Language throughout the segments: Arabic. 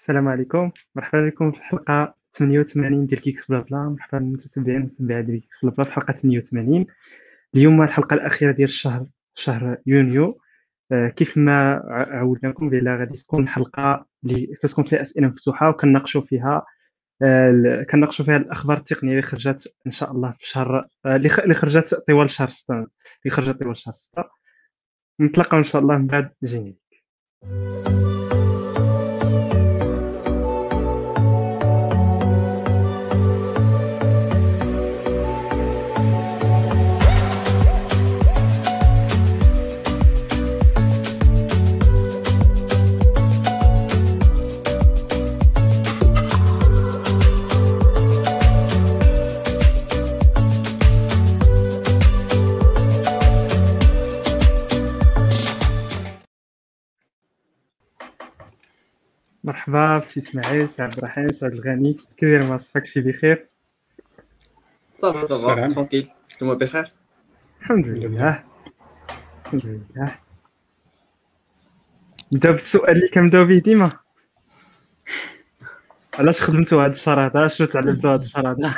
السلام عليكم. مرحبا بكم في الحلقة 88 ديال Geeks Blabla مرحبا بالمتتبعين والمتبعات ديال Geeks Blabla في الحلقة 88 اليوم الحلقة الأخيرة ديال الشهر شهر يونيو. آه، كيف ما عودناكم بلا غادي تكون حلقة اللي كتكون فيها أسئلة مفتوحة وكنناقشوا فيها آه، كنناقشوا فيها الأخبار التقنية اللي خرجت إن شاء الله في شهر آه، اللي خرجت طوال شهر 6 اللي خرجت طوال شهر 6 نتلاقاو إن شاء الله من بعد جينيريك مرحبا بسي اسماعيل سي عبد الرحيم سي عبد الغني كيف داير ما صحاك شي بخير صافي صافي tranquille نتوما بخير الحمد لله الحمد لله نبداو بالسؤال اللي كنبداو به ديما علاش خدمتوا هاد الشهر هذا شنو تعلمتوا هاد الشهر هذا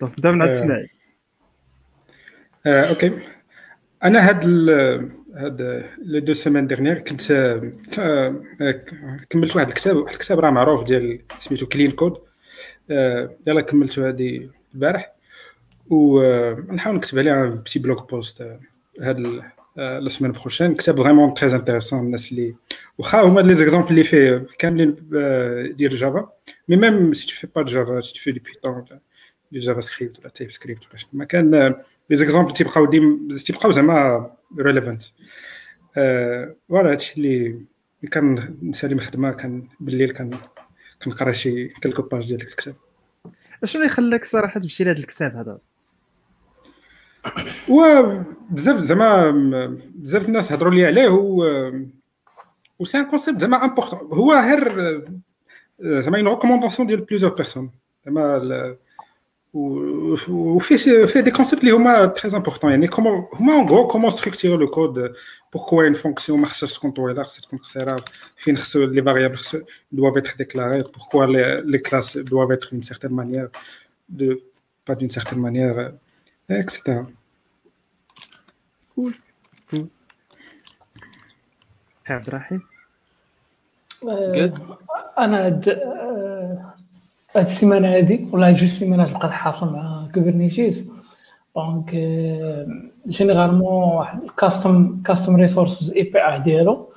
طب نبدا من عند اسماعيل OK أنا هاد هاد les deux semaines dernières كنت كملت واحد الكتاب واحد الكتاب راه معروف ديال سميتو Clean Code. يلا كملتو هادي البارح. ونحاول نكتب عليه petit blog post هاد la semaine prochaine. كتاب vraiment très intéressant الناس اللي واخا هما les exemples اللي فيه كاملين ديال Java. mais même si tu fais pas Java si tu fais du Python du JavaScript ولا TypeScript ولا ما كان les exemples تيبقاو ديما تيبقاو زعما relevant voilà هادشي اللي كان نسالي من الخدمه كان بالليل كان كنقرا شي quelques pages ديال الكتاب اشنو اللي خلاك صراحة تمشي لهذا الكتاب هذا؟ و بزاف زعما بزاف الناس هضروا لي عليه و و c'est un concept زعما important هو غير زعما une recommandation ديال plusieurs personnes زعما وفيه فيه des concepts اللي هما très importants يعني comment هما en gros comment structurer le code pourquoi une fonction ما خصهاش تكون طويله خصها تكون قصيره فين خصو les variables خصو doivent être déclarés pourquoi les, les classes doivent être d'une certaine manière de pas d'une certaine manière etc cool. Cool عبد الرحيم أنا هاد السيمانة هادي ولا جوج سيمانات بقيت حاصل مع Kubernetes donc généralement واحد ال custom custom resources API ديالو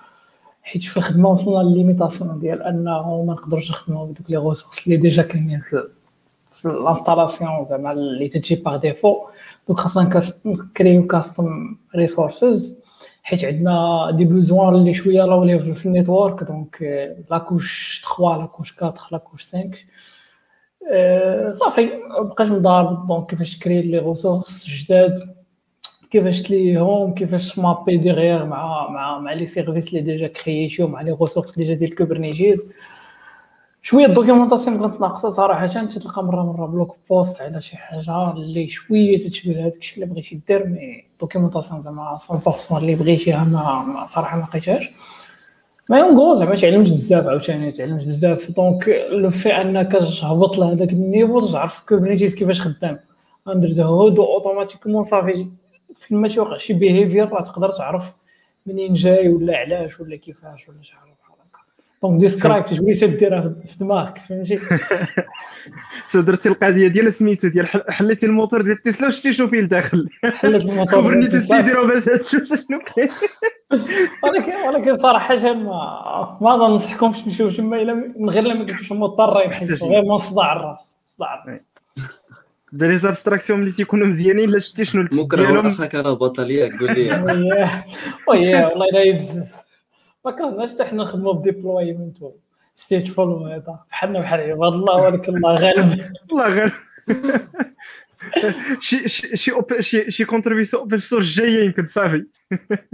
حيت في الخدمة وصلنا لل limitation ديال أنه ما نقدروش نخدموا بدوك les ressources اللي déjà كاينين في في ال installation زعما اللي تجي par défaut donc خاصنا نكريو custom resources حيت عندنا des besoins اللي شوية low level في ال network donc la couche 3 la couche 4 la couche 5 صافي مبقاش مضارب. donc كيفاش تكري les ressources جداد؟ كيفاش تليهم كيفاش مابي ديغيغ مع مع مع les services اللي déjà كرييتيو مع les ressources déjà ديال Kubernetes شوية ال documentation بغيت ناقصة صراحة. تلقى مرة مرة blog post على شي حاجة اللي شوية تتشبه هذاك الشيء اللي بغيتي دير mais ال documentation زعما 100% اللي بغيتيها ما صراحة ما لقيتهاش. mais en gros زعما تعلمت بزاف عاوتاني تعلمت بزاف. donc لو في أنك تهبط لهذاك ال niveau تعرف Kubernetes كيفاش خدام. under the hood automatiquement صافي. فين ما توقع شي behavior راه تقدر تعرف منين جاي ولا علاش ولا كيفاش ولا شحال. donc describe بغيتي ديرها في دماغك فهمتي؟ so درتي القضية ديال سميتو ديال حليتي الموتور ديال تسلا وشتي شنو فيه لداخل. حلت الموتور Kubernetes تيديروا باش تشوف شنو كاين. ولكن ولكن صراحة ما ما ننصحكمش تمشيو تما إلا من غير لما كنتوش مضطرين حيت غير من صداع الراس صداع الراس. دير les abstractions اللي تيكونوا مزيانين لا شتي شنو مكره أخاك أنا بطل ياك قول لي. وياه والله لا يبزز. ما كرهناش حتى حنا نخدموا ب deployment stateful ولا هذا بحالنا بحال عباد الله ولكن الله غالب. الله غالب. شي شي شي شي contribution open source جاية يمكن صافي.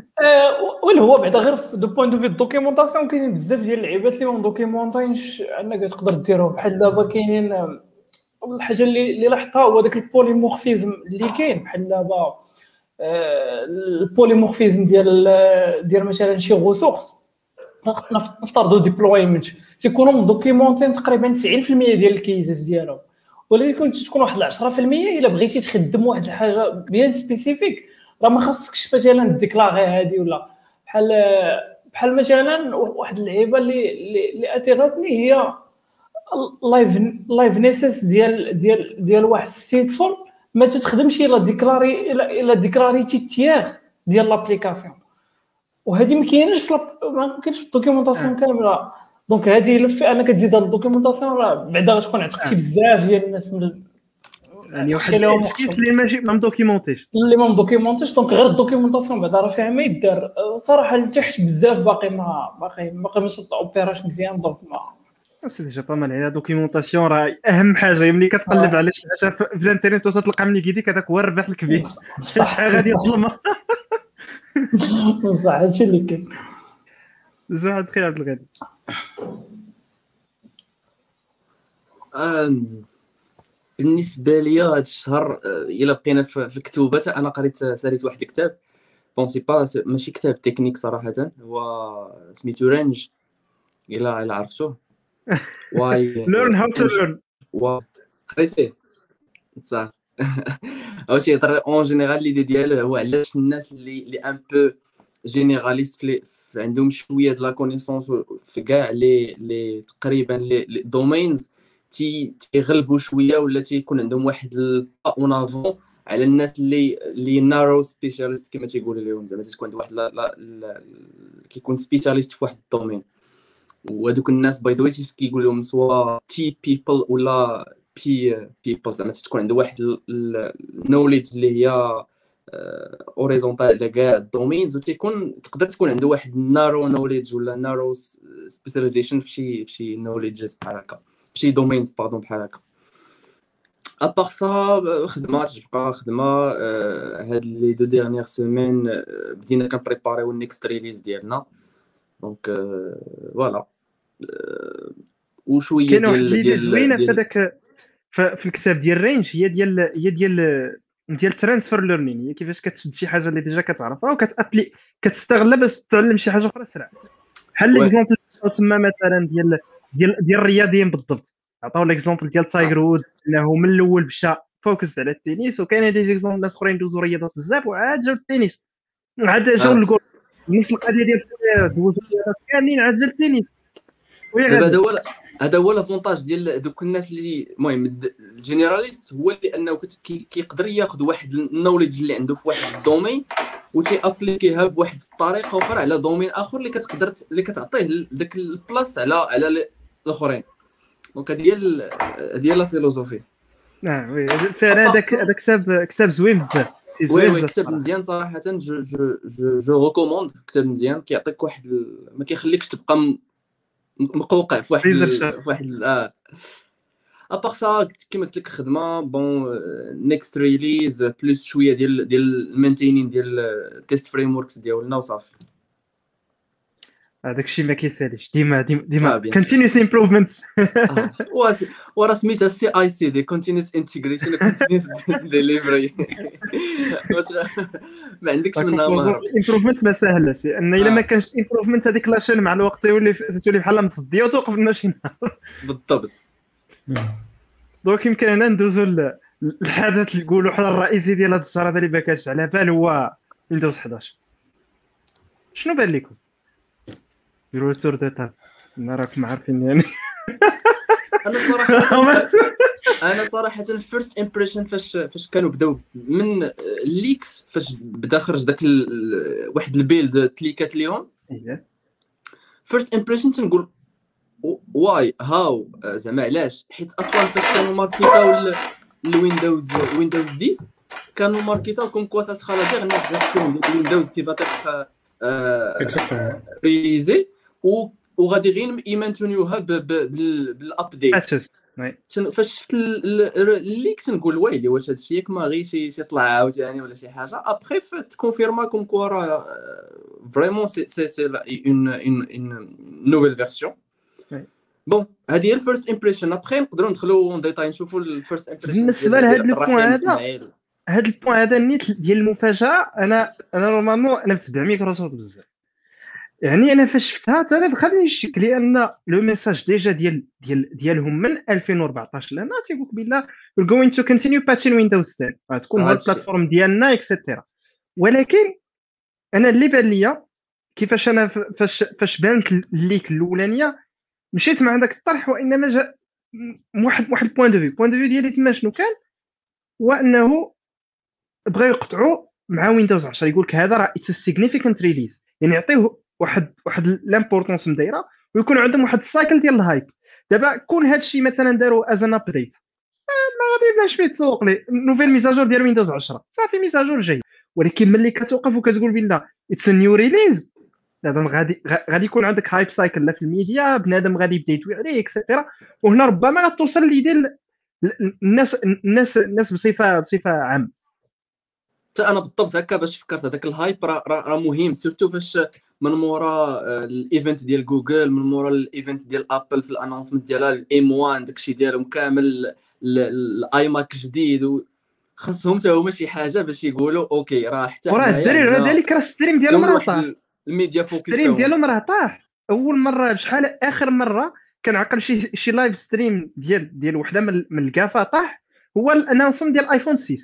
وين هو بعدا غير du point de vue ال documentation كاينين بزاف ديال اللعيبات اللي ما دوكيومونطينش انك تقدر ديرهم. بحال دابا كاينين الحاجة اللي اللي لاحظتها هو داك ال polymorphisme اللي كاين. بحال دابا ال polymorphisme ديال ديال مثلا شي ressource نفترضوا deployment تيكونوا مدوكيمونتين تقريبا 90% ديال ال cases ديالهم ولكن كنت تكون واحد 10% إلا بغيتي تخدم واحد الحاجة bien spécifique راه ما خاصكش مثلا déclarer هذه ولا. بحال بحال مثلا واحد اللعيبة اللي اللي أثيرتني هي live liveness ديال ديال ديال واحد stateful ما تتخدمش إلا ديكلاري إلا ديكلاريتي تياغ ديال l'application وهذه ما كاينش في ما كاينش في ال documentation آه. كاملة. donc هذه الا انك تزيد هاد ال documentation راه بعدا غتكون عتقتي آه. بزاف ديال الناس من يعني واحد ال case اللي ماشي ما مدوكيمونتيش اللي ما مدوكيمونتيش donc غير ال documentation بعدا راه فيها ما يدار. صراحة لتحت بزاف باقي ما باقي ما اوبيراش مزيان donc mais c'est déjà pas mal على documentation راه أهم حاجة. ملي كتقلب على شي حاجة في الانترنت وتلقى من يديك هذاك هو الربح الكبير. صح. غادي الظلمه صح هادشي اللي كاين زعما بخير عبد الغني. بالنسبة لي هذا الشهر إلا بقينا في الكتوبه أنا قريت ساليت واحد الكتاب. bon c'est pas ماشي كتاب تكنيك صراحة هو سميتو Range إلا إلا عرفتوه ouais. learn how to learn قريتيه؟ صح. هادشي يهضر en général l'idée ديالو هو علاش الناس اللي اللي un peu généralistes عندهم شوية de la connaissance في كاع les les تقريبا les domaines تي تيغلبوا شوية ولا تيكون عندهم واحد un avant على الناس اللي اللي narrow specialist كما تيقولوا لهم زعما تكون عند واحد كيكون spécialiste في واحد ال domaine وهذوك الناس by the way كيقول لهم soit T people ولا Pi people زعما تكون عنده واحد ال knowledge اللي هي horizontale على كاع ال domaines وتيكون تقدر تكون عنده واحد narrow knowledge ولا narrow specialization في شي في شي knowledges بحال هكا. في شي domaines pardon بحال هكا. à part ça خدمة تبقى خدمة هاد les deux dernières semaines بدينا كنبريباريو ال next release ديالنا. donc voilà وشويه ديال كاين واحد اللي زوينة في هذاك في الكتاب ديال Range هي ديال هي ديال ديال transfer learning هي كيفاش كتشد شي حاجة اللي déjà كتعرفها وكتابلي كتستغلها باش تتعلم شي حاجة أخرى سرعه بحال l'exemple تما مثلا ديال ديال ديال الرياضيين بالضبط. عطاو l'exemple ديال تايجر وود إنه من الأول مشى focus على التنس وكاين des exemples ناس أخرين دوزو رياضات بزاف وعاد جاو التنس عاد جاو الجولف نفس القضية ديال دوزو رياضات كاملين عاد جا التنس دابا هذا هو هذا هو l'avantage ديال دوك الناس اللي المهم ال généraliste هو اللي انه كيقدر ياخذ واحد ال knowledge اللي عنده في واحد ال domaine وتي ابليكيها بواحد الطريقة أخرى على domaine آخر اللي كتقدر اللي كتعطيه داك ال plus على على الآخرين. donc هي هذه la philosophie. نعم oui فعلا هذاك هذا كتاب كتاب زوين بزاف. oui oui كتاب مزيان صراحة. je je je, je recommande كتاب مزيان كيعطيك واحد ما كيخليكش تبقى مقوقع في واحد في واحد آه. à part ça كيما قلت لك الخدمه bon next release plus شوية ديال ديال ال maintaining ديال ال test frameworks ديالنا وصافي. هذاك الشيء ما كيساليش ديما ديما ديما continuous improvements ورا سميتها CI/CD continuous integration continuous delivery ما عندكش منها مهرب ال improvement ما ساهلش لأن إلا ما كانش ال improvement هذيك la chaîne مع الوقت تولي تولي بحال مصديه وتوقف لنا شي نهار. بالضبط. donc يمكن هنا ندوزو الحدث اللي نقولوا حنا الرئيسي ديال هذا الشهر هذا اللي ما كانش على بال هو ويندوز 11 شنو بان لكم؟ ديروا tour de table راكم عارفين يعني. أنا صراحة أنا صراحة ال first impression فاش فاش كانوا بداو. من ال leaks فاش بدا خرج داك واحد ال build تليكات ليهم. first impression تنقول why how زعما علاش؟ حيت أصلا فاش كانوا ماركيتاو الويندوز ويندوز 10 كانوا ماركيتاو كوم كوا سا سخا لا ويندوز كي فاتك ريليزي وغادي غير يمانتونيوها بالابديت فاش شفت الليك تنقول ويلي واش هادشي ياك ما غير شي يطلع عاوتاني ولا شي حاجة ابخي تكونفيرما كوم كوا راه فريمون سي سي سي اون اون نوفيل فيرسيون bon هذه هي ال first impression après نقدروا ندخلوا ديتاي نشوفوا ال first impression بالنسبة لهذا ال point هذا هاد ال point هذا النيت ديال المفاجأة أنا أنا normalement أنا متبع ميكروسوفت بزاف. يعني أنا فاش شفتها حتى أنا دخلني الشك لأن le message déjà ديال ديال ديالهم من 2014 لهنا تيقول لك بلا we're going to continue patching Windows 10 غتكون هاد ال platform ديالنا et cetera ولكن أنا اللي بان ليا كيفاش أنا فاش فاش بانت ال leak الأولانية مشيت مع داك الطرح وإنما جا واحد واحد ال point de vue point de vue ديالي تما شنو كان؟ هو أنه بغاو يقطعوا مع ويندوز 10 يقول لك هذا راه it's significant release يعني يعطيوه واحد واحد l'importance مدايرة ويكون عندهم واحد ال cycle ديال ال hype دابا كون هذا الشيء مثلا داروا as an update ما غادي يبداش فيه تسوق لي. nouvelle mise à jour ديال ويندوز 10 صافي mise à jour جاي. ولكن ملي كتوقف وكتقول بالله it's new release بنادم غادي غادي يكون عندك hype cycle لا في الميديا بنادم غادي يبدا يتوي عليه et cetera وهنا ربما غتوصل ليدي الناس الناس الناس بصفه بصفة عامة. أنا بالضبط هكا باش فكرت هذاك ال hype راه مهم surtout فاش من مورا آه، ال event ديال جوجل من مورا ال event ديال ابل في ال announcement ديالها ال M1 داكشي ديالهم كامل الاي ماك جديد خاصهم حتى هما شي حاجة باش يقولوا أوكي راه حتى وراه الدراري راه ذلك راه الستريم ديالهم راه طاح. الميديا فوكس الستريم ديالهم راه طاح. أول مرة بشحال؟ آخر مرة كان عقل شي شي لايف ستريم ديال ديال وحدة من الكافا طاح هو الانونسمنت ديال ايفون 6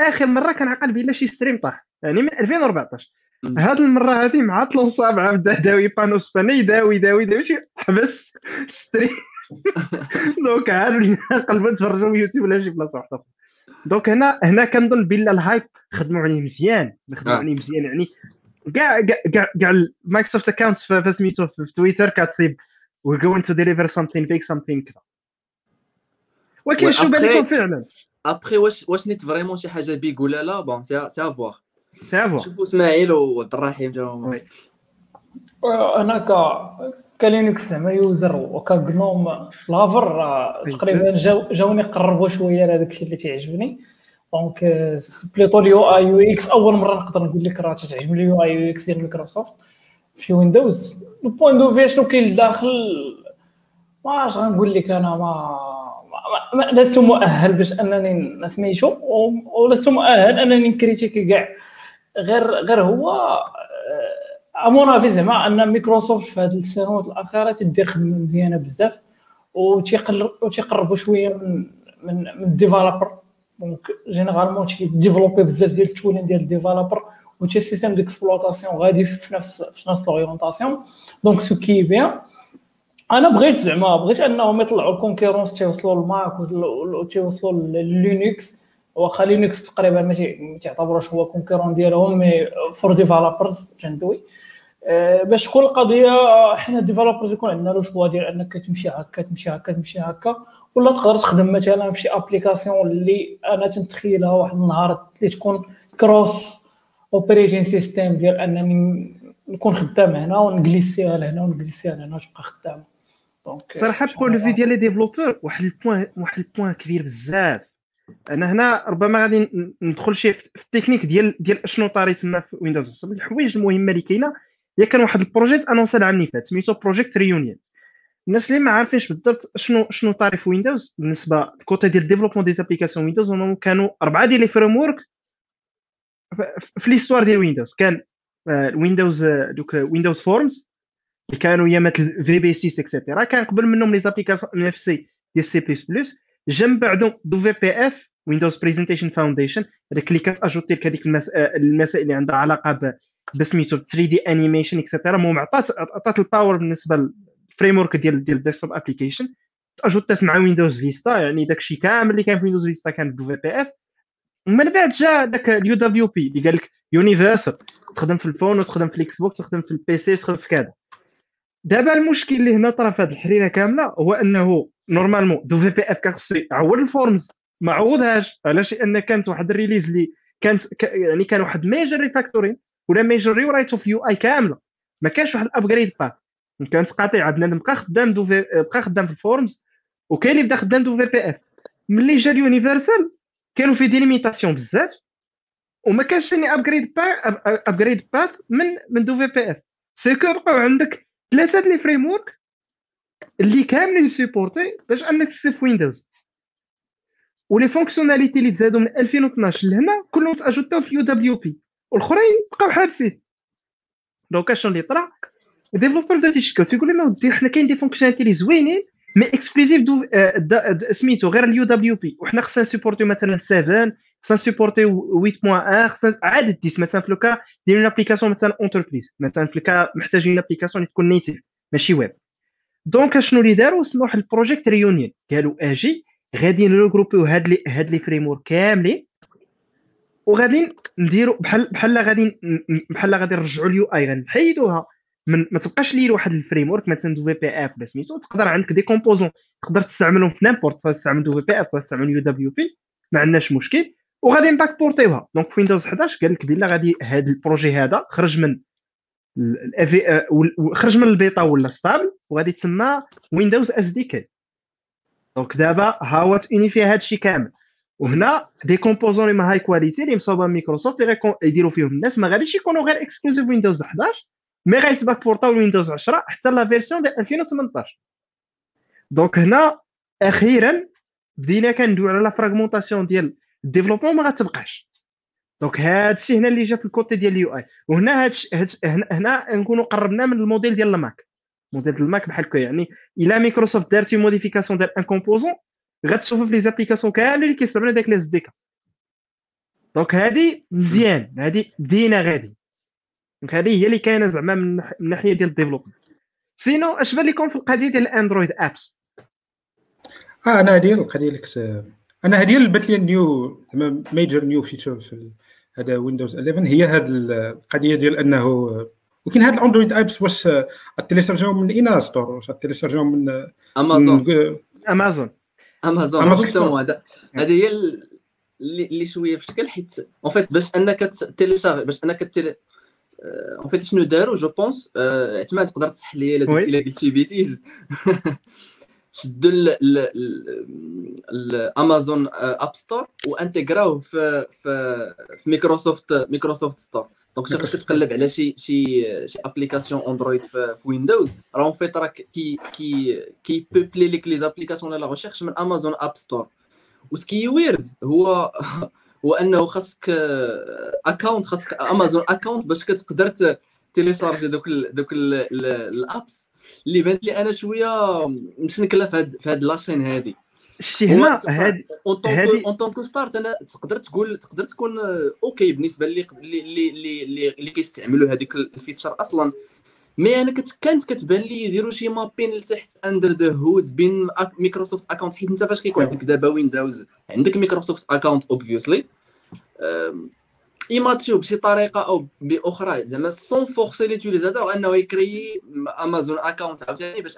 آخر مرة كان عقل بلا شي ستريم طاح. يعني من 2014 هاد المرة هادي مع طلو صابعه بدا داوي بانو سباني يداوي يداوي يداوي شي حبس stream. donc عاد قلبوا تفرجوا في يوتيوب ولا شي بلاصة واحدة donc هنا هنا كنظن بلا ال hype خدموا عليه مزيان خدموا. عليه مزيان. يعني كاع كاع كاع مايكروسوفت account في سميتو في تويتر كتصيب. We're going to deliver something big something كذا. ولكن شو بالكم فعلا؟ ابخي واش واش نيت vraiment شي حاجة big ولا لا؟ bon c'est c'est à voir c'est à voir شوفوا إسماعيل وعبد الرحيم أنا ك ك Linux زعما user وك GNOME lover تقريبا جاو جاوني قربوا شوية لهذاك الشيء اللي تيعجبني donc plutôt ال UI UX أول مرة نقدر نقول لك راه تعجبني ال UI UX ديال مايكروسوفت في ويندوز ال point de vue شنو كاين لداخل ما اش غنقول لك أنا ما لست مؤهل باش أنني سميتو ولست مؤهل أنني نكريتيكي كاع. غير غير هو à mon avis زعما أن مايكروسوفت في هذه السنوات الأخيرة تدير خدمة مزيانة بزاف وتيقربوا شوية من من من ال developer. donc généralement تيديفلوبي بزاف ديال ال tooling ديال ال developer و des systèmes d'exploitation غادي في نفس في نفس l'orientation donc ce qui est bien أنا بغيت زعما بغيت أنهم يطلعوا ال concurrence تيوصلوا للماك وتيوصلوا للينكس. واخا لينكس تقريبا ما تعتبروش هو concurrent ديالهم mais for developers تندوي باش تكون القضية حنا developers يكون عندنا le choix ديال أنك تمشي هكا تمشي هكا تمشي هكا ولا تقدر تخدم مثلا في شي application اللي أنا تنتخيلها واحد النهار اللي تكون cross operating system ديال أنني نكون خدام هنا ونجليسيها لهنا ونجليسيها لهنا وتبقى خدامه donc صراحة point de vue ديال les développeurs واحد ال point واحد ال point كبير بزاف. أنا هنا ربما غادي ندخل شي في التكنيك ديال ديال أشنو طاري تما في ويندوز من الحوايج المهمة اللي كاينة هي كان واحد ال project أنونسا العام اللي فات سميتو Project Reunion الناس اللي ما عارفينش بالضبط شنو شنو طاري في ويندوز بالنسبة côté ديال développement des applications ويندوز كانوا أربعة ديال les frameworks في l'histoire ديال ويندوز كان ويندوز donc Windows Forms اللي كانوا يامات VB 6 et cetera كان قبل منهم لي زابليكاسيون اف سي ديال سي بلس بلس جنب بعدهم دو في بي اف ويندوز بريزنتيشن فاونديشن هذاك اللي كتاجوتي لك هذيك المسائل اللي عندها علاقة بسميتو 3 D animation et cetera المهم عطات عطات ال power بالنسبة لل framework ديال ديال ال desktop application اجوتات مع ويندوز فيستا يعني داكشي كامل اللي كان في ويندوز فيستا كان WPF من بعد جا داك ال UWP اللي قال لك universal تخدم في ال phone وتخدم في الإكس بوكس وتخدم في ال PC وتخدم في كذا. دابا المشكل اللي هنا طرا في هذه الحريرة كاملة هو أنه normalement WPF كخصو يعوض ال Forms ما عوضهاش علاش؟ لأن كانت واحد ال release اللي كانت يعني كان واحد major refactoring ولا major rewrite of UI كاملة. ما كانش واحد ال upgrade path كانت قاطع عندنا بقى خدام دو في بقى خدام في ال Forms وكاين اللي بدا خدام WPF. ملي جا ال universal كانوا فيه des limitations بزاف وما كانش ثاني upgrade upgrade path من من WPF. c'est que بقاو عندك ثلاثة les frameworks اللي كاملين supportés باش انك تكتب في ويندوز و les fonctionnalités اللي تزادوا من 2012 لهنا كلهم تاجوتاو في ال UWP والأخرين بقاو حابسين. donc اللي طرا ال developer بدا تيشكل تيقول لنا ودي حنا كاين des fonctionnalités اللي زوينين mais exclusives de سميتو غير ال UWP وحنا خصنا نسيبورتيو مثلا 7 خصنا نسيبورتيو 8.1 خصنا عاد 10 مثلا في le cas ديال une application مثلا entreprise مثلا في le cas محتاجين application اللي تكون native ماشي web donc شنو اللي داروا سموا واحد ال Project Reunion قالوا أجي غادي نروغروبيو هاد les هاد les frameworks كاملين وغادي نديروا بحال بحال غادي بحال غادي نرجعوا ال UI غنحيدوها من ما تبقاش لي واحد ال framework مثلا WPF ولا سميتو تقدر عندك des composants تقدر تستعملهم في n'importe تستعمل WPF تستعمل UWP ما عندناش مشكل وغادي نباك بورتيوها donc ويندوز 11 قال لك بلا غادي هذا ال projet هذا خرج من خرج من البيتا ولا stable وغادي تسمى Windows SDK donc دابا ها هو تونيفي هذا الشيء كامل. وهنا des composants اللي high quality اللي مصوبة مايكروسوفت يديروا فيهم الناس. ما غاديش يكونوا غير exclusifs ويندوز 11 mais غيتباك بورطاو ويندوز 10 حتى la version ديال 2018 donc هنا أخيرا بدينا كندويو على la fragmentation ديال ال développement ما غتبقاش donc هذا الشيء هنا اللي جا في ال côté ديال ال UI. وهنا هاد هنا, هنا نكونوا قربنا من الموديل ديال الماك. الموديل ديال الماك بحال هكا يعني إلا مايكروسوفت دارتي modification ديال un composant غتشوفوا في les applications كاملين اللي كيستعملوا داك les SDK donc هادي مزيان هادي بدينا غادي. donc هذه هي اللي كاينة زعما من الناحيه ديال ال développement sinon اش بان لكم في القضية ديال ال Android apps آه أنا هذه القضية اللي كنت أنا هذه اللي بانت لي new زعما major new feature في هذا ويندوز 11 هي هذه القضية ديال أنه ولكن هاد ال Android apps واش تيليشارجاو من إينا store واش تيليشارجاو من امازون امازون امازون امازون هذا هذه هي اللي شوية في شكل حيت اون فيت باش أنك تيليشارج باش أنك اون فيت شنو داروا جو بونس اعتماد تقدر تصح لي الا قلت شي بيتيز شدوا الأمازون اب ستور وانتغراوه في في في مايكروسوفت مايكروسوفت ستور دونك شي باش تقلب على شي شي شي ابليكاسيون اندرويد في, في ويندوز راه اون فيت راه كي كي كي بوبلي ليك لي زابليكاسيون لا ريشيرش من امازون اب ستور وسكي ويرد هو هو أنه خاصك account خاصك Amazon account باش كتقدر تيليشارجي دوك ال دوك ال apps اللي بانت لي أنا شوية مشنكله في هاد في هاد la chaîne هادي. شتي هنا هادي en tant que start أنا تقدر تقول تقدر تكون OK بالنسبة اللي اللي اللي اللي كيستعملوا هذيك ال feature أصلا. mais أنا كانت كتبان لي يديروا شي مابين لتحت under the hood بين Microsoft account حيت أنت فاش كيكون عندك دابا ويندوز عندك Microsoft account obviously يماتشيو بشي طريقة أو بأخرى زعما sans forcer l'utilisateur أنه يكري Amazon account عاوتاني باش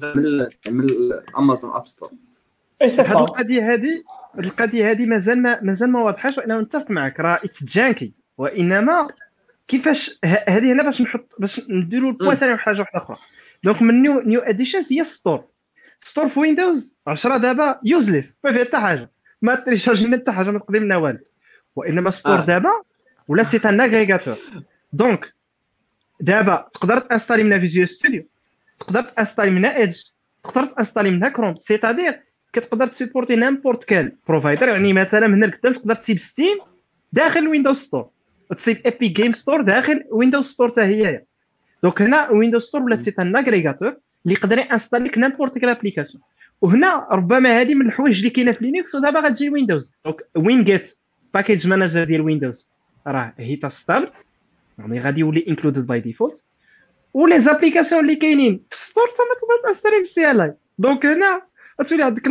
تعمل تعمل Amazon app store هذه القضية هذه القضية هذه مازال ما مازال ما واضحاش وأنا متفق معك راه it's janky وإنما كيفاش هذه هنا باش نحط باش نديروا ال point ثاني حاجة واحدة أخرى. donc من new new additions هي store store في ويندوز 10 دابا useless ما فيها حتى حاجة. ما تريشارجي حتى حاجة ما تقدم لنا والو. وإنما store آه. دابا ولا c'est un agrégateur donc دابا تقدر تانستالي منها Visual Studio تقدر تانستالي منها Edge تقدر تانستالي منها Chrome c'est-à-dire كتقدر تسيبورتي n'importe quel provider يعني مثلا هنا لقدام تقدر تسيب Steam داخل Windows store تسيب Epic Games Store داخل Windows store حتى هي donc هنا Windows store ولات c'est un agrégateur اللي يقدر ينستالي لك n'importe quelle application وهنا ربما هذه من الحوايج اللي كاينة في Linux ودابا غتجي ويندوز donc winget package manager ديال ويندوز راه هي stable يعني غادي يولي included by default و les applications اللي كاينين في ال store تما تقدر تانستالي في سي ال اي دونك هنا غتولي عندك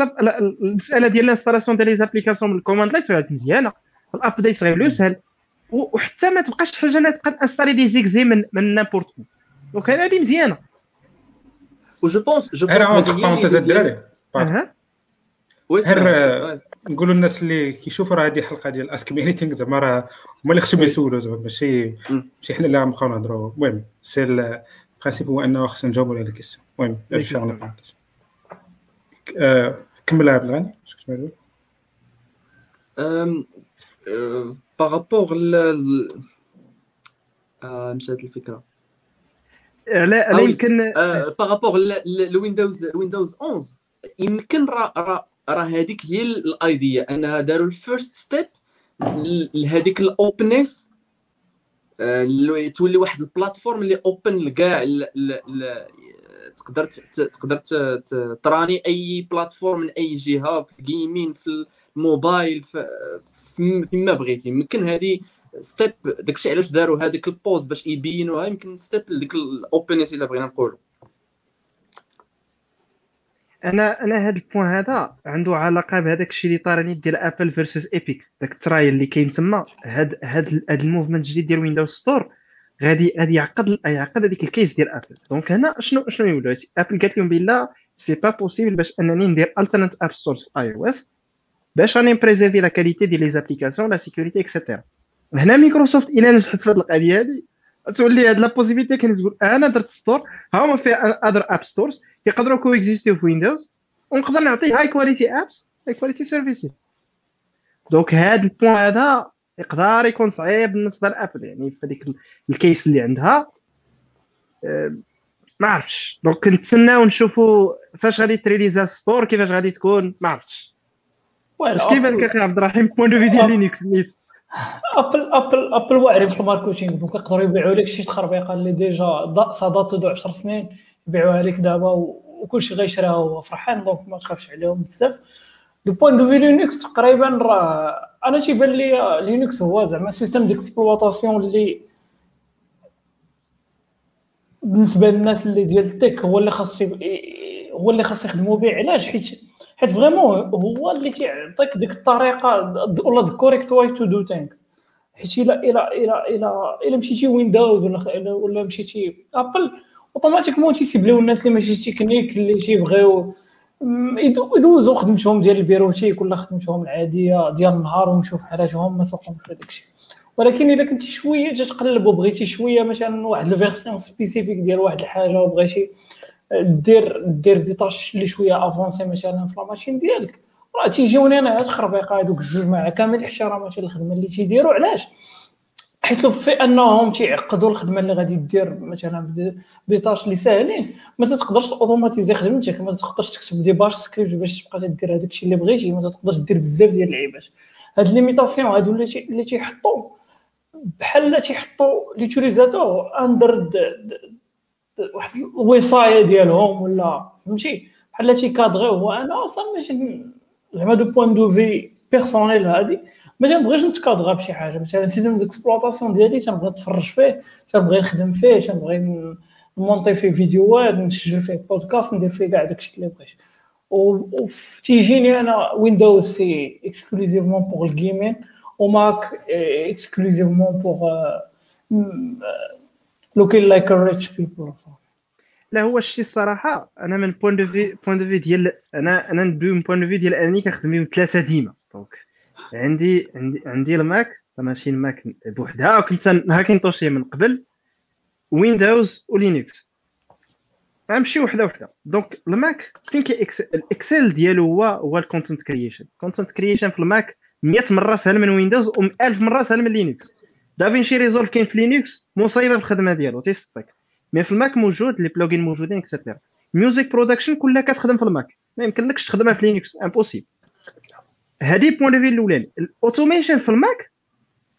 المسألة ديال ال installation ديال les applications من ال command line تولي مزيانة. ال update غيوليو سهل. وحتى ما تبقاش حاجة انها تبقى تانستالي des exe من من n'importe donc هذه مزيانه وجو بونس جو بونس الدراري نقولوا الناس اللي كيشوفوا راه هذه حلقة ديال ask me anything زعما راه هما اللي خصهم يسولوا زعما ماشي ماشي حنا اللي غنبقاو نهضروا. المهم c'est ال principe هو أنه خصنا نجاوبوا على ال question المهم كمل بالغاني واش كنت par rapport ل مشات الفكرة. لا لا يمكن par rapport لويندوز ويندوز 11 يمكن راه راه هذيك هي ال idea. انها داروا ال first step لهذيك ال openness اللي تولي واحد ال platform اللي open لكاع تقدر تقدر ت run ي أي platform من أي جهة في ال gaming في الموبايل في فيما بغيتي. يمكن هذه step داكشي علاش داروا هذيك ال boost باش يبينوها يمكن step لديك ال openness إلا بغينا نقولوا أنا أنا هذا ال point هذا عنده علاقة بهذاك الشيء اللي طارني ديال Apple versus Epic داك ال trial اللي كاين تما. هاد هاد هاد ال movement الجديد ديال Windows store غادي غادي يعقد يعقد هذيك ال case ديال ابل donc هنا شنو شنو يقولوا؟ ابل قالت لهم بلا c'est pas possible باش أنني ندير alternate app store في iOS باش راني بريزيرفي la qualité ديال les applications la sécurité et cetera هنا مايكروسوفت إلى نجحت في هذه القضية هذه تولي هاد la possibilité كانت تقول أنا درت store ها هما فيها other app stores يقدروا co-existيو في ويندوز ونقدر نعطي high quality apps high quality services donc هاد ال point هذا يقدر يكون صعيب بالنسبة لأبل. يعني في هذيك ال case اللي عندها أه، ما عرفتش. donc نتسناو نشوفوا فاش غادي تريليزا store كيفاش غادي تكون؟ ما عرفتش. اش كيبان لك أخي عبد الرحيم؟ point de vue ديال Linux نيت. ابل ابل ابل واعرين في ال marketing donc يقدروا يبيعوا لك شي تخربيقة اللي déjà صادات de 10 سنين. يبيعوها لك دابا وكلشي غيشريها هو. فرحان donc ما تخافش عليهم بزاف. du point de vue Linux تقريبا راه أنا تيبان لي Linux هو زعما système d'exploitation اللي بالنسبة للناس اللي ديال ال tech هو اللي خاص هو اللي خاص يخدموا به علاش؟ حيت حيت vraiment هو اللي تيعطيك ديك الطريقة ولا the correct way to do things حيت الا الا الا الا مشيتي ويندوز ولا ولا مشيتي ابل automatiquement تيسيبليو الناس اللي ماشي تكنيك اللي تيبغيو يدوزوا خدمتهم ديال ال bureautique ولا خدمتهم العاديه ديال النهار ويمشيو في ما سوقهمش هذاك الشيء ولكن الا كنتي شوية تتقلب وبغيتي شوية مثلا واحد ال version spécifique ديال واحد الحاجة وبغيتي دير دير des tâches اللي شوية avancées مثلا في la machine ديالك راه تيجيوني أنا هاد الخربيقه هادوك الجوج مع كامل الاحترامات للخدمه اللي تيديروا علاش? حيت لو في انهم تيعقدوا الخدمة اللي غادي دير مثلا ب tâches اللي ساهلين ما تقدرش اوتوماتيزي خدمتك ما تقدرش تكتب des bash scripts باش تبقى تدير هذاك الشيء اللي بغيتي ما تقدرش دير بزاف ديال اللعيبات. هاد limitations هادو اللي تيحطوا بحال تيحطوا l'utilisateur under واحد الوصاية ديالهم ولا فهمتي؟ بحال تيكادغيو وأنا أصلا ماشي زعما du point de vue personnel هادي. ما تنبغيش نتكادغا بشي حاجة. مثلا système d'exploitation ديالي تنبغي نتفرج فيه تنبغي نخدم فيه تنبغي نمونطي فيه فيديوهات نسجل فيه بودكاست ندير فيه كاع داكشي اللي بغيت. تيجيني أنا ويندوز c'est exclusivement pour ال gaming و Mac exclusivement pour looking like rich people لا هو الشيء الصراحة أنا من point de vue point de vue ديال أنا أنا ندوي من point de vue ديال أنني كنخدم بهم ثلاثة ديما. donc عندي عندي عندي ال Mac ماشي ال Mac بوحدها. وكنت hackintoshي من قبل. Windows و Linux غنمشي وحده وحده. donc ال Mac فين كي ال excel ديالو هو هو ال content creation ال content creation في ال Mac 100 مرة سهل من Windows و 1000 مرة سهل من Linux DaVinci Resolve كاين في Linux مصيبه في الخدمة ديالو تيسطك mais في ال Mac موجود لي plugins موجودين et cetera music production كلها كتخدم في ال Mac. ما يمكنلكش تخدمها في Linux impossible هذه point de vue الأولاني. ال automation في ال Mac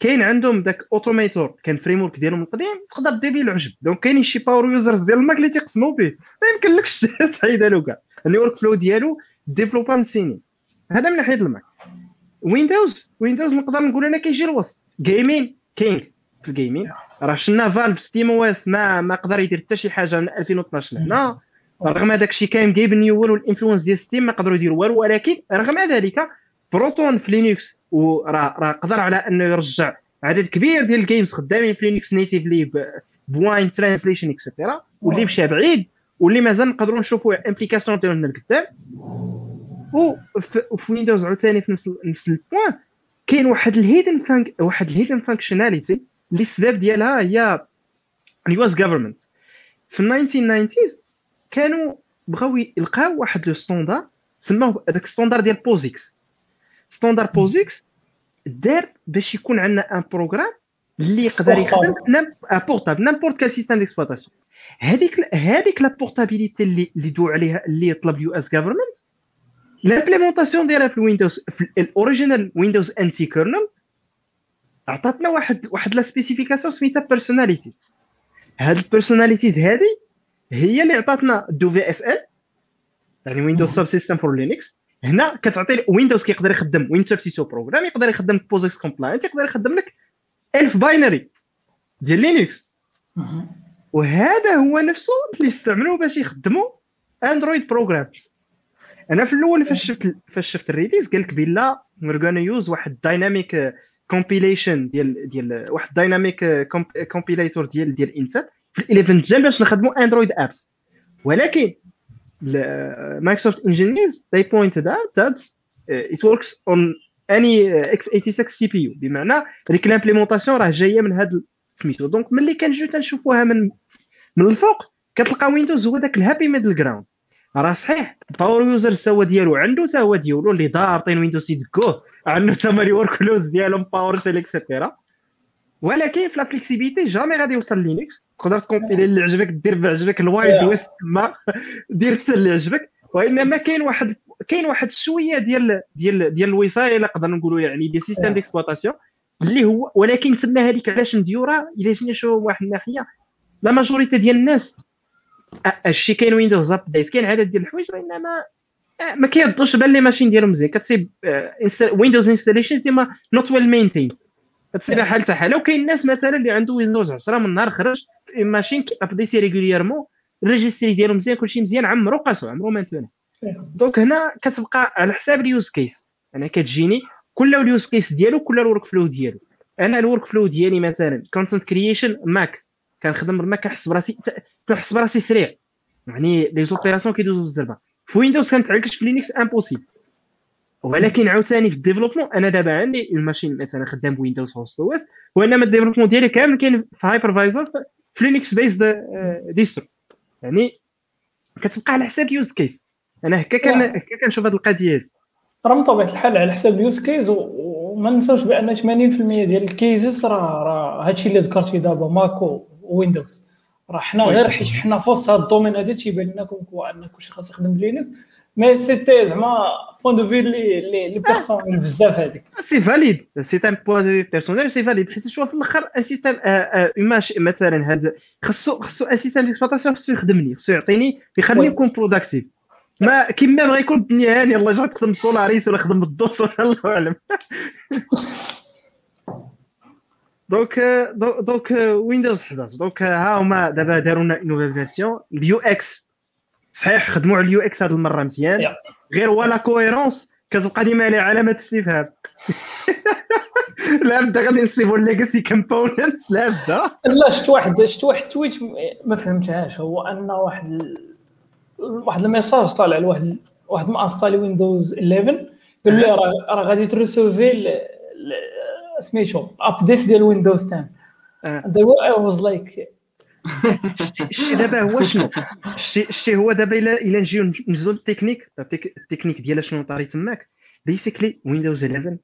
كاين عندهم داك Automator كان framework ديالهم القديم تقدر دير به العجب. دونك كاينين شي power users ديال ال Mac اللي تيقسموا به. ما يمكنلكش تحيدها له كاع ال workflow ديالو développا من سنين هذا من ناحية ال Mac. Windows Windows نقدر نقول أنا كيجي الوسط. gaming كاين في ال gaming راه شفنا Valve SteamOS ما ما قدر يدير حتى شي حاجة من 2012 لهنا. رغم هذاك الشيء كاين جايب Newell وال influence ديال Steam ما قدروا يديروا والو ولكن رغم ذلك بروتون في Linux وراه راه قدر على أنه يرجع عدد كبير ديال ال games خدامين في Linux natively بوين translation et cetera واللي مشى بعيد واللي مازال نقدروا نشوفوا implications ديالهم لقدام وفي Windows عاوتاني في نفس نفس ال point كاين واحد ال hidden func واحد ال hidden functionality اللي السبب ديالها هي ال US government في 1990 كانوا بغاو يلقاو واحد le standard سموه هذاك standard ديال POSIX standard POSIX دار باش يكون عندنا un programme اللي يقدر يخدم portable n'importe quel système d'exploitation هذيك هذيك la portabilité اللي اللي دو عليها اللي طلب US government l'implémentation ديالها في ال Windows في ال original Windows NT kernel عطاتنا واحد واحد la spécification سميتها personality هاد ال personalities هادي هي اللي عطاتنا WSL يعني Windows Subsystem for Linux هنا كتعطي Windows كيقدر يخدم Win 32 program يقدر يخدم POSIX compliant يقدر يخدم لك 1000 binary ديال Linux وهذا هو نفسه اللي استعملوه باش يخدموا Android programs أنا في الأول فاش شفت فاش شفت ال release قال لك بلا we're gonna use واحد dynamic compilation ديال ديال واحد dynamic compilateur ديال ديال Intel في 11 gen باش نخدموا Android apps ولكن Microsoft engineers they pointed out that uh, it works on any uh, x86 CPU بمعنى ديك ال implémentation راه جاية من هذا سميتو. donc ملي كنجيو تنشوفوها من من الفوق كتلقى Windows هو داك ال happy middle ground راه صحيح power user السوا ديالو عنده حتى هو ديالو اللي ضابطين Windows يدكوه عنده حتى les workflows ديالهم PowerShell et cetera ولكن في la flexibilité jamais غادي يوصل Linux تقدر تcompiler اللي عجبك دير بعجبك ال wild west تما دير حتى اللي عجبك. وانما كاين واحد كاين واحد شوية ديال ديال ديال الوصايه نقدر نقولوا يعني des systèmes d'exploitation اللي هو ولكن تما هذيك علاش مديورة؟ إلا جينا نشوفوا واحد الناحية la majorité ديال الناس الشيء كاين Windows update كاين عدد ديال الحوايج وإنما ما كيردوش بان les machines ديالهم مزيان كتصيب Windows installation ديما not well maintained كتصيب حال حتى حالة. وكاين الناس مثلا اللي عنده Windows 10 من نهار خرج في machine كي updateي régulièrement ال registry ديالو مزيان كلشي مزيان عمرو قاسو عمرو maintena donc هنا كتبقى على حساب ال use case أنا كتجيني كل ال use case ديالو كل ال workflow ديالو. أنا ال workflow ديالي مثلا content creation Mac كنخدم بال Mac كنحس براسي كنحس براسي سريع. يعني les opérations كيدوزو بالزربة. في Windows كنتعلكش في Linux impossible ولكن عاوتاني في ال développement أنا دابا عندي ال machine مثلا خدام ب Windows host OS وإنما ال développement ديالي كامل كاين في hypervisor في Linux based distro يعني كتبقى على حساب use case أنا هكا كان هكا كنشوف هذه القضية هذه راه من طبيعة الحال على حساب اليوز كيس وما ننساوش بأن 80% ديال ال cases راه راه هادشي اللي ذكرتي دابا Mac و Windows راه حنا غير حيت حنا في وسط هذا ال domaine هذا تيبان لنا كون أن كلشي خاص يخدم ب Linux. mais c'était زعما point de vue اللي اللي personnel بزاف هذيك c'est valide c'est un point de vue personnel c'est valide حيت شوف في الآخر un système مثلا هذا خصو خصو un système d'exploitation خصو يخدمني خصو يعطيني يخليني نكون productive ما كيما بغا يكون الدنيا هانيه الله يجعل تخدم Solaris ولا خدم بال DOS ولا الله اعلم donc donc Windows 11 donc ها هما دابا داروا لنا nouvelle version ال UX صحيح خدموا على ال UX هذه المره مزيان. غير ولا cohérence كتبقى ديما عليه علامة استفهام لا بدا غادي نصيبوا ال legacy components لا بدا لا شفت واحد شفت واحد tweet ما فهمتهاش. هو أن واحد ال... واحد ال message طالع لواحد واحد ما installي Windows 11 قال لي راه غادي trecevoir سميتو update ديال Windows 10 I was like الشيء دابا هو شنو؟ الشيء هو دابا الا إلا نجيو نجزو التكنيك la technique ديال شنو طاري تماك. basically ويندوز 11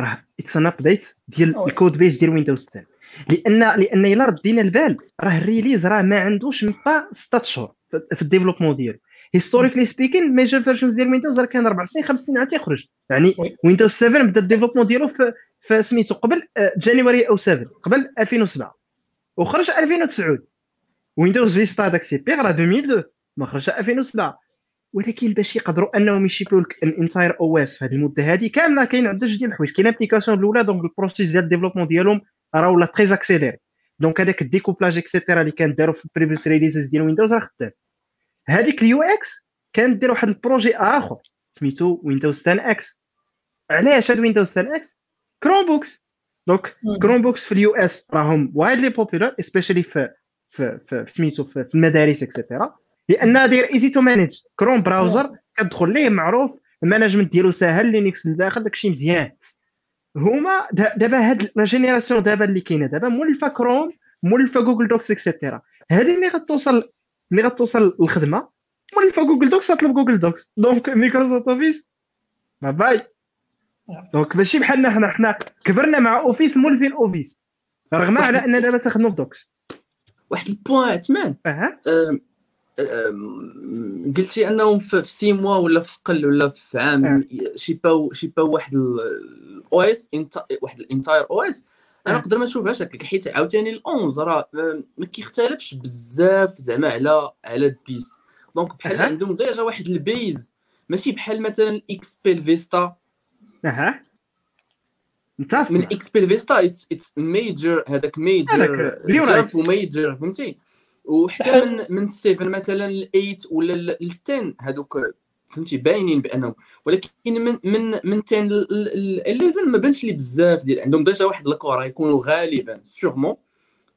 راه it's an update ديال ال code base ديال ويندوز 10 لأن لأن إلا ردينا البال راه ال release راه ما عندوش باش 6 شهور في ال développement ديالو. historically speaking major version ديال ويندوز راه كان أربع سنين خمس سنين عاد تيخرج يعني ويندوز 7 بدا ال développement ديالو في فسميتو قبل January أو 7 قبل 2007 وخرج 2009 ويندوز فيستا داك six بيغ راه 2002 ما خرج 2007 ولكن باش يقدروا أنهم يشيبلوا لك ال entire OS في هذه المدة هذه كاملة كاين عده جوج ديال الحوايج. كاين explication الأولى donc ال process ديال ال développement ديالهم راه ولا très accéléré donc هذاك ال découplage et cetera اللي كان داروا في ال previous releases ديال ويندوز راه خدام. هذيك ال UX كانت دير واحد ال projet آخر سميتو ويندوز 10 إكس علاش هاد ويندوز 10 إكس Chromebooks donc Chromebooks في ال US راهم widely popular specially في في في سميتو في المدارس et cetera لأن داير easy to manage كروم browser كتدخل ليه معروف ال management ديالو ساهل لينكس لداخل داكشي مزيان. هما دابا هاد la génération دابا اللي كاينة. دابا مولفة كروم مولفة Google Docs et cetera هذه اللي غتوصل ملي غتوصل الخدمه مولفة Google Docs غتطلب Google Docs donc مايكروسوفت اوفيس bye donc ماشي بحالنا حنا حنا كبرنا مع اوفيس مولفين اوفيس رغم على أن دابا تخدموا في دوكس واحد البوان عثمان. أه قلتي أنهم في سي موا ولا في قل ولا في عام شي باو شي باو واحد الاو اس واحد الانتاير أو اس أنا. نقدر ما نشوفهاش هكاك حيت عاوتاني ال 11 راه ما كيختلفش بزاف زعما على على الديس. دونك بحال. عندهم ديجا واحد البيز. ماشي بحال مثلا ال XP فيستا أها. متفق من. XP فيستا it's it's major هذاك major jump. و major فهمتي؟ وحتى من من 7 مثلا ل 8 ولا ل 10 هذوك فهمتي؟ باينين بأنهم. ولكن من من من 10 ل 11 ما بانش لي بزاف ديال عندهم déjà واحد ال core يكونوا غالبا sûrement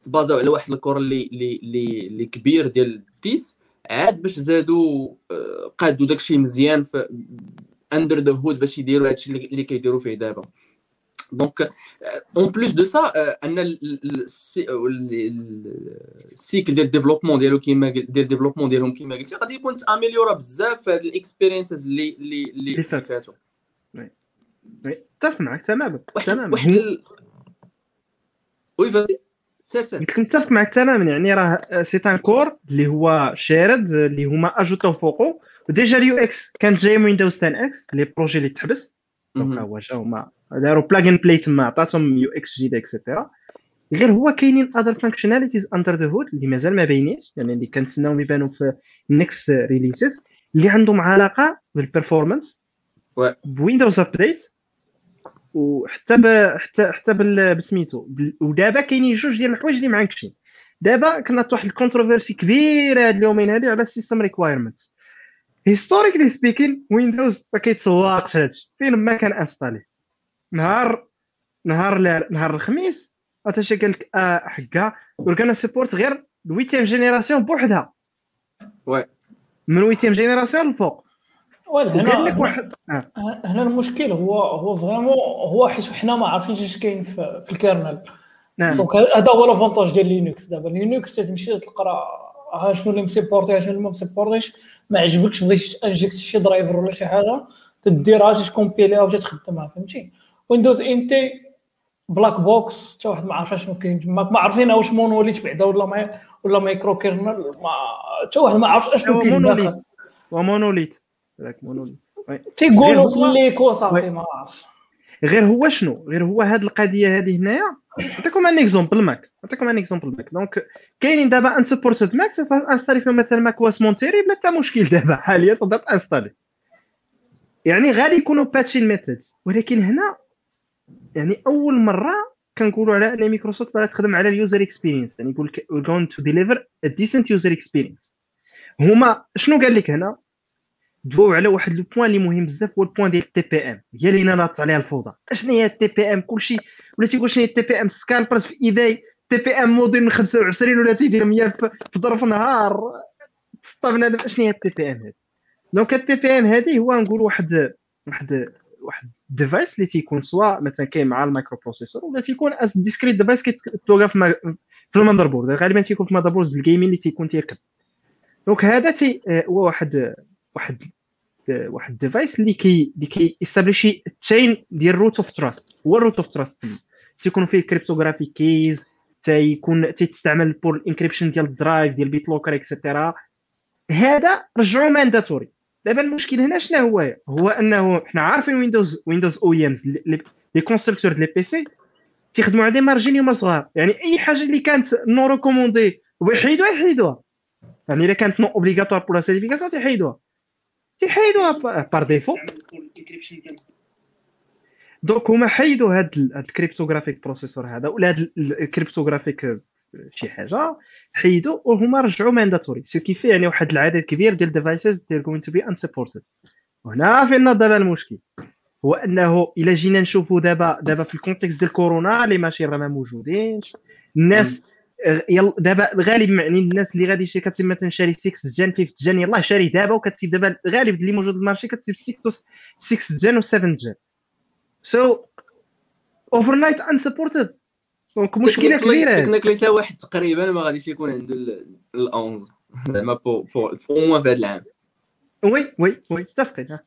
تبازاو على واحد ال core اللي اللي اللي, اللي كبير ديال 10 عاد باش زادوا آه، قادوا داكشي مزيان في under the hood باش يديروا هادشي اللي اللي كيديروا فيه دابا. donc en plus de ça ال- ال- السي- ال- ال- ال cycle ديال ال développement ديالو كيما قل- ديال ال développement ديالهم كيما قلتي غادي يكون ت améliora بزاف في هاد ال experiences اللي اللي اللي اللي فات. فاتوا oui، متفق معك تماما واحد تماما واحد ال... oui vas-y سير سير قلت لك متفق معك تماما يعني راه c'est un core اللي هو shared اللي هما ajoutaو فوقو و déjà ال UX كانت جاية من ويندوز 10 إكس le projet اللي تحبس donc مهم. هو جا هما داروا plug play تما عطاتهم UX جديد et cetera غير هو كاينين other functionalities under the hood اللي مازال ما باينينش يعني اللي كنتسناوهم يبانوا في ال next releases اللي عندهم علاقة بال performance. بويندوز update وحتى ب... حتى حتى بال... بسميتو. ودابا كاينين جوج ديال الحوايج اللي معكشين دابا كانت واحد الكونتروفيرسي كبيرة هاد اليومين هادي على السيستم ريكوايرمنت هيستوريكلي سبيكين ويندوز ما كيتسوقش هادشي فين ما كان انستالي نهار نهار ل- نهار الخميس اتاشي قال لك آه حكا وركنا سيبورت غير الويتيام جينيراسيون بوحدها. Ouais. من ويتيام جينيراسيون الفوق وقال لك هنا واحد آه. هنا المشكل هو هو vraiment هو حيت حنا ما عارفينش اش كاين في, في ال kernel. نعم. donc هذا هو l'avantage ديال لينكس دابا لينكس تمشي تقرا ها شنو اللي م supporté ها شنو اللي ما م supportéش ما عجبكش بغيتي تinject شي driver ولا شي حاجة تديرها ت compilerها وتخدمها فهمتي؟ ويندوز انتي black box حتى واحد ما عارف شنو كاين تماك ما عارفين واش monolithe بعدا ولا ما ولا micro kernel ما حتى واحد ما عارفش اشنو كاين. داخل و monolithe هذاك monolithe تيقولوا في هو- الليكو صافي oui. ما عرفتش غير هو شنو غير هو هاد القضية هذه هنايا نعطيكم un exemple Mac نعطيكم un exemple Mac donc كاينين دابا unsupported ماك تinstaller فيهم مثلا macOS Monterey بلا حتى مشكل دابا حاليا تقدر ت installer يعني غادي يكونوا patching methods ولكن هنا يعني أول مرة كنقولوا على أن مايكروسوفت بغات تخدم على ال user experience يعني يقول لك we're going to deliver a decent user experience. هما شنو قال لك هنا؟ دواو على واحد le point اللي مهم بزاف هو ال point ديال ال TPM هي اللي ناضت عليها الفوضى. أشنو هي ال TPM كلشي. ولا تيقول شنو هي ال TPM scalpers في eBay TPM module من 25 ولا تيدير 100 في في ظرف نهار. تسطى بنادم اشنو هي ال TPM هذه؟ donc ال TPM هذه هو نقول واحد واحد واحد device اللي تيكون سواء مثلا كاين مع ال microprocesseur ولا تيكون as discrete device كتلقى في في ال motherboard غالبا تيكون في ال motherboard الجيمين اللي تيكون تيركب. donc هذا تي هو واحد واحد واحد ال device اللي كي اللي كي establishي chain ديال root of trust هو ال root of trust تيكون فيه cryptographic keys تيكون تيستعمل pour ال encryption ديال ال drive ديال BitLocker et cetera هذا رجعوه mandatory دابا المشكل هنا شنو هو؟ هو أنه حنا عارفين ويندوز ويندوز OEMs les constructeurs ديال ال PC تيخدموا على des marges يوم صغار. يعني أي حاجة اللي كانت non recommandé ويحيدوها يحيدوها. يعني إلا كانت non obligatoire pour la certification تيحيدوها تيحيدوها par défaut donc هما حيدوا هاد ال- هاد ال cryptographic processor هذا ولا هاد ال- ال cryptographic شي حاجة حيدوا وهما رجعوا mandatory so كيفي يعني واحد العدد كبير ديال ال devices ديال going to be unsupported. وهنا فين دابا المشكل؟ هو أنه إلا جينا نشوفوا دابا دابا في الكونتكست ديال كورونا لي ماشين راه ما موجودينش. الناس آه، يلا دابا الغالب يعني الناس اللي غادي شي كتسيب مثلا شاري 6 جن 5 جن يلاه شاري دابا وكتسيب دابا الغالب اللي موجود في المارشي كتسيب 6 6 جن و 7 جن سو اوفر نايت انسبورتد دونك مشكلة كبيرة. تكنيكلي حتى واحد تقريبا ما غاديش يكون عنده ال 11 زعما plus ou moins في هذا العام. oui oui oui. متفقين.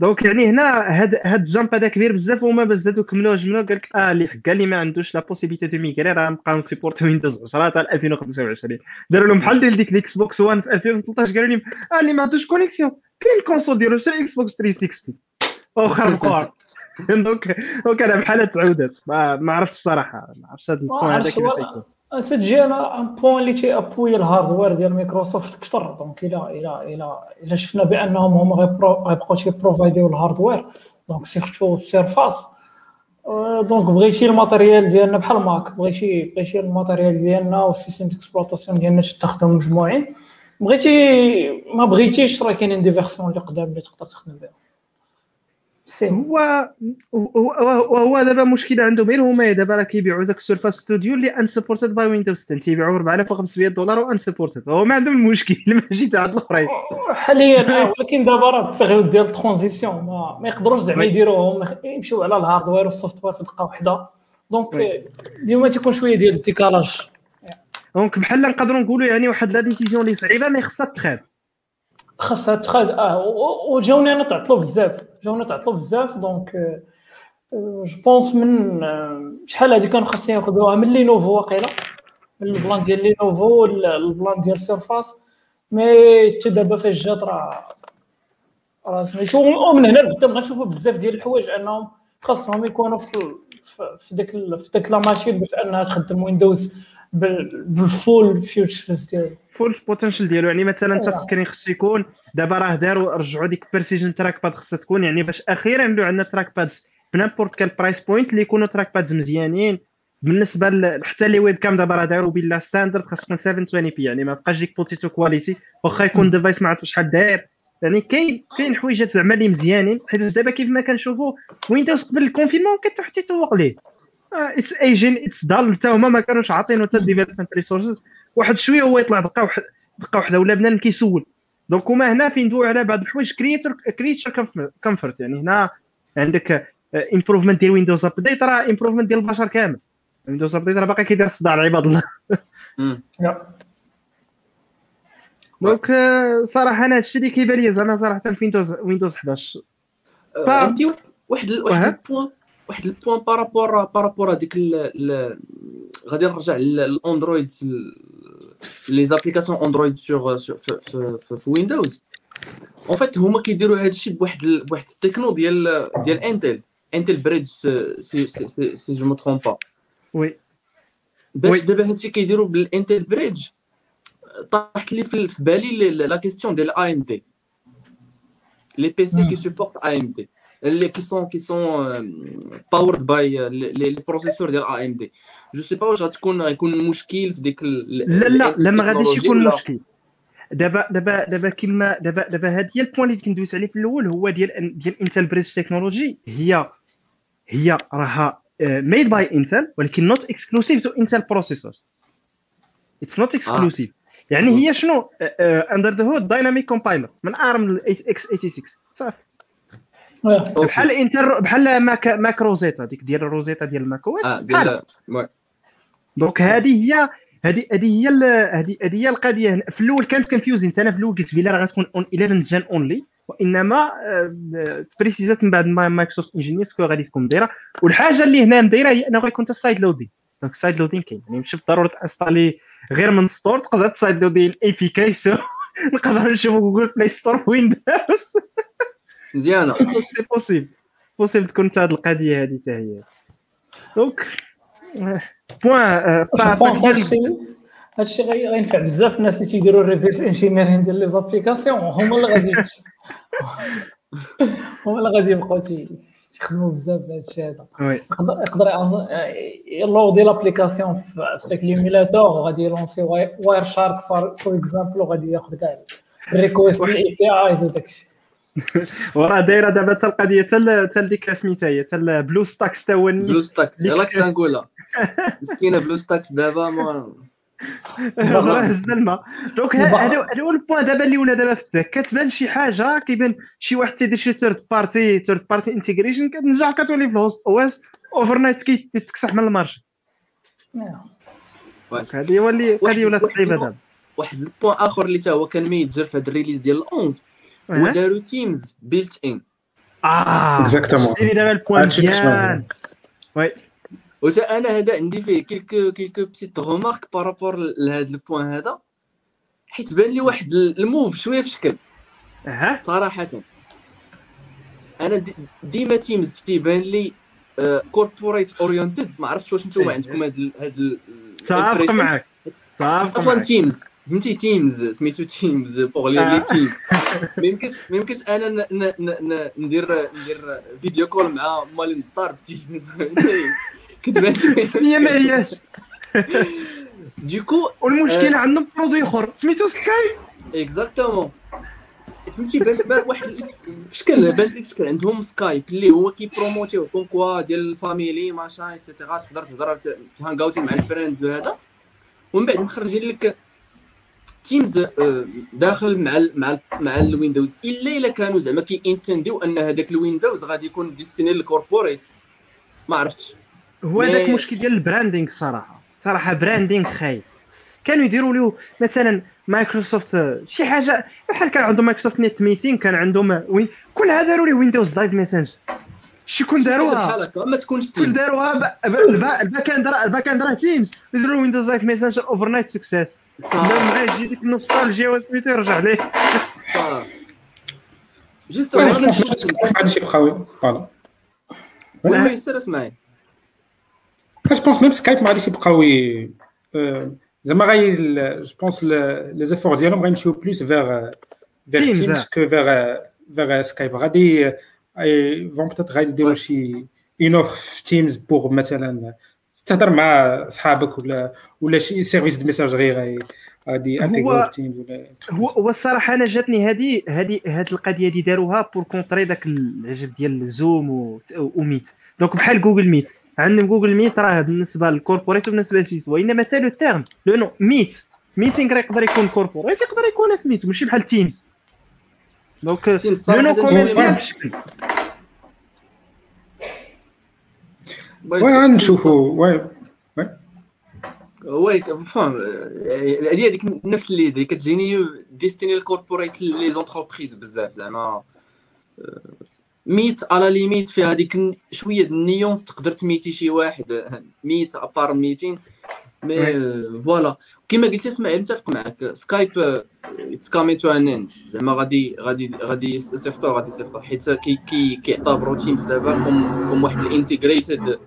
donc يعني هنا هاد هاد ال jump هذا كبير بزاف وما باش زادو كملوه جملوه قال لك آه اللي قال لي ما عندوش la possibilité de migrer راه نبقاو نسيبورت Windows 10 حتى 2025 داروا لهم بحال ديال ديك ال Xbox 1 في 2013 قالوا لهم آه اللي ما عندوش connexion كاين ال console ديالو شري Xbox 360 وخربقوها donc donc أنا بحال تعودات ما, ما عرفتش الصراحه ما عرفتش هذا ال point هذا كيفاش يكون تجي أنا un point اللي تي appuie ال hardware ديال مايكروسوفت أكثر donc إلى إلى إلى إلى شفنا بأنهم هما غيبقاو تيبروفايديو ال hardware. donc surtout Surface. donc بغيتي ال matériel ديالنا بحال Mac. بغيتي بغيتي ال matériel ديالنا وال système d'exploitation ديالنا تستخدم مجموعين. بغيتي ما بغيتيش راه كاينين des versions اللي قدام اللي تقدر تخدم بهم. هو هو دابا مشكله عندهم غير هما دابا راه كيبيعوا ذاك ال Surface Studio اللي unsupported by Windows 10 تيبيعوا 4500 دولار و unsupported هو ما عندهم المشكل ما جيت عند الأخرين. حاليا ولكن دابا راه ال période ديال ال transition. ما, ما يقدروش زعما يديروهم يمشيو على ال hardware وال software في دقة واحدة donc اليوم تيكون شوية ديال ال décalage. donc بحال نقدروا نقولوا يعني واحد la décision اللي صعيبة mais خصها تخاد خاصها تخاد آه وجاوني أنا تعطلوا بزاف. جاوني تعطلوا بزاف donc je pense من شحال هادي كانوا خاصين ياخذوها من Lenovo واقيلا. من ال plan ديال Lenovo ال plan ديال Surface mais حتى دابا فاش جات راه راه سميتو ومن هنا لقدام غنشوفوا بزاف ديال الحوايج أنهم خاصهم يكونوا في في داك في داك la machine باش أنها تخدم Windows بال full features ديالو. full potential ديالو. يعني مثلا انت ال screen خصو يكون دابا راه داروا رجعوا ديك بريسيجن تراك باد خصها تكون. يعني باش أخيرا نولوا عندنا تراك بادز بنامبورت كال برايس بوينت اللي يكونوا تراك بادز مزيانين. بالنسبة حتى لي ويب كام دابا راه داروا بلا ستاندرد خاص تكون 720 بي يعني ما بقاش ديك بوتيتو كواليتي واخا يكون ديفايس ما عرفتش شحال داير. يعني كاين كاين حويجات زعما اللي مزيانين. حيت دابا كيف ما كنشوفوا ويندوز قبل الكونفينمون كتحتي تسوق ليه. اتس ايجين اتس دال حتى هما ما كانوش عاطينو حتى الديفلوبمنت ريسورسز واحد شوية هو يطلع دقه واحد دقه واحدة ولا بنادم كيسول. دونك هما هنا فين ندويو على بعض الحوايج؟ كريتر كريتشر كومفورت يعني هنا عندك امبروفمنت ديال ويندوز ابديت راه امبروفمنت ديال البشر كامل. ويندوز ابديت راه باقي كيدير الصداع عباد الله دونك صراحة أنا هادشي اللي كيبان لي زعما صراحة في ويندوز ويندوز 11 عندي واحد واحد البوان واحد البوان بارابور بارابور هذيك غادي نرجع للاندرويد لي زابليكاسيون اندرويد سور في ويندوز اون فيت هما كيديروا هذا الشيء بواحد بواحد التكنو ديال ديال انتل انتل بريدج سي سي سي, سي جو مو ترومب با وي باش دابا هادشي كيديروا بالانتل بريدج طاحت لي في بالي لا كيستيون ديال اي ام دي لي بي سي كي سوبورت اي ام دي اللي كي سون كي سون powered by les processeurs ديال AMD je sais pas واش غتكون غيكون مشكل في ديك لا لا لا ما غاديش يكون مشكل. دابا دابا دابا كلمه دابا دابا هذا هي ال point اللي كندويس عليه في الأول هو ديال ديال Intel Bridge technology هي هي راها made by Intel ولكن not exclusive to Intel processor it's not exclusive يعني هي شنو؟ under the hood dynamic compiler من ARM x86 صافي. بحال انتر بحال ماك ماك روزيتا ديك ديال الروزيتا ديال الماك أو اس بحال دونك هذه هي هذه هذه هي هذه هذه هي القضية. في الأول كانت كونفيوزين أنا في الأول قلت بلا راه غتكون اون 11 جن اونلي وإنما بريسيزات من بعد ما مايكروسوفت انجينيرز كو غادي تكون دايرة. والحاجة اللي هنا مدايره هي انه غيكون حتى السايد لودين دونك السايد لودين كاين. يعني ماشي بالضروره تانستالي غير من ستور تقدر تسايد لودين اي بي كي سو نقدر نشوفو Google Play Store في Windows. مزيانه c'est possible possible تكون هذه القضية هذه حتى هي donc point هادشي غينفع بزاف الناس اللي تيديروا ال reverse engineering ديال les applications هما اللي غادي هما اللي غادي يبقاو تيخدموا بزاف بهذا الشيء هذا يقدر يلودي l'application في ذاك l'émulateur وغادي يلونسي واير شارك فور اكزامبل وغادي ياخذ كاع الريكويست الاي بي ايز وداك الشيء وراه دايره دابا حتى القضية حتى حتى ديك سميتها هي حتى بلو ستاكس تا هو بلو ستاكس يلاه كنت نقولها. مسكينة بلو ستاكس دابا ما هز الماء. دونك هذا هو البوان دابا اللي ولا دابا في التك كتبان شي حاجة كيبان شي واحد تيدير شي ثيرد بارتي ثيرد بارتي انتيغريشن كتنجح كتولي في الهوست أو اس اوفر نايت كيتكسح من المارشي هذه هو اللي هذه ولات صعيبه دابا واحد ال point آخر اللي تا هو كان majeur في هذا ال release ديال 11 هو داروا Teams built-in آه. شتيني دابا ال point مزيان oui واش أنا هذا عندي فيه quelques quelques petites remarques par rapport لهذا ال point هذا حيت بان لي واحد ال move شوية في شكل أها صراحة أنا دي- ديما Teams تيبان لي كوربوريت اورينتد ما عرفتش واش نتوما إيه. عندكم هاد ال- هاد. معك متفق أصلا معك تيمز فهمتي تيمز سميتو تيمز بوغ لي تيم ما يمكنش ما يمكنش أنا ن- ن- ن- ن- ندير ندير فيديو كول مع مال الدار بتيمز كتبان هي ما هياش ديكو والمشكلة عندهم برودوي اخر سميتو سكاي اكزاكتومون فهمتي بان بان واحد في شكل بان لي في شكل عندهم سكايب اللي هو كيبروموتيو كون كوا ديال الفاميلي ماشا ايتترا تقدر تهضر تهانغاوتي مع الفريند وهذا ومن بعد مخرجين لك تيمز آه، داخل مع مع مع الويندوز إلا إلا كانوا زعما كي انتنديو أن هذاك الويندوز غادي يكون ديستيني للكوربوريت ما عرفتش. هو هذاك المشكل ديال البراندينغ صراحة. صراحة براندينغ خايب. كانوا يديروا له مثلا مايكروسوفت آه، شي حاجة بحال كان عندهم مايكروسوفت نت ميتين كان عندهم وين كلها داروا لي ويندوز دايف ميسنجر شي كون شي حاجة داروها. بحال هكا ما تكونش كون تيمز داروها الباك اند الباك اند راه تيمز يديروا ويندوز دايف ميسنجر اوفر نايت سكسيس لما يجي ديك النوستالجيا وسميتو يرجع ليه نشوف- ما غاديش يبقاو فوالا وي سير اسمعي جو بونس ميم سكايب ما غاديش يبقاو ي- آه، زعما غاي جو بونس لي زيفور ديالهم غيمشيو بلوس فيغ فيغ Teams, تيمز. كو فيغ فيغ سكايب غادي فون بوتيت غادي Ouais. شي اون اوفر في تيمز بوغ مثلا تهضر مع صحابك ولا ولا شي سيرفيس دو ميساجري غادي تيمز ولا هو هو الصراحة أنا جاتني هذه هذه هذه القضية دي داروها بور كونطري داك العجب ديال زوم وميت دونك بحال جوجل ميت عندهم جوجل ميت راه بالنسبة للكوربوريت وبالنسبة للفيسبوك وإنما حتى لو تيرم لو نو ميت ميتينغ راه يقدر يكون كوربوريت يقدر يكون سميتو ماشي بحال تيمز دونك تيمز لو نو كوميرسيال في شكل بغيت- وي غنشوفوا وي وي فاهم هذه هذيك نفس اللي اللي كتجيني ديستيني للكوربوريت لي زونتربريز بزاف زعما. ميت على ليميت فيها هذيك شوية النيونس تقدر تميتي شي واحد ميت ابار ميتين. مي فوالا. كيما قلتي إسماعيل متفق معك سكايب اتس كامين تو ان اند زعما غادي غادي غادي يصيفطوا غادي يصيفطوا حيت كي كي كيعتبروا تيمز دابا كوم كوم واحد الانتيغريتد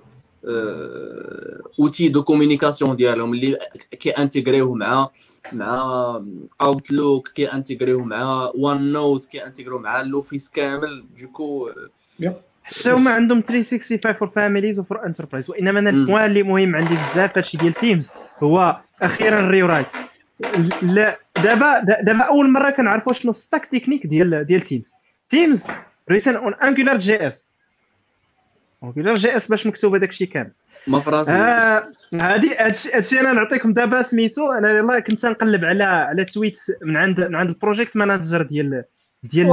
اوتي دو كومونيكاسيون ديالهم اللي كي انتيغريوه مع مع اوتلوك كي انتيغريوه مع وان نوت كي انتيغريوه مع لوفيس كامل دوكو حتى هما عندهم 365 for families و for enterprise وانما أنا. ال point اللي مهم عندي بزاف هادشي ديال Teams هو أخيرا ال rewrite لا دابا دابا اول مره كنعرفوا شنو stack technique ديال ديال تيمز تيمز ريتن اون انجولار جي اس انجولار جي اس باش مكتوب هذاك الشيء كامل ما في راسي آه، هادي هادشي أنا نعطيكم دابا سميتو أنا يلاه كنت نقلب على على tweets من عند من عند ال project manager ديال ديال.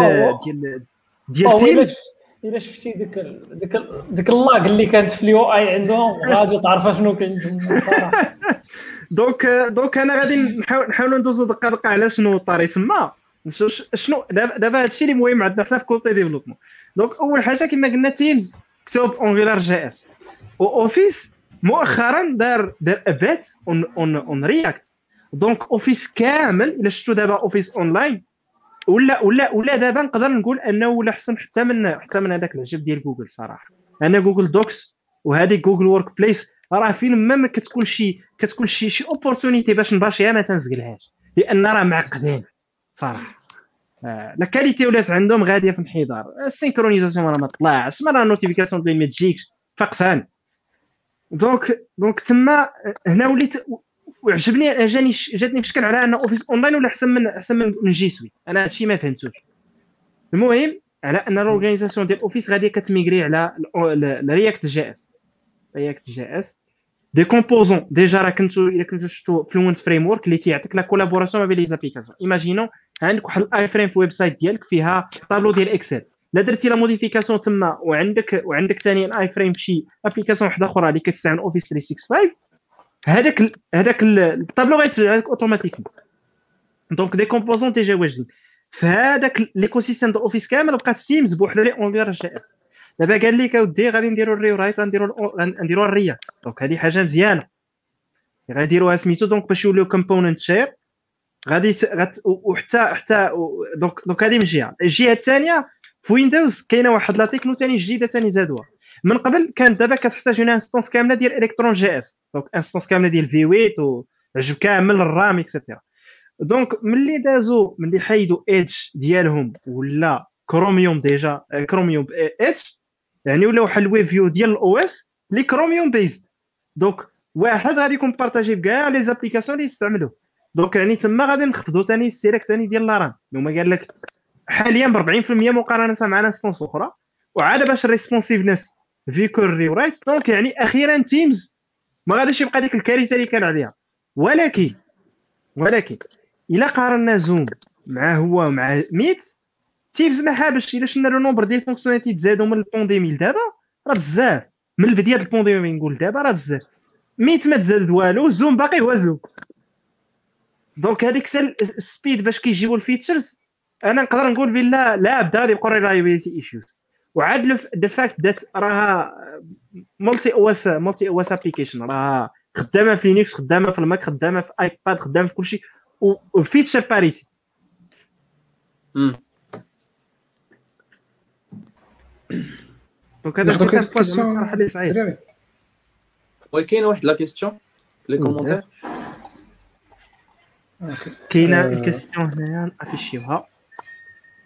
ديال ديال الا تيمز الا شفتي ديك ال- ديك ال- ديك اللاك اللي كانت في اليو اي عندهم غادي تعرف شنو كاين. دونك دونك أنا غادي نحاول نحاولوا ندوزو دقه دقه على شنو طاري تما شنو دابا دابا هادشي اللي مهم عندنا حنا في كوتي ديفلوبمون دونك اول حاجة كما قلنا تيمز مكتوب اونغولار جي إس. واوفيس مؤخرا دار دار أبات اون اون أون رياكت دونك أوفيس كامل إلا شفتوا دابا أوفيس أونلاين ولا ولا ولا دابا نقدر نقول أنه ولا احسن حتى من حتى من هذاك العجب ديال جوجل صراحة. أنا جوجل دوكس وهذه جوجل ورك بليس راه فين ما كتكون شي كتكون شي شي اوبورتونيتي باش نباشيها ما تنزقلهاش لأن راه معقدين صراحة. لا كاليتي ولات عندهم غادية في انحدار. السينكرونيزاسيون راه ما طلعش ما راه النوتيفيكاسيون ديال ما تجيكش فقسان donc donc تما هنا وليت وعجبني جاني جاتني في شكل على ان Office Online ولا أحسن من أحسن من G Suite أنا هادشي ما فهمتوش. المهم على أن ال organisation ديال Office غادية كت migrer على ال ReactJS ReactJS des composants déjà راه كنتو الا كنتو شفتوا Fluent framework اللي تيعطيك la collaboration ما بين les applications imaginons عندك واحد ال iframe في ال website ديالك فيها طابلو ديال Excel لا درتي la modification تما وعندك وعندك ثاني ال iframe في application واحدة أخرى اللي كتستعمل Office 365 هذاك هذاك ال- الطابلو غيتبع لك automatiquement donc des composants déjà واجدين. في هذاك l'écosystème de Office كامل بقات Teams بوحدها لي Angular JS دابا قال لك اودي غادي نديرو ال rewrite غنديرو غنديرو ال React donc هذه حاجة مزيانة. غيديروها سميتو donc باش يوليو component share غادي غت... وحتى حتى donc donc هذه من جهه الجهة الثانية في Windows كاينة واحد la techno ثاني جديدة ثاني زادوها. من قبل كانت دابا كتحتاج une instance كاملة ديال Electron JS donc instance كاملة ديال V8 وعجب كامل ال RAM et cetera donc ملي دازو ملي حيدوا Edge ديالهم ولا Chromium déjà Chromium Edge يعني ولاو بحال ال WebView ديال ال OS لي Chromium based donc واحد غادي يكون partagé بكاع les applications اللي يستعملوه. donc يعني تما غادي نخفضوا ثاني السيرك ثاني ديال la RAM هما قال لك حاليا ب 40% مقارنة مع instance أخرى. وعاد باش ال responsiveness فيكور رايت donc يعني أخيرا Teams ما غاديش يبقى ديك الكارثة اللي كان عليها. ولكن ولكن إلا قارنا Zoom مع هو مع Meet Teams ما حابش إلا شفنا le nombre ديال ال fonctionnalités تزادوا من ال pandémie لدابا راه بزاف. من البداية ديال ال pandémie نقول دابا راه بزاف. Meet ما تزاد والو Zoom باقي هو Zoom. donc هذيك ال speed باش كيجيبوا ال features أنا نقدر نقول بلا لا بدا غادي يبقوا reliability issues وعاد the fact that راها multi OS multi OS application راها خدامة في Linux خدامة في ال Mac خدامة في iPad خدامة في كلشي و feature parity donc هذا صراحة اللي صعيب oui كاين واحد la question les commentaires كاينة ال question هنايا افيشيوها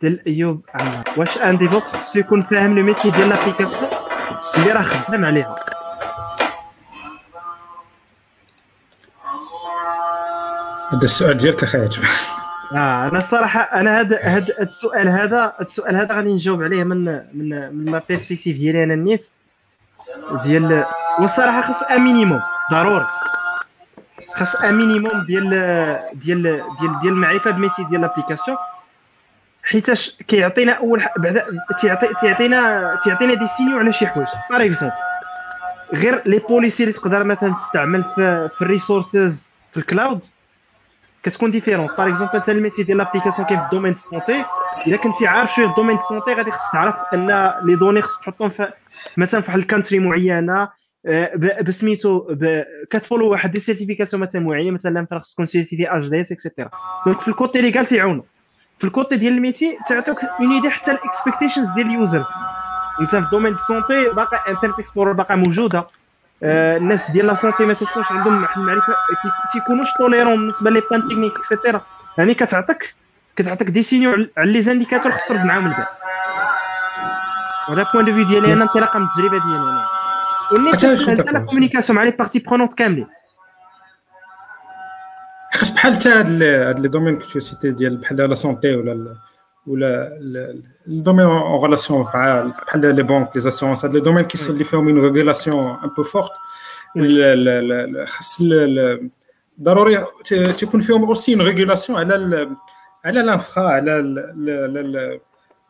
ديال أيوب عمار. واش un DevOps خصو يكون فاهم le métier ديال l'application اللي راه خدام عليها؟ هذا السؤال ديالك أخي آه أنا الصراحة أنا هذا هذا السؤال هذا السؤال هذا غادي نجاوب عليه من من من la perspective ديالي أنا النيت ديال والصراحة خص un minimum ضروري. خاص un minimum ديال ديال ديال ديال المعرفة ب métier ديال l'application حيتاش كيعطينا أول بعد تيعطي تيعطينا تيعطينا des signaux على شي حوايج. par exemple غير les policies اللي تقدر مثلا تستعمل في, في ال resources في ال cloud كتكون différents par exemple انت ال métier ديال l'application كاين في ال domaine de santé الا كنتي عارف شوية ال domaine de santé غادي خصك تعرف أن les données خصك تحطهم في مثلا في واحد ال country معينة آه، بسميتو كتفولو واحد des certifications مثلا معينة مثلا مثلا خصك تكون certifié HDS et cetera donc في ال côté légal تيعاونوا في ال côté ديال ال métier تعطوك une idée حتى ال expectations ديال ال users انت في ال domaine de santé باقي Internet Explorer باقا موجودة. الناس ديال la santé ما تكونش عندهم واحد المعرفه تيكونوش tolérants بالنسبة les plans techniques et cetera يعني كتعطيك كتعطيك des signaux على les indicateurs خصك ترد معاهم الكاع. وهذا point de vue ديالي أنا انطلاقا من التجربه ديالي أنا والنيت كتسهل لا كومونيكاسيون مع les parties prenantes كاملين خاص بحال حتى هاد les domaines que t'as cité ديال بحال la santé ولا ولا ال domaine en relation مع بحال les banques les assurances هاد les domaines اللي فيهم une régulation un peu forte خاص ضروري تكون فيهم aussi une régulation على على l'infra على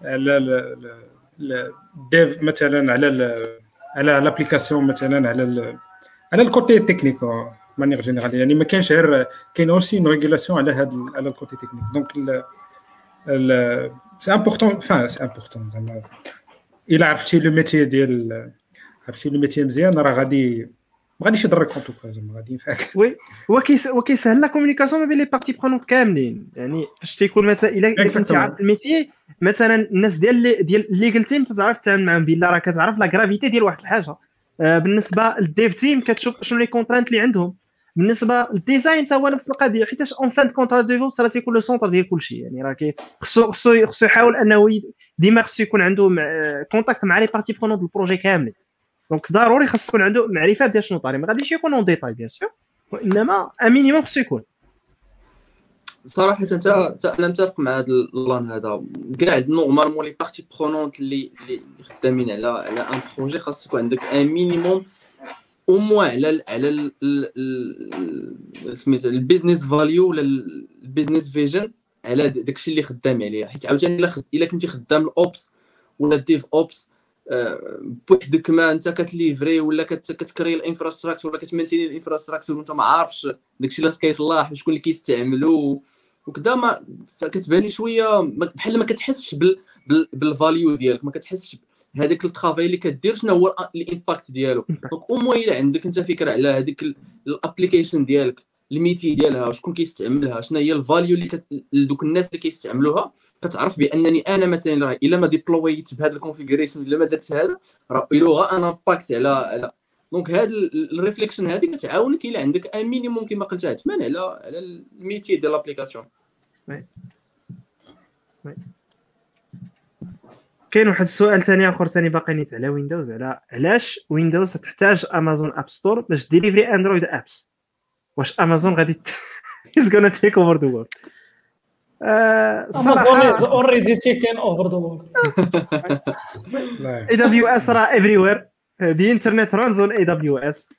على ال dev مثلا على على l'application مثلا على على ال côté technique manière générale يعني ما كاينش غير كاين aussi une régulation على هذا على ال côté technique donc c'est important enfin c'est important زعما. إلا عرفتي le métier ديال عرفتي le métier مزيان راه غادي ما غاديش يضرك en tout cas زعما غادي ينفعك. oui هو كيسهل لا كومونيكاسيون ما بين les parties prenantes كاملين. يعني فاش تيكون مثلا إلا كنتي عارف ال métier مثلا الناس ديال ديال ال legal team تتعرف تتعامل معاهم بلا راه كتعرف la gravité ديال واحد الحاجة. آه، بالنسبة لل dev team كتشوف شنو les contraintes اللي عندهم. بالنسبة لل design حتى هو نفس القضية حيتاش en tant que DevOps راه تيكون le centre ديال كلشي. يعني راه خصو خصو خصو يحاول انه ديما خصو يكون عنده contact مع les parties prenantes ال projet كاملين donc ضروري خص تكون عنده معرفة بدا شنو طاري. ما غاديش يكون en détail bien sûr وإنما un minimum خصو يكون. صراحة انت أنا متفق مع هذا l'angle هذا. كاع normalement les parties prenantes اللي اللي خدامين على على un projet خاص يكون عندك un minimum au moins على على سميتو ال business value ولا ال business vision على داكشي اللي خدام عليه حيت عاوتاني إلا كنتي خدام ال ops ولا ال DevOps بوحدك ما أنت كتليفري ولا كتكري ال infrastructure ولا كتمنتيني ال infrastructure وأنت ما عارفش داكشي اللي كيصلح وشكون اللي كيستعملو وكذا ما كتبان لي شوية بحال ما كتحسش بال بال value ديالك ما كتحسش هذاك ال travail اللي كدير شنو هو ال impact ديالو. donc au moins إلا عندك أنت فكرة على هذيك ال application ديالك ال métier ديالها شكون كيستعملها شنو هي ال value اللي كت... دوك الناس اللي كيستعملوها كتعرف بأنني أنا مثلا راه إلا ما ديبلويت بهذا ال configuration إلا ما درتش هذا راه له un impact على على. donc هاد ال réflexion هذه كتعاونك إلا عندك un minimum كما قلت عثمان على على ال métier ديال l'application كاين واحد السؤال ثاني آخر ثاني باقي نيت على Windows على علاش Windows تحتاج Amazon App Store باش delivery Android apps واش امازون غادي is gonna take over the world Amazon is already taken over the world AWS راه everywhere the internet runs on AWS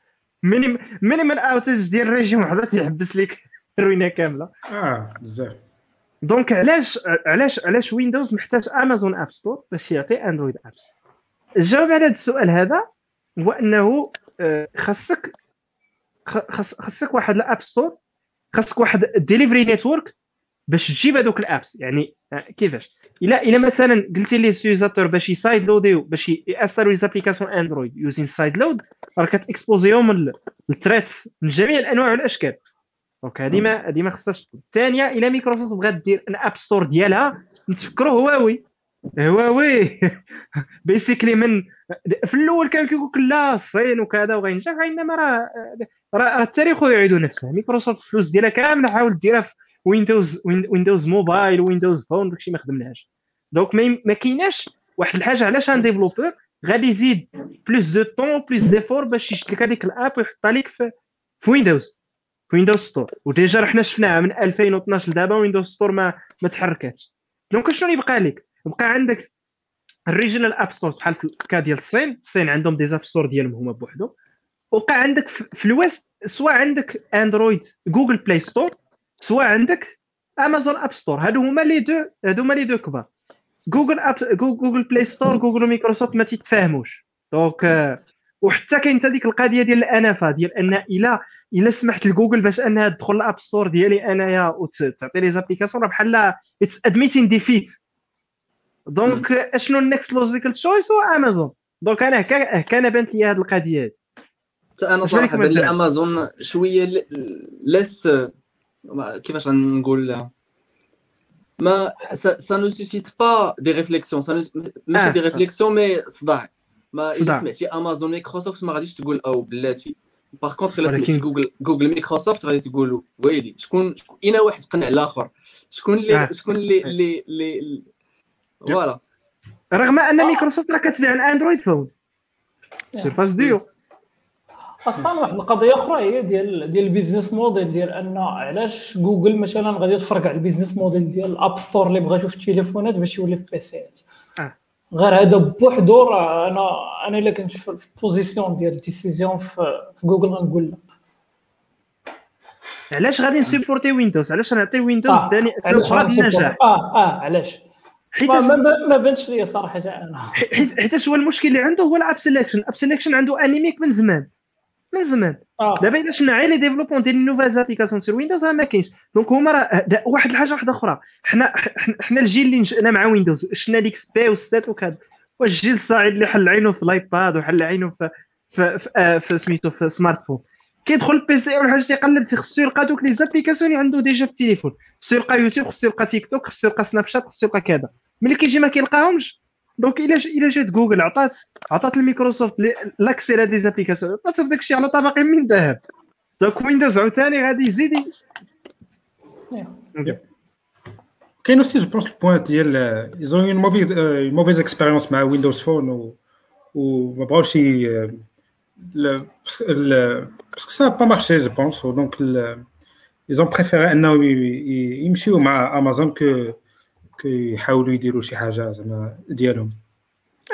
minimal outage ديال région وحدة تيحبس لك الروينة كاملة. آه بزاف. donc علاش علاش علاش Windows محتاج Amazon App Store باش يعطي Android apps الجواب على هذا السؤال هذا هو أنه خاصك خاصك واحد ال app store خاصك واحد ال delivery network باش تجيب هذوك ال apps يعني كيفاش؟ الا إلا مثلا قلتي les utilisateurs باش ي sideload يو باش يانستالو les applications Android using sideload راه كتكسبوزيهم لل threats من جميع الأنواع والأشكال. donc هذه ما هذه ما خصهاش. الثانية إلا مايكروسوفت بغات دير un app store ديالها نتفكروا هواوي. هواوي. basically من في الأول كان كيقول لك لا الصين وكذا وغينجح انما راه راه التاريخ يعيد نفسه. مايكروسوفت الفلوس ديالها كاملة حاول ديرها في Windows Windows Mobile Windows Phone داكشي ما خدمناش donc ما كايناش واحد الحاجة علاش un développeur غادي يزيد plus de temps plus d'effort باش يشد لك هذيك ال app ويحطها لك في, في Windows Windows Store و déjà حنا شفناها من 2012 لدابا Windows Store ما ما تحركاتش donc شنو اللي بقى لك؟ بقى عندك ال regional app store بحال في ال cas ديال الصين. الصين عندهم des app stores ديالهم هما بوحدهم. وقع عندك في ال West سواء عندك Android Google Play Store سواء عندك Amazon App Store هادو هما les deux هادو هما les deux كبار. Google App Google Play Store Google و Microsoft ما تيتفاهموش. donc وحتى كاين حتى ديك القضية ديال الأنفة ديال أن الا إلا سمحت لجوجل باش أنها تدخل ال app store ديالي أنايا وتعطي les applications راه بحال it's admitting defeat donc اشنو ال next logical choice هو Amazon donc أنا كان بانت لي هذه القضية هذه أنا صراحة بان لي امازون شوية لس كيفاش غنقول mais ça ne suscite pas des réflexions ماشي des réflexions mais صداع. mais إلا سمعتي Amazon Microsoft ما غاديش تقول أو بلاتي. par contre الا سمعتي Google Google Microsoft غادي تقول ويلي شكون اين واحد قنع الآخر شكون اللي شكون اللي اللي اللي voilà رغم ان مايكروسوفت راه كتبيع ال Android phone Surface Duo أصلا واحد القضية أخرى هي ديال ديال ال business model ديال أن علاش جوجل مثلا غادي تفرقع ال business model ديال ال app store اللي بغا يشوف التليفونات باش يولي في بيسيات آه. غير هذا بوحدو راه أنا أنا إلا كنت في ال position ديال décision في, في جوجل غنقول لا. علاش غادي نسيبورتي Windows علاش نعطي Windows ثاني أسباب النجاح آه آه علاش؟ حيت ما, ما بانش لي صراحة. أنا حيت هو المشكل اللي عنده هو ال app selection ال app selection عنده anemic من زمان. من زمان. دابا الا شفنا غير les développements ديال nouvelles applications sur Windows راه ما كاينش. donc هما راه واحد الحاجة واحدة أخرى. حنا حنا الجيل اللي نشأنا مع Windows شفنا l'XP والستات وكذا واش الجيل الصاعد اللي حل عينه في ال iPad وحل عينه في في في, آه في سميتو في smartphone كيدخل ال PC أول حاجة تيقلب خصو يلقى دوك les applications اللي عنده déjà في التليفون. خصو يلقى يوتيوب خصو يلقى تيك توك خصو يلقى Snapchat خصو يلقى كذا. ملي كيجي ما كيلقاهمش donc إلا إلا جات جوجل عطات عطات ال Microsoft l'accès على des applications عطات داك الشيء على طبق من ذهب. donc Windows عاوتاني غادي يزيد. كاين aussi je pense ال point ديال ils ont une mauvaise mauvaise expérience مع Windows Phone وما بغاوش parce que ça pas marché je pense donc ils ont préféré انه يمشيو مع Amazon que كيحاولوا يديروا شي حاجة زعما ديالهم.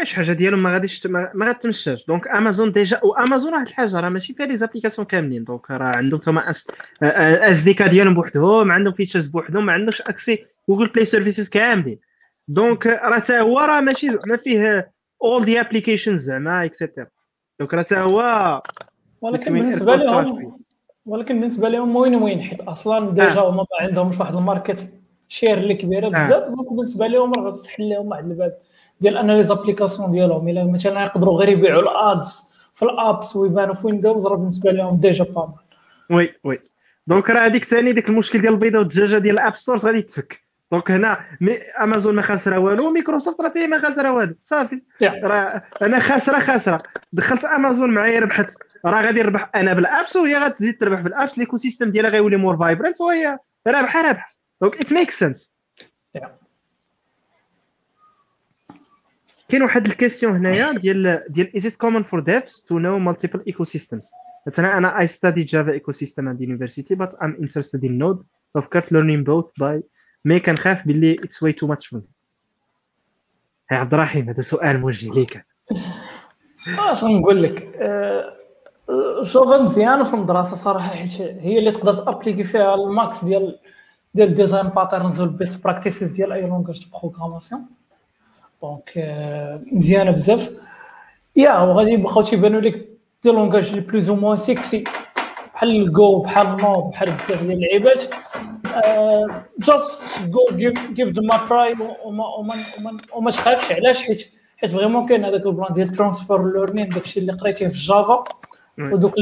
شي حاجة ديالهم ما غاديش ما غاتمشاش. donc Amazon déjà و Amazon واحد الحاجة راه ماشي فيها les applications كاملين. donc راه عندهم تما اس SDK ديالهم بوحدهم عندهم features بوحدهم ما عندهمش accès Google Play Services كاملين. donc راه حتى هو راه ماشي زعما فيه all the applications زعما et cetera donc راه حتى هو ولكن بالنسبة لهم ولكن بالنسبة لهم وين وين؟ حيت أصلا déjà هما ما عندهمش واحد ال market share اللي كبيرة بزاف donc بالنسبة لهم راه غتحل لهم واحد الباب. ديال أن les applications ديالهم إلا مثلا يقدروا غير يبيعوا ال ads في ال apps ويبانوا في Windows راه بالنسبة لهم déjà bah oui oui. donc راه هذيك ثاني ديك المشكل ديال البيضة والدجاجة ديال ال app stores غادي تفك. donc هنا mais Amazon ما خاسره والو مايكروسوفت راه ما خاسره والو. صافي. راه أنا خاسرة خاسرة. دخلت امازون معايا ربحت. راه غادي نربح أنا بال apps وهي غتزيد تربح بال apps l'écosystème ديالها غيولي more vibrant وهي رابحة رابحة. donc it make sense كاين واحد ال question هنايا ديال ديال is it common for devs to know multiple ecosystems مثلا أنا I study Java ecosystem at university but I'm interested in Node فكرت learning both by me كنخاف باللي it's way too much for هي عبد الرحيم هذا سؤال موجه ليك. اش نقول لك؟ شوف مزيانه في المدرسة صراحة حيت هي اللي تقدر t'appliquer فيها ال max ديال ديال design patterns وال best practices ديال أي langage de programmation donc مزيانة بزاف. يا وغادي يبقاو تيبانوا لك des langages les plus ou moins sexy بحال الجو بحال نو بحال بزاف ديال اللعيبات. just go give them a try وما تخافش علاش؟ حيت حيت vraiment كاين هذاك ال plan ديال transfer learning داكشي اللي قريتيه في Java ودوك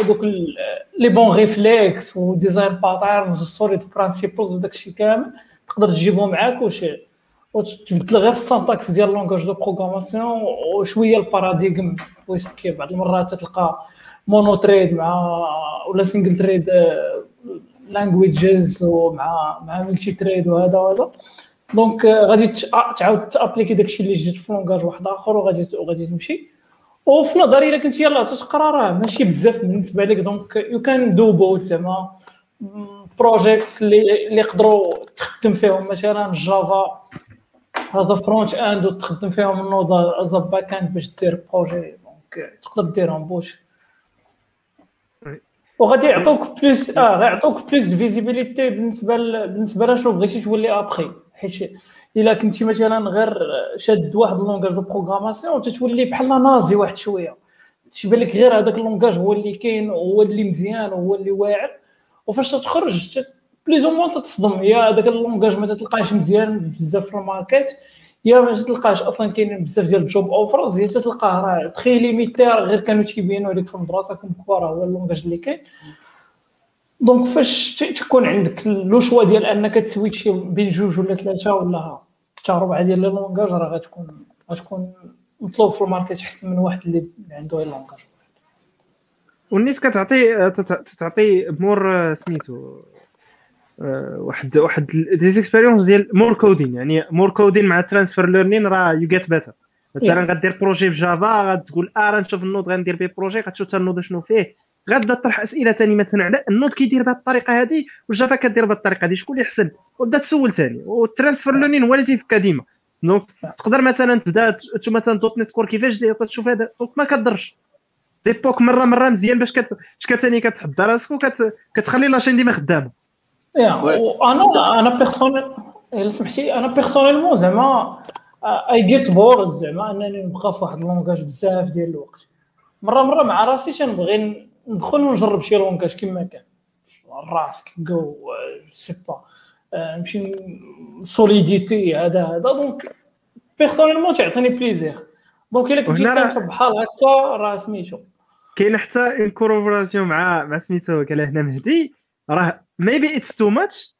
ودوك les bons réflexes و design patterns وال SOLID principles وداكشي كامل تقدر تجيبهم معاك وش وتبدل غير ال syntaxe ديال langage de programmation وشويه ال paradigme parce que بعض المرات تلقى mono-thread مع ولا single-thread languages ومع مع multi-thread وهذا وهذا donc غادي تعاود t'appliquer داكشي اللي جديد في langage واحد اخر وغادي وغادي تمشي وفي نظري إلا كنت يلاه تقرا راه ماشي بزاف بالنسبة لك. donc you can do both زعما. projects اللي اللي يقدروا تخدم فيهم مثلا Java as front-end وتخدم فيهم ال Node as back-end باش دير بروجي دونك تقدر ديرهم both وغادي يعطوك plus آه غيعطوك plus visibilité بالنسبة ل... بالنسبة لشنو بغيتي تولي ابخي حيت إلا كنتي مثلا غير شاد واحد ال langage de programmation تتولي بحال nazi واحد شوية. تيبان لك غير هذاك ال langage هو اللي كاين هو اللي مزيان هو اللي واعر. وفاش تخرج بليز أو تتصدم. يا هذاك ال langage ما تلقاش مزيان بزاف في ال market يا ما تلقاش أصلا كاينين بزاف ديال ال job offers يا تلقاه راه très limité غير كانوا تيبينوا لك في المدرسة كم كبار هو ال langage اللي كاين. donc فاش تكون عندك le choix ديال انك ت switchي بين جوج ولا ثلاثة ولا حتى ربعه ديال les langages راه غتكون غتكون مطلوب في ال market احسن من واحد اللي عنده غير langage. والنيت كتعطي تعطي more سميتو واحد واحد d'expérience ديال more coding يعني more coding مع transfer learning راه you get better مثلا غدير projet في Java غتقول آه راه نشوف ال Node غندير به projet غتشوف ال Node شنو فيه. غادا تطرح أسئلة ثاني مثلا على ال Node كيدير بهذه الطريقة هذه وال Java كدير بهذه الطريقة هذه شكون اللي احسن وبدا تسول ثاني وال transfer learning هو اللي تيفكا ديما. donc تقدر مثلا تبدا مثلا .NET Core كيفاش تشوف هذا donc ما كضرش des books مرة مرة مزيان باش كت ثاني كتحضر راسك وكتخلي la chaîne ديما خدامة. يا وأنا أنا personnel الا سمحتي أنا personnellement زعما I get bored زعما أنني نبقى في واحد ال langage بزاف ديال الوقت. مره مرة مع راسي تنبغي ندخل ونجرب شي langage كما كان. الراس تلقاو c'est pas. نمشي Solidity هذا هذا. donc personnellement تعطيني plaisir donc إلا كنتي كانت بحال هكا راه سميتو. كاين حتى incorporation مع مع سميتو قال هنا مهدي. راه maybe it's too much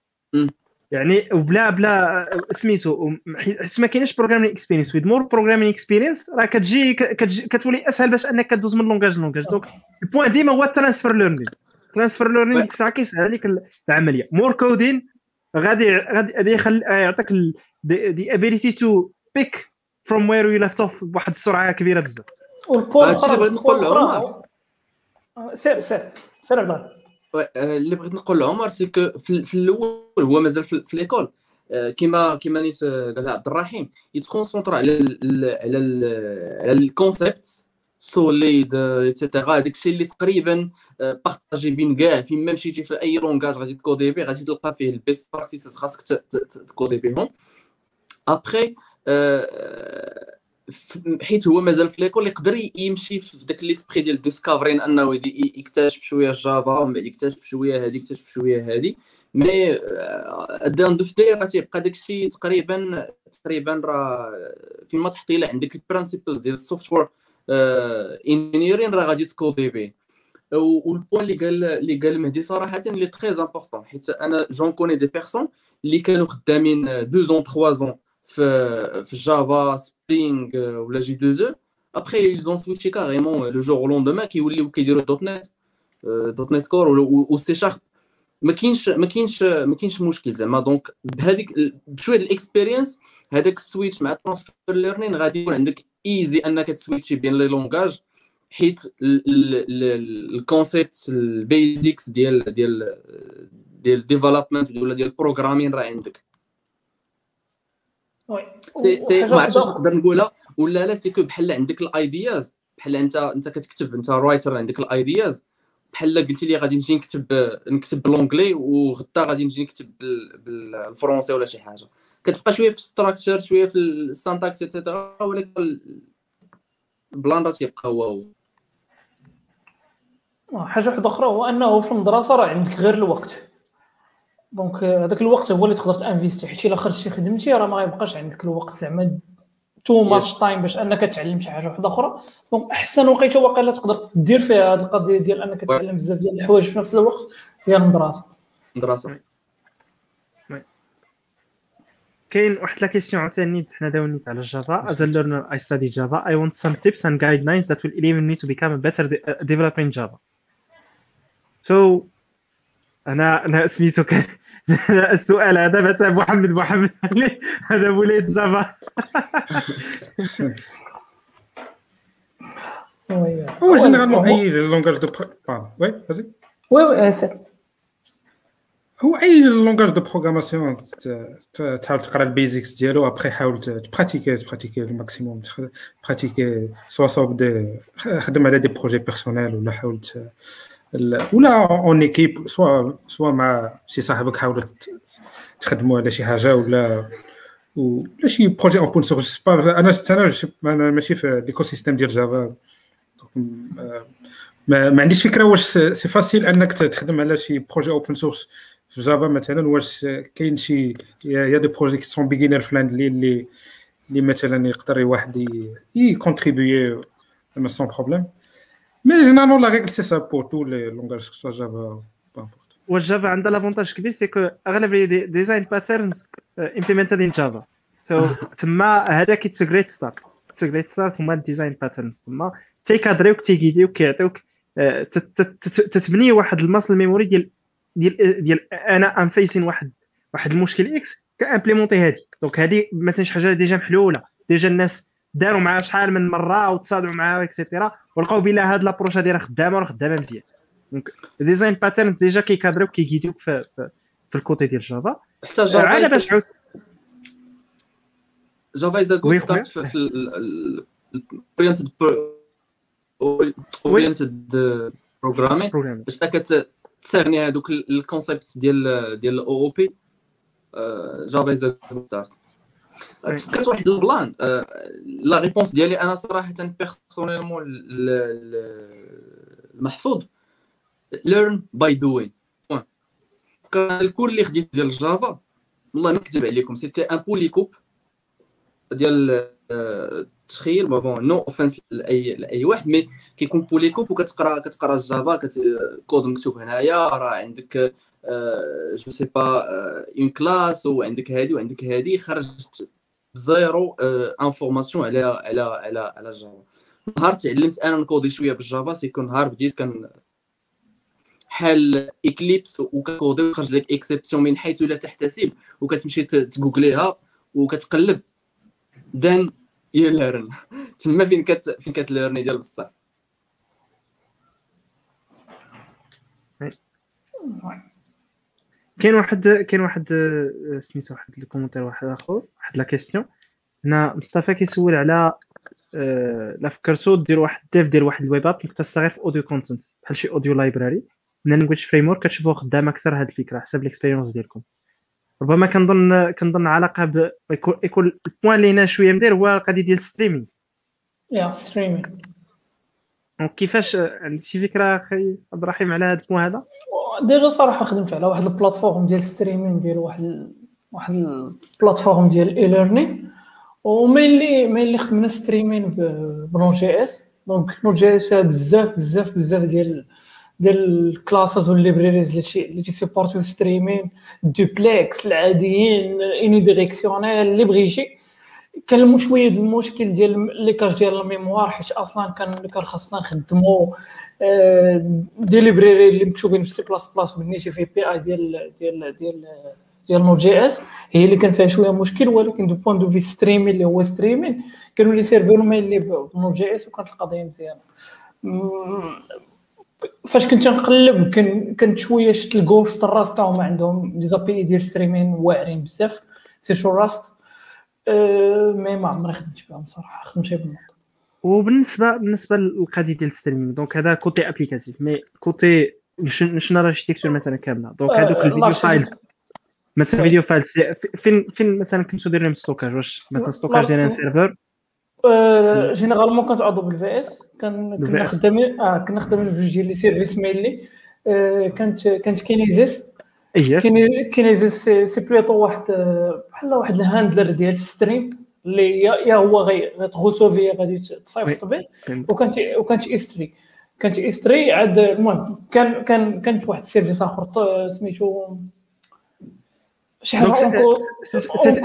يعني وبلا بلا سميتو حيت ما كاينش programming experience with more programming experience راه كتجي كتولي أسهل باش أنك كدوز من langage ل langage donc ال point ديما هو ال transfer learning ال transfer learning ديك الساعة كيسهل عليك العملية. more coding غادي غادي يخلي يعطيك the ability to pick from where you left off بواحد السرعة كبيرة بزاف. هادشي اللي بغيت نقول لعمر سير سير سير عبد اللي بغيت نقول لعمر c'est que في الأول هو مازال في l'école كيما كيما نيت قالها عبد الرحيم يت concentrer على على على ال concepts SOLID et cetera هذاك الشيء اللي تقريبا partagé بين كاع فين ما مشيتي في اي langage غادي ت coderي به غادي تلقى فيه ال best practices خاصك ت coderي بهم ابخي حيت هو مازال في l'école يقدر يمشي في داك l'esprit ديال discovering انه يكتشف شوية ال Java ومن بعد يكتشف شوية هذه يكتشف شوية هذه mais the end of the day راه تيبقى داكشي تقريبا تقريبا راه فين ما تحطي له عندك ال principles ديال ال software engineering راه غادي ت coderي به. وال point اللي قال اللي قال مهدي صراحة اللي très important حيت أنا j'en connais des personnes اللي كانوا خدامين deux ans 3 ans في في Java Spring ولا J2EE après ils ont switché carrément le jour au lendemain كيوليو كيديروا .NET دوت نت كور و سي شارب ما كاينش ما كاينش ما كاينش مشكل زعما donc بهذيك بشويه ال experience هذاك ال switch مع transfer learning غادي يكون عندك easy انك ت switchي بين les langages حيت ال concepts ال basics ديال ديال ديال development ولا ديال ال programming راه عندك سي سي ما عرفتش نقدر نقولها. ولا لا c'est que بحال عندك ال ideas بحال انت انت كتكتب انت writer عندك ال ideas. بحال قلتي لي غادي نجي نكتب نكتب ب l'anglais وغدا غادي نجي نكتب ب الفرونسي ولا شي حاجة. كتبقى شوية في ال structure شوية في ال syntaxe et cetera ولكن ال plan راه تيبقى هو هو. حاجة واحدة أخرى هو أنه في المدرسة راه عندك غير الوقت. donc هذاك الوقت هو اللي تقدر ت investi حيت إلا خرجتي خدمتي راه ما غيبقاش عندك الوقت زعما too much time باش أنك تعلم شي حاجة واحدة أخرى. donc أحسن وقيتة واقيلا تقدر دير فيها هذه القضية ديال أنك تعلم بزاف ديال الحوايج في نفس الوقت هي المدرسة. المدرسة كاين واحد la question عاوتاني حنا داو على ال Java as a learner I study Java. I want some tips and guidelines that will enable me to become a better developer in Java. So أنا أنا سميتو كان السؤال هذا بتاع محمد محمد. هذا وليد Java هو généralement أي langage de وي فازي oui oui هو أي langage de programmation تحاول تقرا ال basics ديالو ابخي حاول تبراتيكي تبراتيكي الماكسيموم تبراتيكي سوا صوب خدم على des projets personnels ولا حاول ولا en équipe soit soit مع شي صاحبك حاول تخدموا على شي حاجة ولا ولا شي projet open source أنا أنا أنا ماشي في l'écosystème ديال Java ما, ما عنديش فكرة واش c'est facile أنك تخدم على شي projet open source في Java مثلا واش كاين شي il y a des projets qui sont beginner friendly اللي اللي مثلا يقدر واحد ي contribuer sans problème mais généralement la règle c'est ça pour tous les langages soit Java وال Java عندها l'avantage كبير c'est que اغلب les design patterns امبليمنتد ان جافا تما هذا كيتس جريت ستارت جريت ستارت هما الديزاين باترنز تما تيكادريوك تيغيديوك كيعطيوك تتبني واحد الماسل ميموري ديال ديال ديال أنا ام فيسين واحد واحد المشكل إكس كامبليمونتي هذه دونك مثلا شي حاجة ديجا محلولة. ديجا الناس داروا معاه شحال من مرة وتصادعوا معاه اكسيتيرا ولقاو بلا هاد لابروش هادي راه خدامة راه خدامة مزيان. دونك ديزاين باترن ديجا كيكادريو كيغيديوك في, في, في الكوتي ديال جافا حتى جافا على باش عاود جافا از جود ستارت في الاورينتد اورينتد بروغرامين باش كتستغني هذوك الكونسيبت ديال ديال الاو أو بي جافا از جود ستارت تفكرت واحد البلان لا ريبونس ديالي أنا صراحة بيرسونيلمون المحفوظ. learn by doing كان ال cours اللي خديت ديال ال Java والله ما نكذب عليكم c'était un polycopié ديال التخيل bon no offense لاي لأي واحد mais كيكون polycopié وكتقرا كتقرأ ال Java code مكتوب هنايا راه عندك جو c'est pas une classe وعندك هادي وعندك هادي خرجت zéro information على على على على Java نهار تعلمت أنا نكودي شوية بالجافا سيكون نهار بديت كان حال إكليبس وكودي وخرج لك إكسبسيون من حيث لا تحتسب وكتمشي تجوجليها وكتقلب. دان يو ليرن تما فين كت فين كتليرني ديال بصح. كاين واحد كاين واحد آه، سميتو واحد الكومونتير واحد آخر واحد لا كيسيون هنا مصطفى كيسول على آه، لا فكرتو دير واحد ديف ديال واحد الويب اب مختصه غير في اوديو كونتنت بحال شي اوديو لايبراري من لانجويج فريم ورك كتشوفوها خدامه أكثر هاد الفكرة حسب الاكسبيريونس ديالكم. ربما كنظن كنظن علاقة ب يكون البوان اللي هنا شوية مدير هو القضية ديال ستريمينغ يا ستريمينغ دونك كيفاش عندك شي فكرة أخي عبد الرحيم على هذا البوان هذا؟ ديجا صراحة خدمت على واحد البلاتفورم ديال ستريمينغ ديال واحد واحد البلاتفورم ديال اي ليرنينغ ومينلي مينلي خدمنا ستريمين بنوت جي اس دونك نوت جي اس بزاف بزاف بزاف ديال ديال الكلاسز والليبريريز اللي تيسيبورتيو ستريمين دوبلكس العاديين اني ديريكسيونيل اللي بغى كان شوية ديال المشكل ديال ليكاج ديال الميموار حيت أصلا كان كان خاصنا نخدمو دي ليبريري اللي مكتوبين في سي بلاس بلاس بالنيتي في بي اي ديال ديال ديال ديال نوت جي اس هي اللي كان فيها شوية مشكل ولكن دو بوان دو في ستريمين اللي هو ستريمين كانوا لي سيرفور هما اللي بنوت جي اس وكانت القضية مزيانة. فاش كنت نقلب كنت شوية شفت الكوش الراست تاعهم عندهم لي زابي ديال ستريمين واعرين بزاف. سيرتو راست أه مي ما عمري خدمت بهم صراحة خدمت بهم وبالنسبة بالنسبة للقضية ديال ستريمين دونك هذا كوتي ابليكاتيف مي كوتي شنو اركتيكتور مثلا كاملة. دونك هذوك الفيديو فايلز مثلا فيديو فايلز فين فين مثلا كنتو دايرين ستوكاج واش مثلا ستوكاج ديال ان سيرفر جينيرالمون كانت ادوب الفي اس كنا خدامين آه كنا خدامين بجوج ديال لي سيرفيس ميلي كانت كانت كينيزيس كينيزيس سي بليطو واحد بحال واحد الهاندلر ديال الستريم اللي يا هو غيتغوسوفي غادي تصيفط به وكانت وكانت S3. كانت S3 عاد المهم كان كان كانت واحد ال service آخر سميتو شي حاجة encore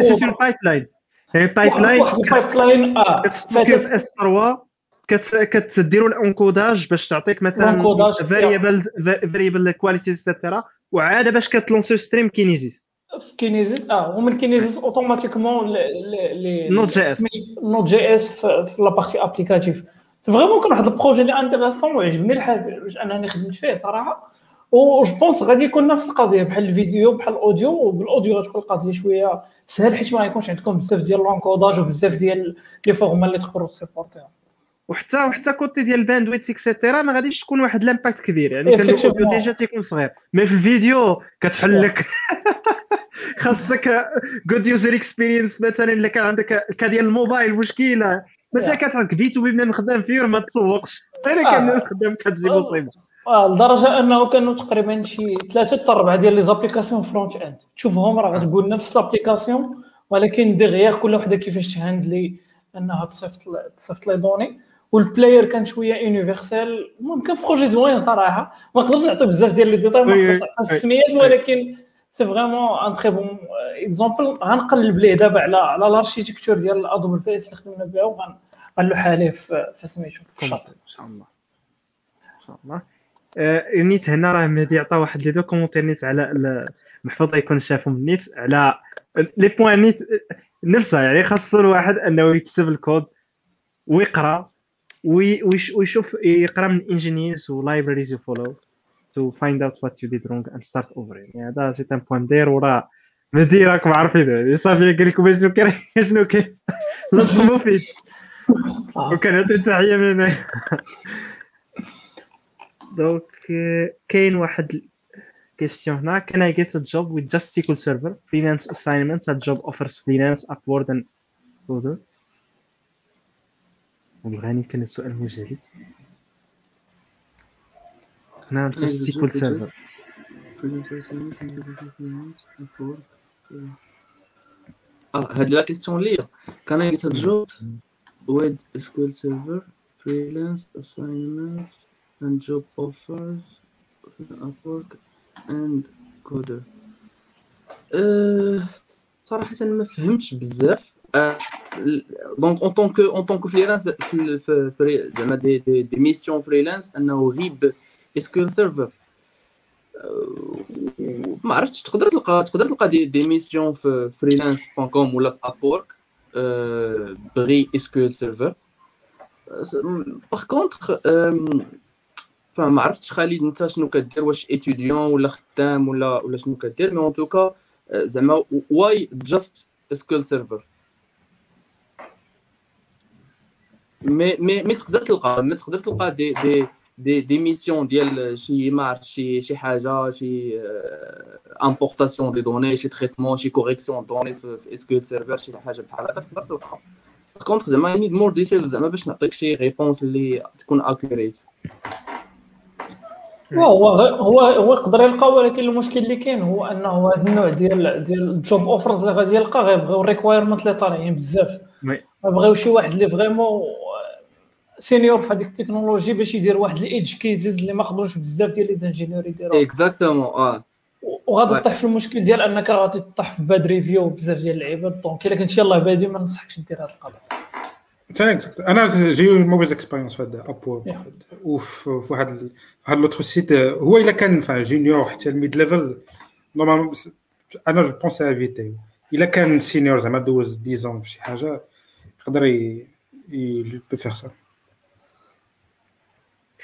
c'est un pipeline هي pipeline pipeline آه كتفكر في S3 كتديروا ال encodage باش تعطيك مثلا variable variable quality et cetera وعاد باش كتلونسي stream Kinesis. في Kinesis؟ آه ومن Kinesis automatiquement les Node JS Node JS في la partie applicative vraiment كان واحد ال projet اللي intéressant وعجبني الحال باش انني خدمت فيه صراحة و je pense غادي يكون نفس القضية بحال الفيديو بحال الاوديو وبالاوديو غتكون القضية شوية سهل حيت ما غيكونش عندكم بزاف ديال l'encodage وبزاف ديال les formats اللي تقدروا تسيبورتيها وحتى وحتى côté ديال ال bandwidth et cetera ما غاديش تكون واحد l'impact كبير. يعني كان الأوديو déjà تيكون صغير. mais في الفيديو كتحل لك خاصك good user experience مثلا إلا كان عندك cas ديال الموبايل مشكله مثلا كتعرف بيتو بما نخدم فيه ما تسوقش. أنا كان نخدم كتجي مصيبة. لدرجة أنه كانوا تقريبا شي ثلاثة حتى أربعة ديال les applications front-end تشوفهم راه غتقول نفس l'application ولكن derrière كل وحدة كيفاش تهاندلي أنها تصيفط تصيفط les données. وال player كان شوية universal المهم كان projet زوين صراحة. ما نقدرش نعطي بزاف ديال les détails ما نقدرش نعطي السميات ولكن c'est vraiment un très bon exemple غنقلب ليه دابا على على ال architecture ديال AWS اللي خدمنا بها وغنلوح عليه في سميتو في الشاطئ. ان شاء الله. إن شاء الله. نيت هنا راه مهدي عطى واحد les deux commentaires نيت على محفوظ يكون شافهم نيت على les points نيت نفسها يعني خاصو الواحد أنه يكتب الكود ويقرأ. ويشوف يقرأ من engineers و libraries you follow to find out what you did wrong and start over يعني هذا c'est un point دير وراه مهدي راكم عارفين. صافي قال لكم شنو كاين شنو كاين لطف مفيد. وكان تحية من هنا donc كاين واحد question هنا. Can I get a job with just SQL Server? Freelance assignment that job offers freelance Upwork and other. والغاني كان السؤال المجالي هنا نعم نفس سيكول سيرفر آه هاد لا كيستيون ليا كان قلت هاد جوج ويد سكول سيرفر فريلانس اساينمنت اند جوب اوفرز ابورك اند كودر صراحة ما فهمتش بزاف. donc en tant que en tant que freelance في في زعما des des, des missions freelance انه غير ب SQL Server ما عرفتش تقدر تلقى تقدر تلقى des, des missions في freelance point com ولا في Upwork بغي SQL Server par contre فما عرفتش خالد انت شنو كدير واش étudiant ولا خدام ولا ولا شنو كدير mais en tout cas زعما why just SQL Server mais mais mais تقدر تلقى mais تقدر تلقى دي دي دي دي ميسيون ديال شي مارك شي شي حاجة شي importation des données شي traitement شي correction données في SQL Server شي حاجة بحال هكا تقدر تلقى. contre زعما need more detail زعما باش نعطيك شي réponse اللي تكون accurate هو هو هو يقدر يلقى ولكن المشكل اللي كاين هو أنه هذا النوع ديال ديال ال job offers اللي غادي يلقى غيبغيو ال requirement اللي طالعين بزاف. بغاو شي واحد اللي vraiment senior في هذيك التكنولوجي باش يدير واحد ال edge cases اللي ما قدروش بزاف ديال les ingénieurs يديروا exactement آه وغادي تطيح في المشكل ديال أنك غادي تطيح في bad review بزاف ديال اللعيبات donc إلا كنت يلاه بادي ما ننصحكش دير هذا القضاء أنا جي موفيز اكسبيريونس في هذا ابور وفي واحد واحد لوتر سيت هو إلا كان فان جونيور حتى الميد ليفل نورمالمون أنا جو بونس ايفيتي إلا كان سينيور زعما دوز 10 في شي حاجة يقدر يبو فيغ سا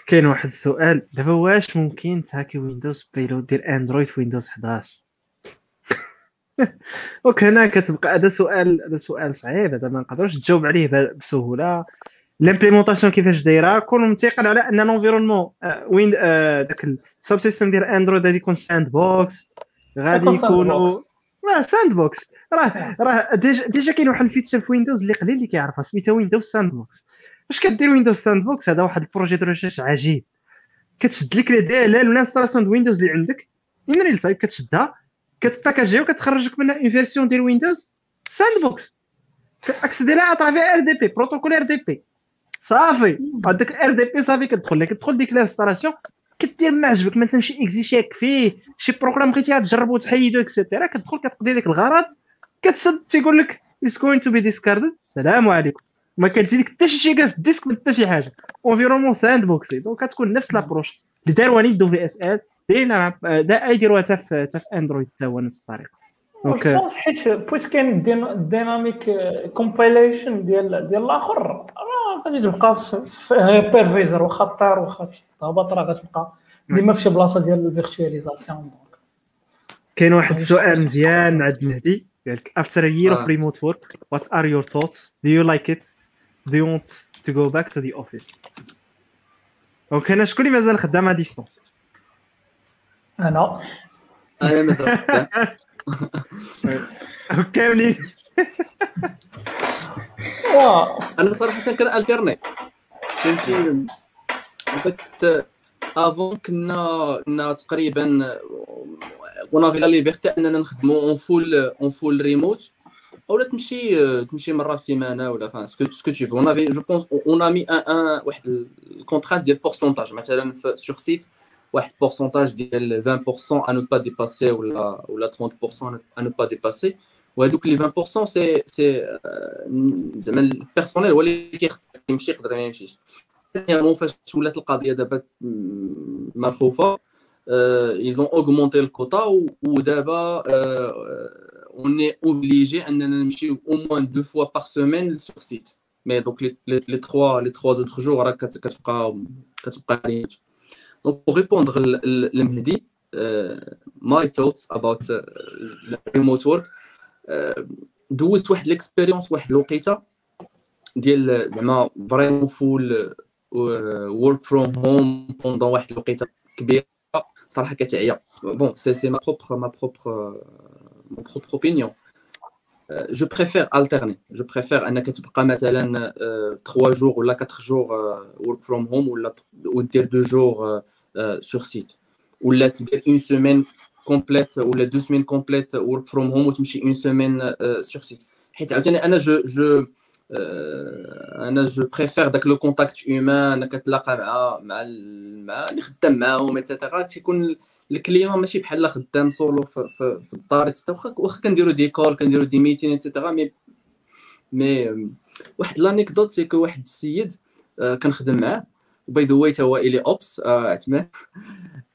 كاين واحد السؤال دابا واش ممكن تهاكي ويندوز بيلود ديال اندرويد في ويندوز 11 donc هنا كتبقى هذا سؤال هذا سؤال صعيب هذا ما نقدروش تجاوب عليه بسهولة. l'implémentation كيفاش دايرة؟ كون متيقن على أن l'environnement وين داك ال subsystem ديال Android غادي يكون sandbox غادي يكونوا la sandbox راه راه déjà déjà كاين واحد ال feature في Windows اللي قليل اللي كيعرفها سميتها Windows sandbox فاش كدير Windows sandbox هذا واحد ال projet de recherche عجيب. كتشد لك les DLL وال installation de Windows اللي عندك in real time كتشدها كتباكاجي وكتخرج لك منها une version ديال Windows sandbox كتاكسيدي لها à travers RDP protocole RDP صافي. هذاك RDP صافي كتدخل لك كتدخل ديك ال installation كدير ما عجبك مثلا شي exe شيك فيه شي programme بغيتي تجربو تحيدو et cetera كتدخل كتقضي ديك الغرض كتسد تيقول لك is going to be discarded. السلام عليكم. ما كتزيدك حتى شي شيء في ال disque حتى شي حاجة. environnement sandboxé donc كتكون نفس l'approche اللي داروا WSL دايرين دا يديروها حتى في حتى في Android حتى هو نفس الطريقة donc حيت بويت كاين dynamic compilation ديال ديال الآخر راه غادي تبقى في hypervisor واخا طار واخا هبط راه غتبقى ديما في شي بلاصة ديال ال virtualisation كاين واحد السؤال مزيان مع المهدي قال لك after a year of remote work what are your thoughts do you you want to go back to the office. دونك أنا شكون اللي مازال خدام على distance أنا أنا مازال كاملين أنا صراحة كان التيرني فهمتي fait avant كنا كنا تقريبا on avait la liberté اننا نخدمو en full en full remote ولا تمشي تمشي مرة في السيمانة ولا فان ce que ce que tu veux. On avait je pense on a mis un, un واحد ال contrainte ديال pourcentage مثلا sur site واحد pourcentage ديال 20% à ne pas dépasser ولا ولا 30% à ne pas dépasser. وهذوك لي 20% سي سي زعما ال personnel هو اللي كيمشي يقدر ما يمشيش. Dernièrement فاش ولات القضية دابا مرخوفة ils ont augmenté le quota ودابا on est obligé اننا نمشي au moins deux fois par semaine sur site. Mais donc les, les, les trois les trois autres jours راه كتبقى كتبقى remote donc pour répondre لمهدي my thoughts about remote work دوزت واحد ال expérience واحد الوقيتة ديال زعما vraiment full work from home pendant واحد الوقيتة كبيرة صراحة كتعيا. بون سي سي ما بروبر ما بروبر mon propre opinion. Euh, je préfère alterner. Je préfère انك تبقى مثلا 3 jours ولا 4 jours uh, work from home ولا ودير 2 jours uh, sur site ولا تدير une semaine complète ولا 2 semaines complètes work from home وتمشي une semaine uh, sur site حيت عاوتاني انا جو جو انا جو بريفير داك لو كونتاكت هيومان انك تلاقى مع مع مع اللي خدام معاهم ايتترا تيكون الكليما ماشي بحال خدام سولو في, في, في الدار واخا واخا كنديرو des calls كنديرو des meetings et cetera mais mais واحد l'anecdote c'est que واحد السيد آه كنخدم معاه. by the way هو إلي Ops آه عثمان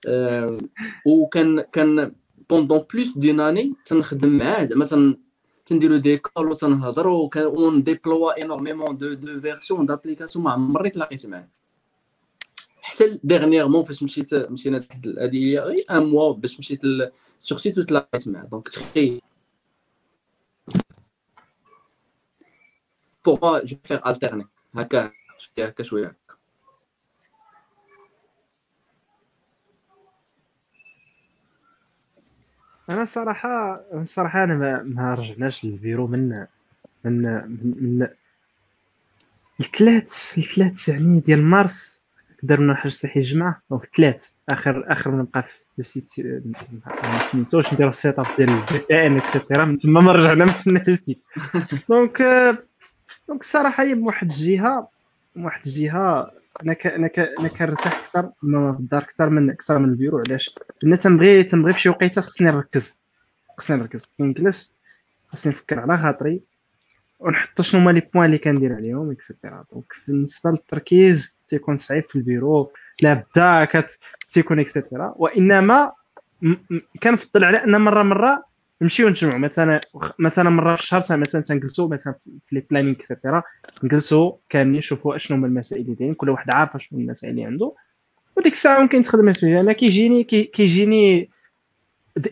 آه وكان كان pendant plus d'un an et تنخدم معاه. زعما تنديرو des calls وتنهضروا on déploie énormément de de versions d'application ما عمرني تلاقيت معاه. حتى ديغنييغمون فاش مشيت مشينا تحت هذه غير ان موا باش مشيت سور سيت وتلاقيت معاه. دونك تخي بوغ موا جو فيغ التيرني هكا شوية هكا شوية. هكا أنا صراحة صراحة أنا ما, ما رجعناش للفيرو من من من, من الثلاث الثلاث يعني ديال مارس. درنا حاجة صحي الجمعه donc الثلاث اخر آخر من نبقى في ال site ما سميتوش. نديرو ال setup ديال ال VPN et cetera من تما ما رجعنا من ال site. donc donc الصراحه هي من واحد الجهه من واحد الجهة أنا ك... أنا ك... أنا كنرتاح أكثر في الدار أكثر من أكثر من البيرو. علاش؟ لأن تنبغي تنبغي في شي وقيتة خصني نركز. خصني نركز. خصني نجلس خصني نفكر على خاطري. ونحط شنو هما les points اللي كندير عليهم et cetera donc بالنسبة للتركيز تيكون صعيب في البيرو لا بدا كت تيكون et cetera وإنما كنفضل على أن مرة مرة نمشيو نجمعوا مثلا مثلا مرة في الشهر مثلا تنجلسوا مثلا في les planning et cetera نجلسوا كاملين نشوفوا أشنو هما المسائل اللي دايرين كل واحد عارف شنو المسائل اللي عنده. وديك الساعة ممكن تخدم فيها. أنا كيجيني كيجيني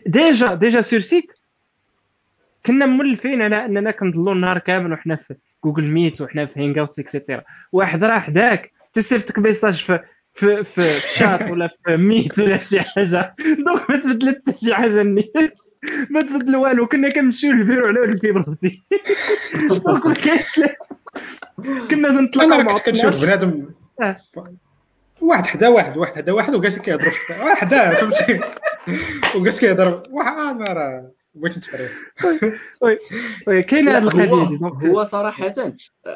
déjà déjà sur site كنا مولفين على أننا كنضلوا النهار كامل وحنا في Google Meet وحنا في Hangouts et cetera واحد راه حداك. تسيفطك message في في في شات ولا في Meet ولا شي حاجة. donc ما تبدل حتى شي حاجة النيت. ما تبدل والو كنا كنمشيو للبيرو على ولد ال vivre donc ما كاينش كنا نطلعوا أنا كنت كنشوف بنادم آه. واحد حدا واحد واحد حدا واحد وجالس كيهضر في واحد حدا فهمتي؟ وجالس كيهضر واحد أنا راه بغيت نتفرج. oui oui كاينة هذه لا، القضية هو صراحة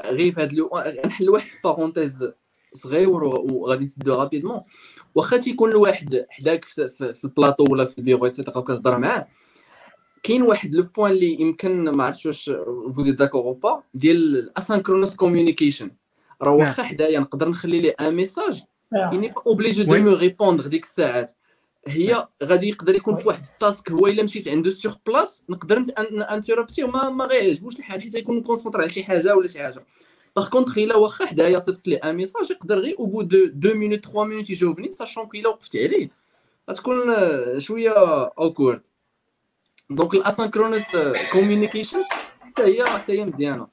غير في هذا. نحل واحد parenthèse صغير وغادي نسدو rapidement واخا تيكون الواحد حداك في, البلاطو ولا في البيرو et cetera وكتهضر معاه كاين واحد le point اللي يمكن ما عرفتش واش فوزي d'accord ou pas ديال ال asynchronous communication راه نعم. واخا حدايا نقدر نخلي ليه un message pas obligé de Oui. me répondre ديك الساعات. هي غادي يقدر يكون في واحد ال task هو إلا مشيت عنده sur place نقدر نانتيرونبيه وما ما غيعجبوش الحال؟ حيت يكون concentré على شي حاجة ولا شي حاجة. par contre الا واخا حدايا صيفط لي un message يقدر غير au bout de 2 minutes 3 minutes يجاوبني sachant que الا وقفت عليه غتكون شوية awkward donc ال asynchronous communication حتى هي حتى هي مزيانه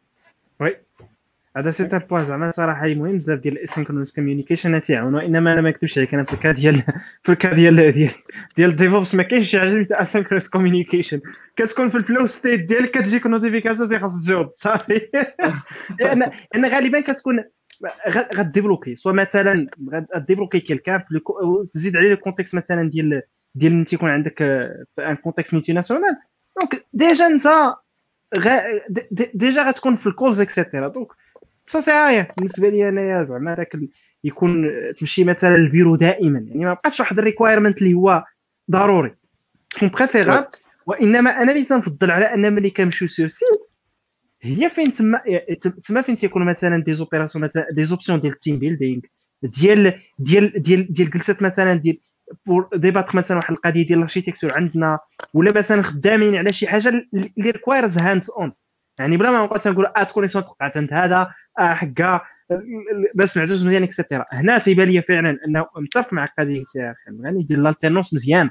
هذا c'est un point زعما صراحة مهم بزاف ديال ال asynchronous communication تيعاون وإنما أنا ما نكذبش عليك أنا في ال cas ديال في ال cas ديال ديال ديال DevOps ما كاينش شي حاجة سميتها asynchronous communication كتكون في ال flow state ديالك كتجيك notification تي خاصك تجاوب صافي لأن لأن غالبا كتكون غديبلوكي. سواء مثلا غديبلوكي quelqu'un تزيد عليه ال contexte مثلا ديال ديال انت يكون عندك un contexte multinational donc déjà انت déjà غتكون في ال calls et cetera donc rien بالنسبة لي أنايا زعما داك يكون تمشي مثلا للبيرو دائما. يعني ما بقاش واحد ال requirement اللي هو ضروري. تكون préférable وإنما أنا اللي تنفضل على أن ملي كنمشيو sur site هي فين تما تما فين تيكونوا مثلا des opérations مثلا des options ديال ال team building ديال ديال ديال ديال جلسات مثلا ديال pour débattre مثلا واحد القضية ديال ال architecture عندنا ولا مثلا خدامين على شي حاجة اللي requires hands-on يعني بلا ما نبقى تنقول آه connexion تقطعت هذا آه حكا ما سمعتوش مزيان et cetera هنا تيبان لي فعلا إنه متفق مع القضية تاع يعني يدير ال alternance مزيان.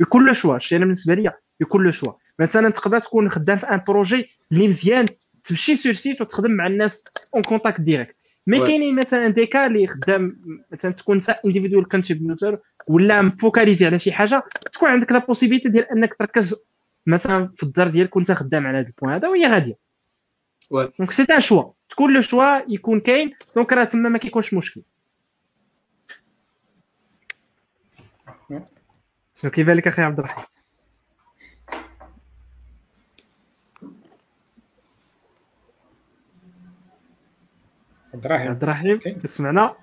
يكون له choix شي أنا بالنسبة لي يكون له choix مثلا تقدر تكون خدام في un projet اللي مزيان تمشي sur site وتخدم مع الناس en contact direct mais. كاينين مثلا des cas اللي خدام مثلا تكون انت individual contributor ولا م focalisé على شي حاجة تكون عندك la possibilité ديال أنك تركز مثلا في الدار ديالك وانت خدام على هذا ال point هذا وهي غادية. donc c'est un choix تكون le choix يكون كاين donc راه تما ما كيكونش مشكل شنو كيبان لك أخي عبد الرحيم عبد الرحيم عبد الرحيم. كتسمعنا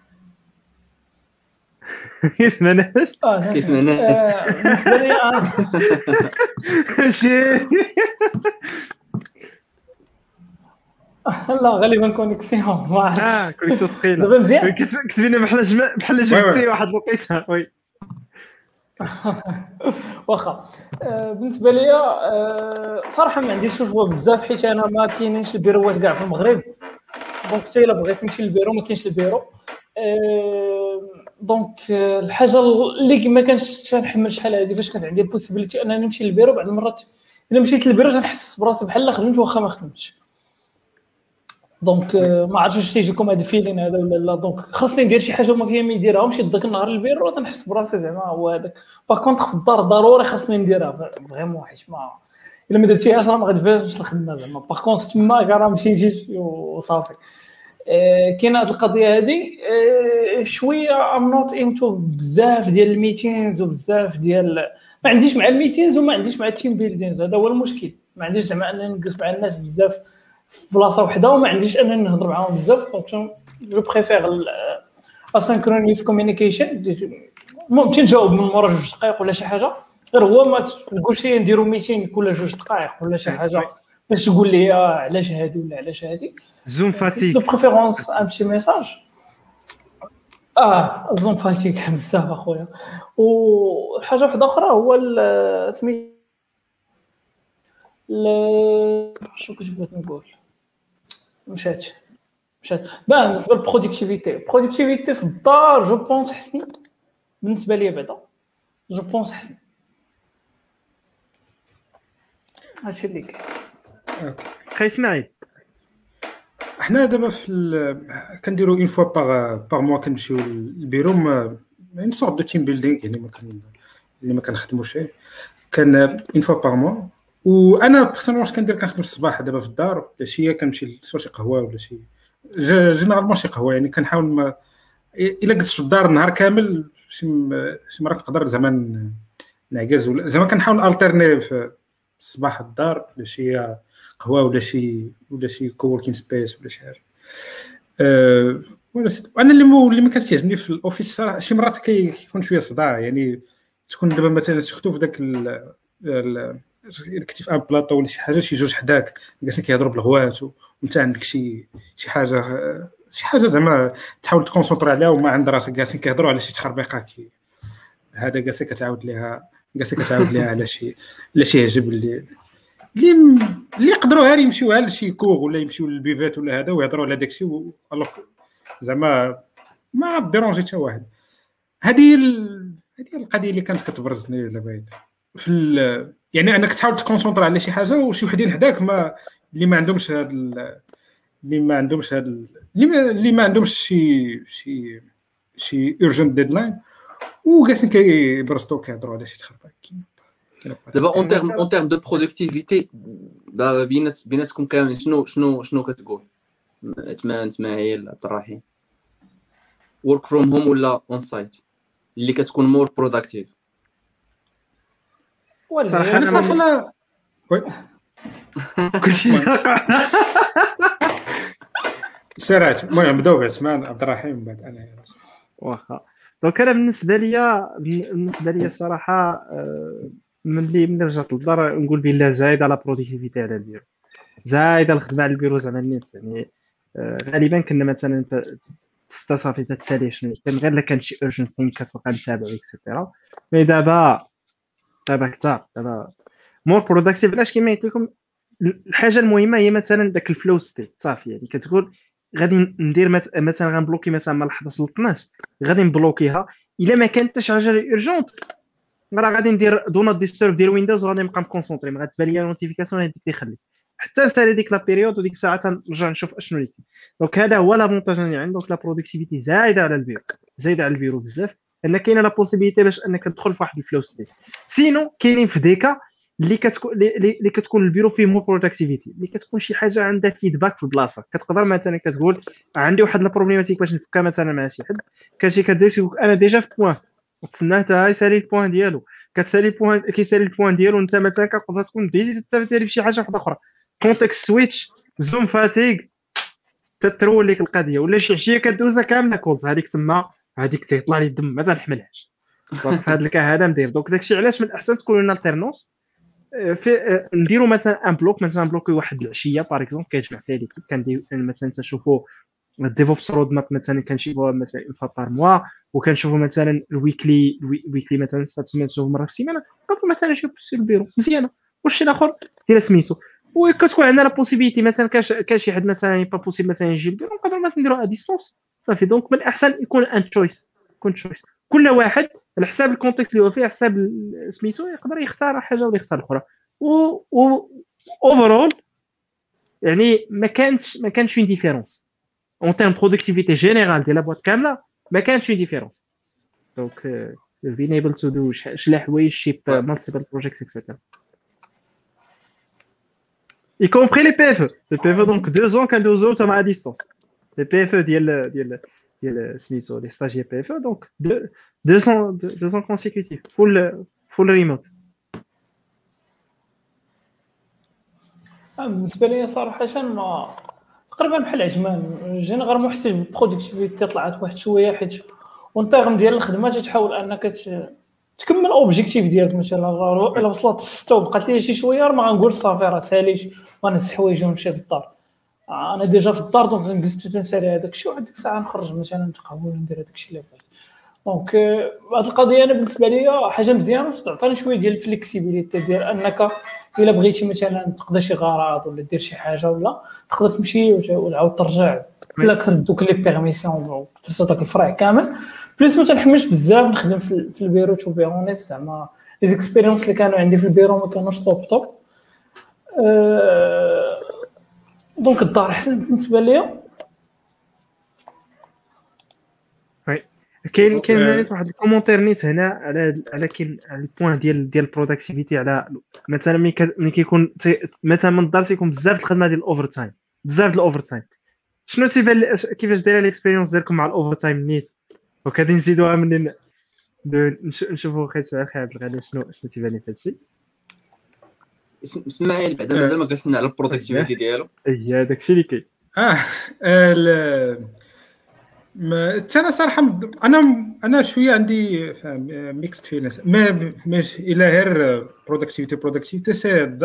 يسمعناش آه كيسمعناش. آه، بالنسبة لي أنا شي. لا غالبا connexion ما آه عرفتش كنت ثقيلة. دابا مزيان؟ كتب- كتبينا بحال بحال جبتي. واحد الوقيته oui. واخا. آه، بالنسبة لي آه، صراحة ما عنديش choix بزاف حيت أنا ما كاينينش البيروات كاع في المغرب. donc حتى إلا بغيت نمشي للبيرو ما كاينش البيرو. آه، donc آه، الحاجة اللي ما كانش تنحمل شحال هادي باش كانت عندي ال possibilité أنني نمشي للبيرو بعض المرات. إلا مشيت للبيرو تنحس براسي بحال خدمت واخا ما خدمتش. donc ما عرفتش واش تيجيكم هذا ال feeling هذا ولا لا. donc خاصني ندير شي حاجة ما فيها ما يديرهمش ذاك النهار البيرو تنحس براسي زعما هو هذاك. par contre في الدار ضروري خاصني نديرها. vraiment حيت ما إلا ما درتيهاش راه ما غتبانش الخدمة زعما. par contre تما كاع راه مشيتي وصافي. كاينة هذه القضية هذه شوية I'm not into بزاف ديال ال meetings وبزاف ديال ما عنديش مع ال meetings وما عنديش مع ال team buildings هذا هو المشكل. ما عنديش زعما أنني نجلس مع الناس بزاف في بلاصة وحدة وما عنديش أنني نهضر معاهم بزاف. donc je préfère asynchronous communication ممكن نجاوب من مورا جوج دقائق ولا شي حاجة. غير هو ما تقولش لي نديرو meeting كل جوج دقائق ولا شي حاجة. باش تقول لي علاش هادي ولا علاش هادي. Zoom fatigue de préférence un petit message آه Zoom fatigue بزاف اخويا وحاجه واحدة أخرى هو سميت شو كنت بغيت نقول؟ مشات مشات. ben بالنسبة لل productivité. ال productivité في الدار je pense حسني بالنسبة لي بعدا je pense حسني هادشي اللي كاين خي إسماعيل. حنا دابا في ال... كنديرو une fois par par mois كنمشيو لل bureau mais une sorte de team building يعني ما كان اللي ما كنخدموش فيه كان une fois par mois وأنا personnel واش كندير كنخدم الصباح دابا في الدار العشيه كنمشي soit شي قهوة ولا شي. généralement شي قهوة يعني كنحاول ما إلا جلست في الدار النهار كامل شي شي مرات نقدر زعما نعكز ولا زعما كنحاول alterner في الصباح الدار العشيه قهوه ولا شي ولا شي coworking space ولا شي حاجة. أه أنا اللي مو اللي ما كانش في ال office صراحة شي مرات كيكون شوية صداع يعني تكون دابا مثلا شفتو في ذاك كنتي في un plateau ولا شي حاجة شي جوج حداك جالسين كيهضروا بالغوات وانت عندك شي شي حاجة شي حاجة زعما تحاول تكونسونطري عليها وما عند راسك جالسين كيهضروا على شي تخربيقة كي هذا جالسين كتعاود ليها جالسين كتعاود ليها على شي على شي عجب اللي اللي اللي يقدروا غير يمشيو على شي كور ولا يمشيو للبيفات ولا هذا ويهضروا على داكشي زعما ما ديرونجي حتى واحد. هذه هذه القضية اللي كانت كتبرزني دابا في ال... يعني أنك تحاول تكونسونطر على شي حاجة وشي وحدين حداك ما اللي ما عندهمش هاد ال... اللي ما عندهمش هاد ال... اللي ما اللي ما عندهمش شي شي شي urgent deadline وجالسين كيبرزطو كيهضروا على شي تخربيق. دابا en terme en terme de productivité دابا بينات بيناتكم كاملين شنو شنو شنو كتقول؟ عثمان إسماعيل عبد الرحيم. work from home ولا on-site اللي كتكون more productive صراحة أنا صراحة لا. كلشي سير المهم بداو بعثمان عبد الرحيم بعد أنا واخا. دونك أنا بالنسبة ليا بالنسبة ليا الصراحه آه، ملي ملي رجعت للدار نقول بلا زايد على productivité على البيرو زايد على الخدمة على البيرو زعما النت يعني آه، غالبا كنا مثلا انت صافي تتسالي شنو كان غير إلا كانت شي urgent thing كتبقى متابع et cetera mais دابا دابا كثار دابا more productive علاش كيما قلت لكم الحاجة المهمة هي مثلا داك ال flow state صافي يعني كتقول غادي ندير مثلا غنبلوكي مثلا من لحظة 12 غادي نبلوكيها إلا ما كانت حتى حاجة urgente راه غادي ندير do not disturb ديال Windows وغادي نبقى م concentré ما غتبان لي notification غادي تيخلي حتى نسالي ديك la période وديك الساعة تنرجع نشوف أشنو اللي donc هذا هو l'avantage اللي عندك donc la productivité زايدة على البيرو زايدة على البيرو بزاف لأن كاينة la possibilité باش أنك تدخل في واحد ال flow state sinon كاينين في des cas اللي كتكون اللي كتكون البيرو فيه more productivity اللي كتكون شي حاجة عندها feedback في البلاصة. كتقدر مثلا كتقول عندي واحد ال problématique باش نفكها مثلا مع شي حد كتجي كدير أنا déjà في point وتسنى حتى يسالي ال point ديالو. كتسالي ال point كيسالي ال point ديالو انت مثلا كتقدر تكون déjà تتابع شي حاجة واحدة أخرى. context switch Zoom fatigue تترول لك القضية. ولا شي عشية كدوزها كاملة calls هذيك تما هذيك تيطلع لي الدم ما تنحملهاش. في هذا ال cas هذا ندير donc داكشي علاش من الاحسن تكون لنا l'alternance في نديرو مثلا un bloc مثلا bloqué واحد العشية par exemple كيجمع فيها l'équipe كندير مثلا تنشوفوا ال DevOps roadmap مثلا كنشوفوها مثلا une fois par mois وكنشوفوا مثلا ال weekly ال weekly مثلا سميتو مرة في السيمانة كنقدر مثلا نشوف في البيرو مزيانة. والشي الآخر دير سميتو. وكتكون عندنا la possibilité مثلا كاين شي حد مثلا pas possible مثلا يجي البيرو نقدروا مثلا نديرو à distance صافي. donc من الأحسن يكون un choice يكون choice كل واحد على حساب ال contexte اللي هو فيه حساب سميتو يقدر يختار حاجة ولا يختار الاخرى و overall يعني ما كانتش ما كانش une différence en terme productivité générale ديال la boîte كامله ما كانتش une différence donc being able to do شلا حوايج ship multiple projects etc y compris les PFE les PFE donc deux ans كندوزو تما à distance les PFE ديال ديال ديال سميتو les stagiaires PFE donc deux deux ans deux ans consécutifs full full remote بالنسبة لي صراحة ما تقريبا بحال عجمان جينا غير محتاج ب ال productivité طلعت واحد شوية حيت و ال terme ديال الخدمة تتحاول انك تكمل objectif ديالك مثلا. إلا وصلت ستة وبقات لي شي شوية ما غنقول صافي راه ساليت ونهز حوايجي ونمشي للدار أنا déjà في الدار donc جلست تنسالي هذاك الشيء وعندك الساعة نخرج مثلا نتقهوى ندير هذاك الشيء اللي بغيت. donc هذه القضية أنا بالنسبة لي حاجة مزيانة تعطيني شوية ديال ال flexibilité ديال أنك إلا بغيتي مثلا تقضي شي غرض ولا دير شي حاجة ولا تقدر تمشي وتعاود ترجع. ولا كثر دوك les permissions تعطيك الفرع كامل. plus ما تنحملش بزاف نخدم في ال bureau to be honest زعما les expériences اللي كانوا عندي في البيرو ما كانوش top top donc الدار احسن بالنسبة ليا. كاين كاين واحد ال commentaire نيت هنا على على كاين ال point ديال ديال ال productivity على مثلا ملي كيكون مثلا من الدار تيكون بزاف الخدمة ديال ال overtime بزاف ال overtime شنو تيبان كيفاش دايرة ال expérience ديالكم مع ال overtime نيت؟ donc غادي نزيدوها من نشوفوا خي سؤال خي عبد الغني شنو شنو تيبان لي في هادشي اسماعيل بعدا مازال ما قلنا على ال productivité ديالو. اي هذاك الشيء اللي كاين. آه ما أنا صراحة أنا أنا شوية عندي mixed feelings ما ماشي إلى غير productivité productivité c'est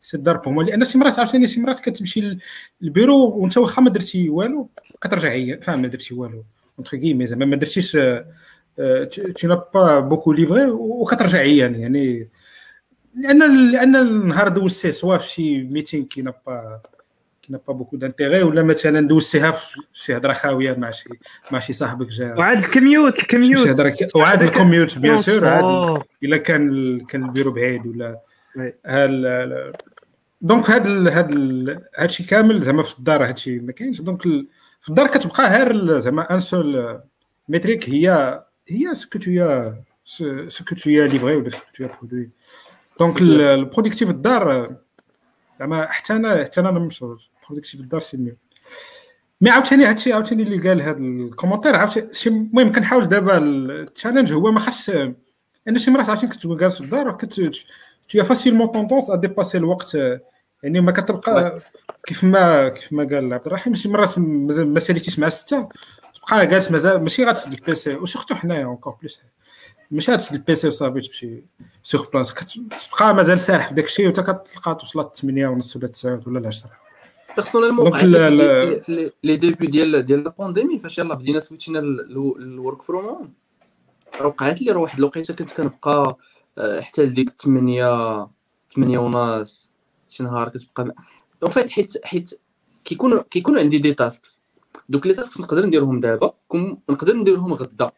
c'est الدار pour لأن شي مرات عاوتاني شي مرات كتمشي للبيرو وأنت واخا ما درتي والو كترجع هي فاهم ما درتي والو. entre guillemets زعما ما درتيش tu n'as pas beaucoup livré وكترجع عيان يعني لأن لأن النهار دوزتيه soit في شي meeting qui pas n'a pas beaucoup d'intérêt ولا مثلا دوزتيها في شي هضرة خاوية مع شي مع شي صاحبك جا. وعاد ال commute ال commute. شي هضرة وعاد ال commute bien sûr عاد إلا كان كان البيرو بعيد ولا هال donc هاد هاد هادشي كامل زعما في الدار هادشي ما كاينش. donc في الدار كتبقى غير زعما un seul métrique هي هي ce que tu ce que tu livres ولا ce que tu produis donc ال productif الدار زعما حتى أنا حتى أنا مشهور productif الدار سي ميو مي عاوتاني هادشي عاوتاني اللي قال هاد ال commentaire عاوتاني المهم كنحاول دابا ال challenge هو ما خاص لأن شي مرات عاوتاني كتبقى جالس في الدار كت tu as facilement tendance à dépasser الوقت يعني ما كتبقى كيف ما كيف ما قال عبد الرحيم شي مرات مازال ما ساليتيش مع ستة تبقى جالس مازال ماشي غتسد ال PC و surtout حنايا encore plus ماشي غتسد ال PC وصافي تمشي sur place كتبقى مازال سارح في داك الشيء وانت كتلقى توصلت 8 ونص ولا 9 ولا 10 personnellement في les débuts ديال ديال ال pandémie فاش يلاه بدينا switch ينا لل work from home. وقعت لي واحد الوقيته كنت كنبقى حتى لديك 8 8 ونص شي نهار كتبقى en fait حيت حيت كيكونوا كيكونوا عندي des tasks دوك les tasks نقدر نديرهم دابا نقدر نديرهم غدا.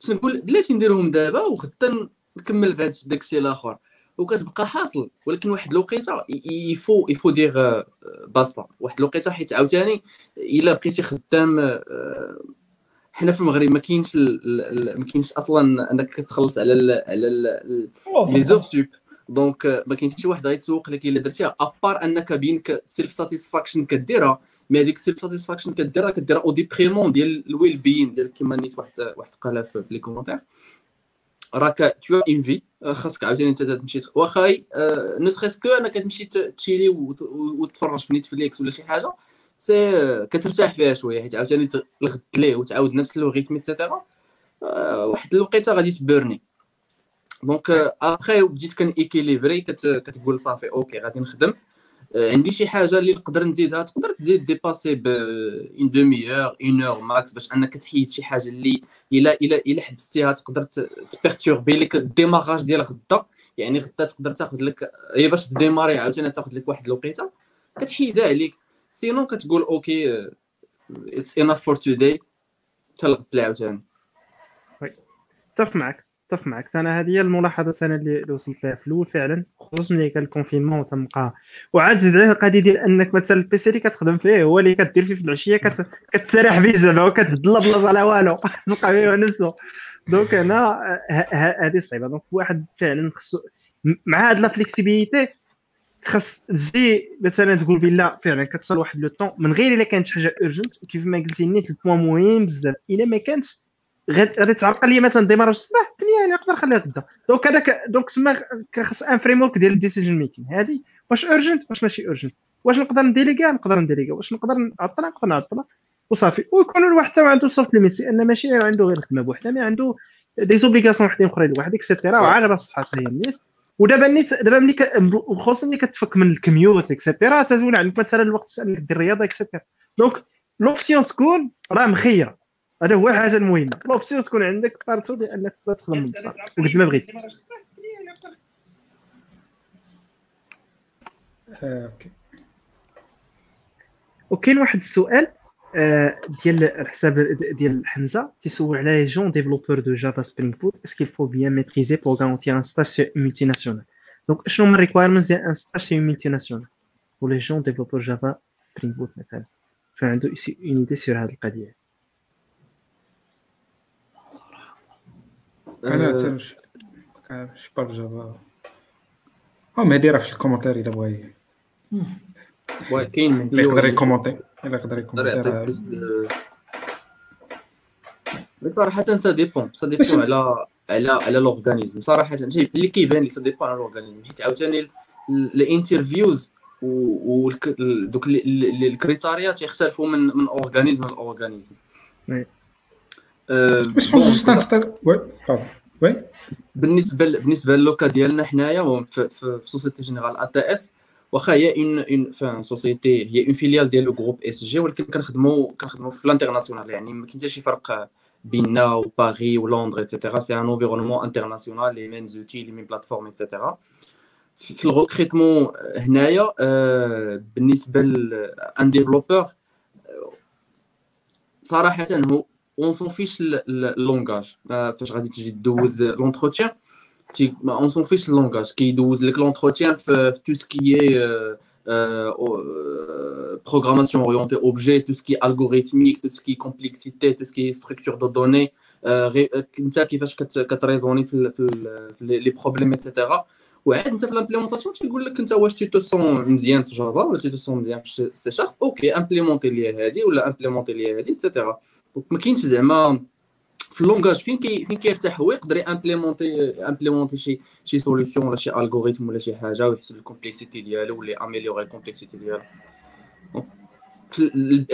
تنقول بلاتي نديرهم دابا وغدا نكمل في هذا داكشي الآخر. وكتبقى حاصل. ولكن واحد الوقيته il faut il faut dire basta. واحد الوقيته حيت عاوتاني إلا بقيتي خدام حنا في المغرب ما كاينش ما كاينش أصلا أنك كتخلص على ال على les heures sup donc ما كاينش شي واحد غيتسوق لك إلا درتيها à part أنك بينك self satisfaction كديرها mais هذيك self satisfaction كديرها كديرها au détriment ديال ال well-being ديال كيما نيت واحد واحد قالها في les commentaires راك tu en fait خاصك عاوتاني انت تمشي واخا ne serait-ce que أنك تمشي ت chill ي وتفرج في Netflix ولا شي حاجة c'est كترتاح فيها شوية حيت عاوتاني الغد ليه وتعاود نفس ال rythme et cetera واحد الوقيتة غادي ت burn ي donc après بديت كن équilibrer كتقول صافي OK غادي نخدم. عندي شي حاجة اللي نقدر نزيدها تقدر تزيد dépasser ب une demi-heure une heure max باش أنك تحيد شي حاجة اللي إلا إلا إلا حبستيها تقدر ت perturber لك ال démarrage ديال غدا. يعني غدا تقدر تاخذ لك هي باش démarrer عاوتاني تاخذ لك واحد الوقيتة كتحيدها عليك. sinon كتقول okay it's enough for today حتى الغد عاوتاني. اتفق معك. متفق معك. أنا هذه هي الملاحظة أنا اللي وصلت لها في الأول فعلا خصوصا ملي كان ال confinement وتنبقى وعاد زيد على القضية ديال إنك مثلا ال PC اللي كتخدم فيه هو اللي كدير فيه في العشية كت... كتسرح به زعما وكتبدل بلاصة على والو. تبقى فيه نفسه. donc هنا هذه صعيبة. donc واحد فعلا خصو مع هاد la flexibilité خاص تجي مثلا تقول بلا فعلا كتصل واحد le temps من غير إلا كانت حاجة urgente كيف ما قلتي نيت ال point مهم بزاف. إلا ما كانتش غادي تعرق لي مثلا démarrage الصباح الدنيا نقدر نخليها غدا donc هذاك donc تما خاص un framework ديال ال decision making هذه واش urgente واش ماشي urgente واش نقدر ن déléguer نقدر ن déléguer واش نقدر نعطلها؟ نقدر نعطلها. وصافي. ويكون الواحد حتى عنده soft limite لأن ماشي عنده غير الخدمة بوحدها mais عنده des obligations وحدين أخرين لوحدك et cetera وعارف الصحة هي النيت ودابا نيت دابا ملي خصوصا ملي كتفك من ال commute et cetera تزول عندك مثلا الوقت انك دير الرياضة et cetera donc l'option تكون راه مخيرة. هذا هو الحاجة المهمة. l'option تكون عندك partout لانك تقدر تخدم من الدار وقد ما بغيتي okay. وكاين واحد السؤال آه، ديال الحساب ديال حمزة. تيسول على les jeunes développeurs de Java Spring Boot est-ce qu'il faut bien maîtriser pour garantir un stage chez multinationale donc شنو هما ال requirements ديال un stage chez multinationale و les jeunes développeurs Java Spring Boot مثلا؟ فعنده une idée سير هذه القضية. أنا حتى مش مش المهم هادي راه في ال commentaire الا بغا كاين اللي يقدر ي commenter الا يقدر ي commenter mais صراحة ça dépend ça dépend على على على l'organisme صراحة اللي كيبان لي ça dépend على l'organisme حيت عاوتاني ال interviews و دوك ال criteria تيختلفوا من من organisme ل organisme واش بونس oui oui بالنسبة بالنسبة لل cas ديالنا حنايا في, Société Générale ATS واخا هي une enfant société هي une filiale ديال le groupe SG ولكن كنخدموا كنخدموا في ال international يعني ما كاين حتى شي فرق بيننا وباري ولندر et cetera c'est un environnement international les mêmes outils les mêmes plateformes et cetera في ال recrutement هنايا بالنسبة ل un développeur صراحة هو on s'en fiche ال langage فاش غادي تجي دوز l'entretien on s'en fiche ال langage كيدوز لك l'entretien في tout ce qui est programmation orientée objet, tout ce qui est algorithmique, tout ce qui est complexité, tout ce qui est structure de données, انت كيفاش كت raisonner في, في les problèmes et cetera وعاد انت في ال implémentation تيقول لك انت واش tu te sens مزيان في Java ولا tu te sens مزيان في C sharp okay implémenter ليا هذه ولا implémenter ليا هذه et cetera donc ما كاينش زعما في ال langage فين كي فين كيرتاح هو يقدر implémenter implémenter شي شي solution ولا شي algorithme ولا شي حاجة ويحسب ال complexité ديالو ولا améliorer ال complexité ديالو.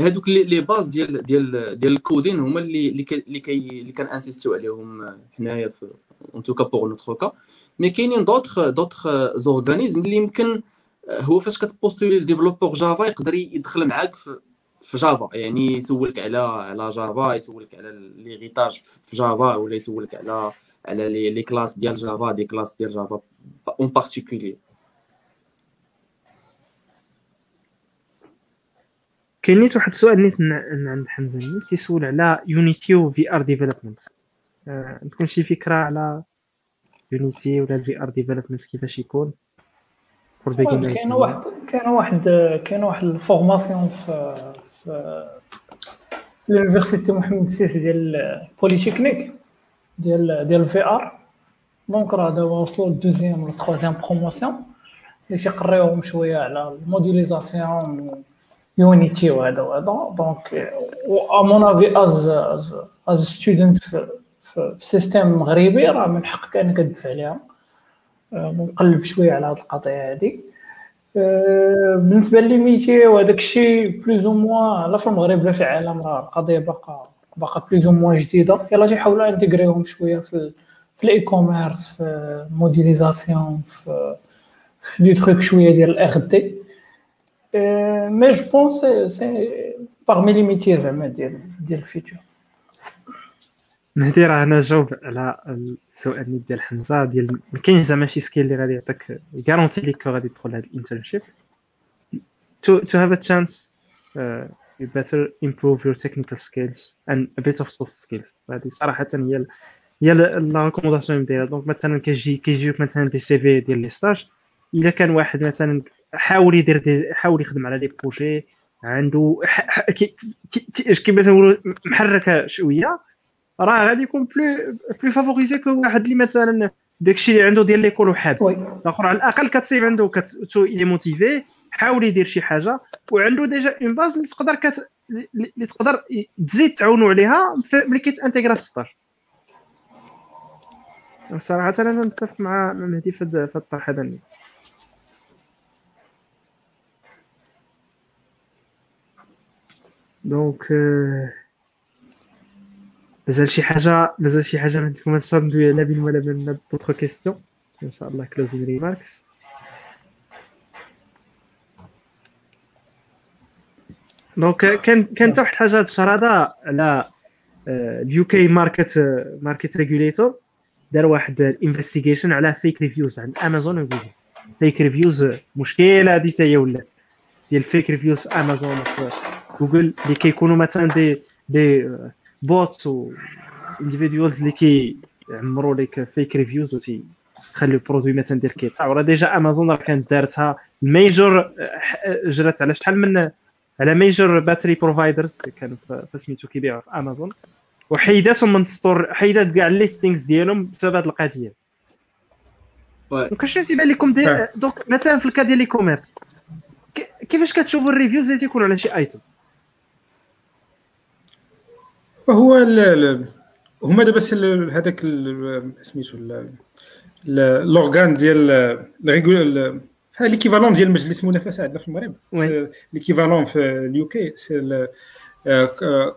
هادوك les bases ديال ديال ديال ال coding هما اللي اللي كي اللي كان insister يو عليهم حنايا في en tout cas notre cas mais كاينين d'autres d'autres organismes اللي يمكن هو فاش كت postuler ال développeur Java يقدر يدخل معاك في في Java يعني يسولك على على Java يسولك على l'héritage في Java ولا يسولك على على les les classes ديال Java des classes ديال Java en particulier كاين نيت واحد السؤال نيت من عند حمزة نيت تيسول على Unity و VR development عندكم شي فكرة على Unity ولا ال VR development كيفاش يكون؟ كاين واحد كاين واحد كاين واحد ال formation في في l'université محمد السيسي ديال بوليتكنيك ديال ديال ال VR donc راه دابا وصلوا لل deuxième ولا troisième promotion اللي تيقريوهم شوية على ال modélisation Unity وهذا وهذا donc à mon avis as as student في système مغربي راه من حقك أنك تدفع عليها نقلب شوية على هذه القضية هذه بالنسبة لي وهذاك الشيء plus ou moins لا في المغرب لا في العالم راه القضية باقا باقا plus ou moins جديدة. يلاه تيحاولوا intégrer يهم شوية في في ال e-commerce في ال modélisation في des trucs شوية ديال الاخ mais je pense c'est parmi les métiers زعما ديال ديال ال futur مهدي راه أنا جاوب على السؤال ديال حمزه ديال ما كاينش زعما شي skill اللي غادي يعطيك ي garantir ليك غادي تدخل هاد ال internship to have a chance uh, you better improve your technical skills and a bit of soft skills هذه صراحة هي هي la recommandation ديالها donc مثلا كيجي كيجيوك مثلا des CV ديال les stages الا كان واحد مثلا حاول يدير des حاول يخدم على les projets عنده كيما تنقولوا محركه شوية راه غادي يكون plus plus favorisé que واحد اللي مثلا داكشي اللي عنده ديال l'école وحابس الآخر على الأقل كتصيب عنده que tu es motivé حاول يدير شي حاجة وعنده déjà une base اللي تقدر كت اللي تقدر تزيد تعاونوا عليها ملي كيت intégra في ال stage صراحة أنا نتفق مع مهدي في هذا الطرح هذا. donc مازال شي حاجة مازال شي حاجة عندكم ندوي لا بين ولا بين d'autres questions ان شاء الله closing remarks donc كان كانت واحد الحاجة هاد الشهر هذا على ال UK market market regulator دار واحد ال investigation على fake reviews عند امازون وجوجل fake reviews مشكلة هذه هي ولات. ديال fake reviews في امازون وفي جوجل اللي كيكونوا مثلا des des bots و individuals اللي كيعمروا لك fake reviews و خلي ال produit مثلا ديال كيطلع وراه déjà امازون راه كانت دارتها major جرات على شحال من على major battery providers اللي كانوا في سميتو كيبيعوا في امازون وحيداتهم من ال store حيدات كاع ال listings ديالهم بسبب هذه القضية donc شنو تيبان لكم donc مثلا في ال cas ديال l'e-commerce كيفاش كتشوفوا ال reviews اللي تيكونوا على شي item هو هما دابا هذاك سميتو l'organe ديال l'équivalent ديال مجلس المنافسة عندنا في المغرب. l'équivalent في ال UK c'est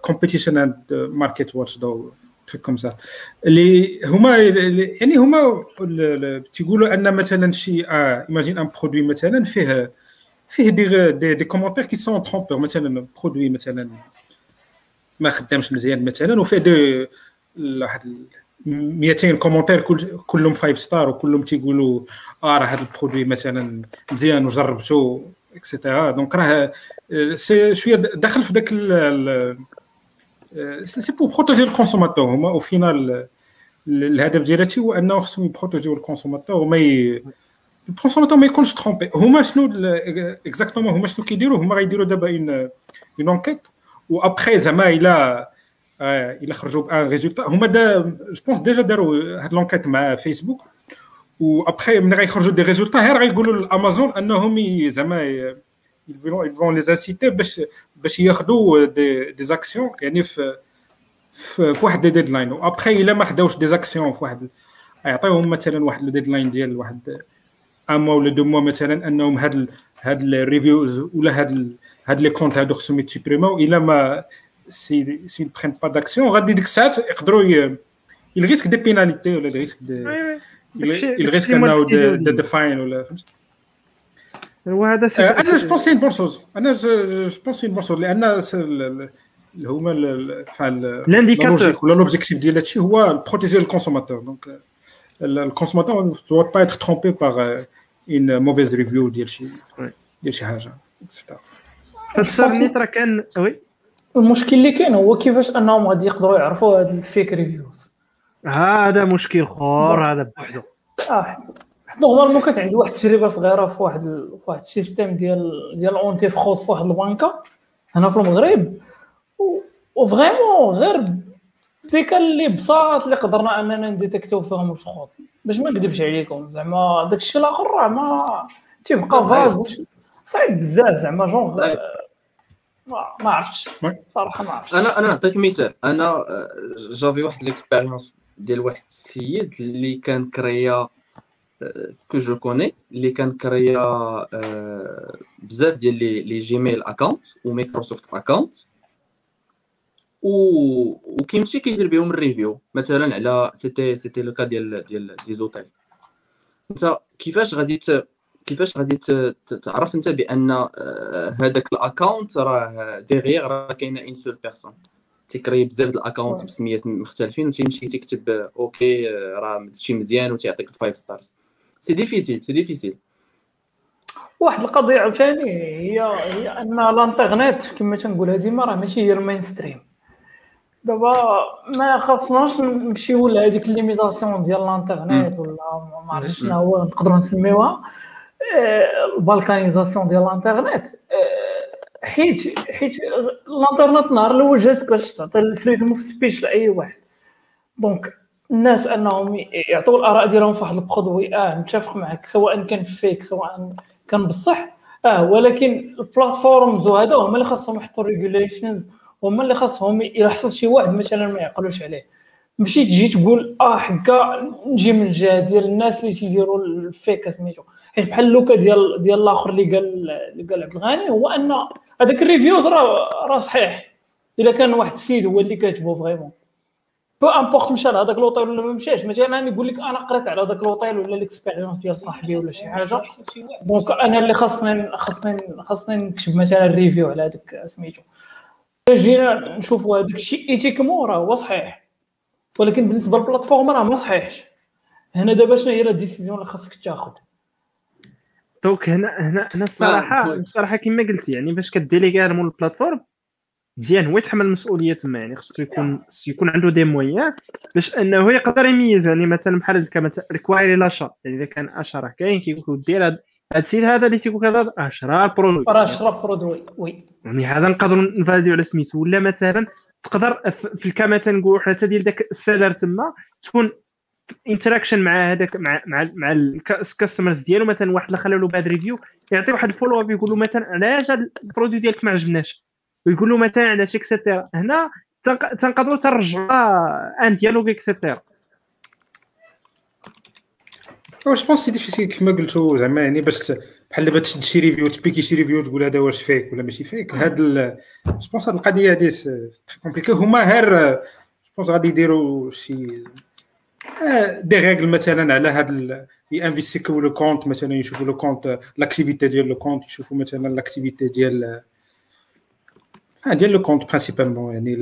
competition and market watchdog truc comme ça اللي هما يعني هما تيقولوا أن مثلا شي imagine un produit مثلا فيه فيه des des, des commentaires qui sont trompeurs مثلا produit مثلا ما خدامش مزيان مثلا وفيه des واحد 200 commentaires كل كلهم 5 star وكلهم تيقولوا آه راه هذا ال produit مثلا مزيان وجربته et cetera donc راه c'est شوية داخل في ذاك c'est pour protéger ال consommateur هما au final الهدف ديالها هو أنه خصهم ي protéger و ال consommateur وما ال consommateur ما يكونش trompé هما شنو exactement هما شنو كيديروا؟ هما غيديروا دابا une une enquête و après زعما إلى إلى خرجوا بأن résultat. هما دا je pense déjà داروا هاد l'enquête مع فيسبوك. وأبخي ملي غيخرجوا des résultats غير غيقولوا لأمازون أنهم زعما ils vont les inciter باش باش ياخذوا des des actions يعني في في واحد دي deadline و après إلا ما خداوش des actions في واحد يعطيوهم مثلا واحد ال deadline ديال واحد un mois ولا deux mois مثلا أنهم هاد هاد ال reviews ولا هاد هاد les comptes هادو خصهم يت supprimer و إلا ما si si prennent pas d'action غادي ديك الساعات يقدروا ils risquent des pénalités ولا ils risquent des ils risquent انه دي فاين ولا فهمتي وهذا أنا je pense bonne chose أنا je pense bonne chose لأن هما l'indicateur ولا l'objectif ديال هادشي هو protéger ال consommateur donc ال consommateur doit pas être trompé par une mauvaise review ديال شي ديال شي حاجة هاد راه كان oui؟ المشكل اللي كاين هو كيفاش انهم غادي يقدروا يعرفوا هاد ال fake reviews. هذا مشكل اخر هذا بوحدو. آه normalement كانت عندي واحد التجربة صغيرة في واحد ال... في واحد ال système ديال ديال anti-fraude في واحد البنكة هنا في المغرب. و... و vraiment غير ديك اللي بساط اللي قدرنا اننا ن détecter و فيهم ال fraude. باش ما نكذبش عليكم زعما داك الشيء الآخر راه ما تيبقى فاغ صعيب بزاف زعما جونغ ما ما عرفتش. صراحة ما عرفتش. أنا أنا نعطيك مثال. أنا j'avais واحد l'expérience ديال واحد السيد اللي كان كريا que je connais اللي كان كريا بزاف ديال les les Gmail account و Microsoft account و وكيمشي كيدير بهم ال review مثلا على c'était c'était le cas ديال ديال les hôtels أنت كيفاش غادي كيفاش غادي تعرف انت بأن هذاك ال account راه derrière راه كاينة une seule personne تيكري بزاف د ال account بسميات مختلفين وتيمشي تيكتب okay راه هادشي مزيان وتيعطيك ال five stars c'est difficile c'est difficile واحد القضية عاوتاني هي هي أن الانترنت كما تنقولها ديما راه ماشي هي ال mainstream دابا ما خاصناش نمشيو لهذيك ال limitation ديال الانترنيت ولا ما عرفتش شنو هو نقدروا نسميوها. آه، ال balkanisation ديال الانترنيت. آه، حيت حيت الانترنت نهار الأول جات باش تعطي ال freedom of speech لأي واحد. donc الناس أنهم يعطوا الآراء ديالهم في واحد ال produit آه متفق معك سواء كان fake سواء كان بصح. آه ولكن ال platforms وهذا هما اللي خاصهم يحطوا regulations هما اللي خاصهم الا حصل شي واحد مثلا ما يعقلوش عليه. ماشي تجي تقول آه حكا نجي من الجهة ديال الناس اللي تيديروا ال fake سميتو. حيت بحال le cas ديال ديال الآخر اللي قال اللي قال عبد الغني هو أن هذاك ال reviews راه راه صحيح. إلا كان واحد السيد هو اللي كاتبه vraiment. peu importe مشى لهذاك لوطيل ولا ما مشاش. مثلا يقول لك أنا قريت على هذاك لوطيل ولا l'expérience ديال صاحبي ولا شي حاجة. donc أنا اللي خاصني خاصني خاصني نكتب مثلا review على هذاك سميتو. جينا نشوفوا هذاك الشيء éthiquement راه هو صحيح. ولكن بالنسبة لل plateforme راه ما صحيحش. هنا دابا شنو هي la décision اللي خاصك تاخذ donc هنا هنا هنا الصراحه الصراحة كما قلتي يعني باش ك déléguer مول ال plateforme مزيان هو يتحمل المسؤولية تما يعني خصو يكون يكون عنده des moyens باش أنه يقدر يميز يعني مثلا بحال كما requérir l'achat يعني إذا كان achat راه كاين كيقول دير هذا السيد هذا اللي تيقول كذا شرا produit راه شرا produit oui. يعني هذا نقدروا ن évaluer على سميتو ولا مثلا تقدر في الكما تنقول حتى ديال داك ال seller تما تكون interaction مع هذاك مع مع مع ال customers ديالو. مثلا واحد اللي خلى bad review يعطي واحد ال follow up يقول له مثلا علاش ال produit ديالك ما عجبناش. ويقول له مثلا علاش et cetera هنا تنقدروا ترجعوا un dialogue et cetera je pense c'est difficile كيما قلتو زعما يعني باش بحال دابا تشد شي review typiquement شي review تقول هذا واش fake ولا ماشي fake هاد je pense هاد القضية هادي très compliquée هما غير je pense غادي يديروا شي des règles مثلا على هاد ي investiguer le compte مثلا يشوفوا le compte l'activité ديال le compte يشوفوا مثلا l'activité ديال ديال le compte principalement يعني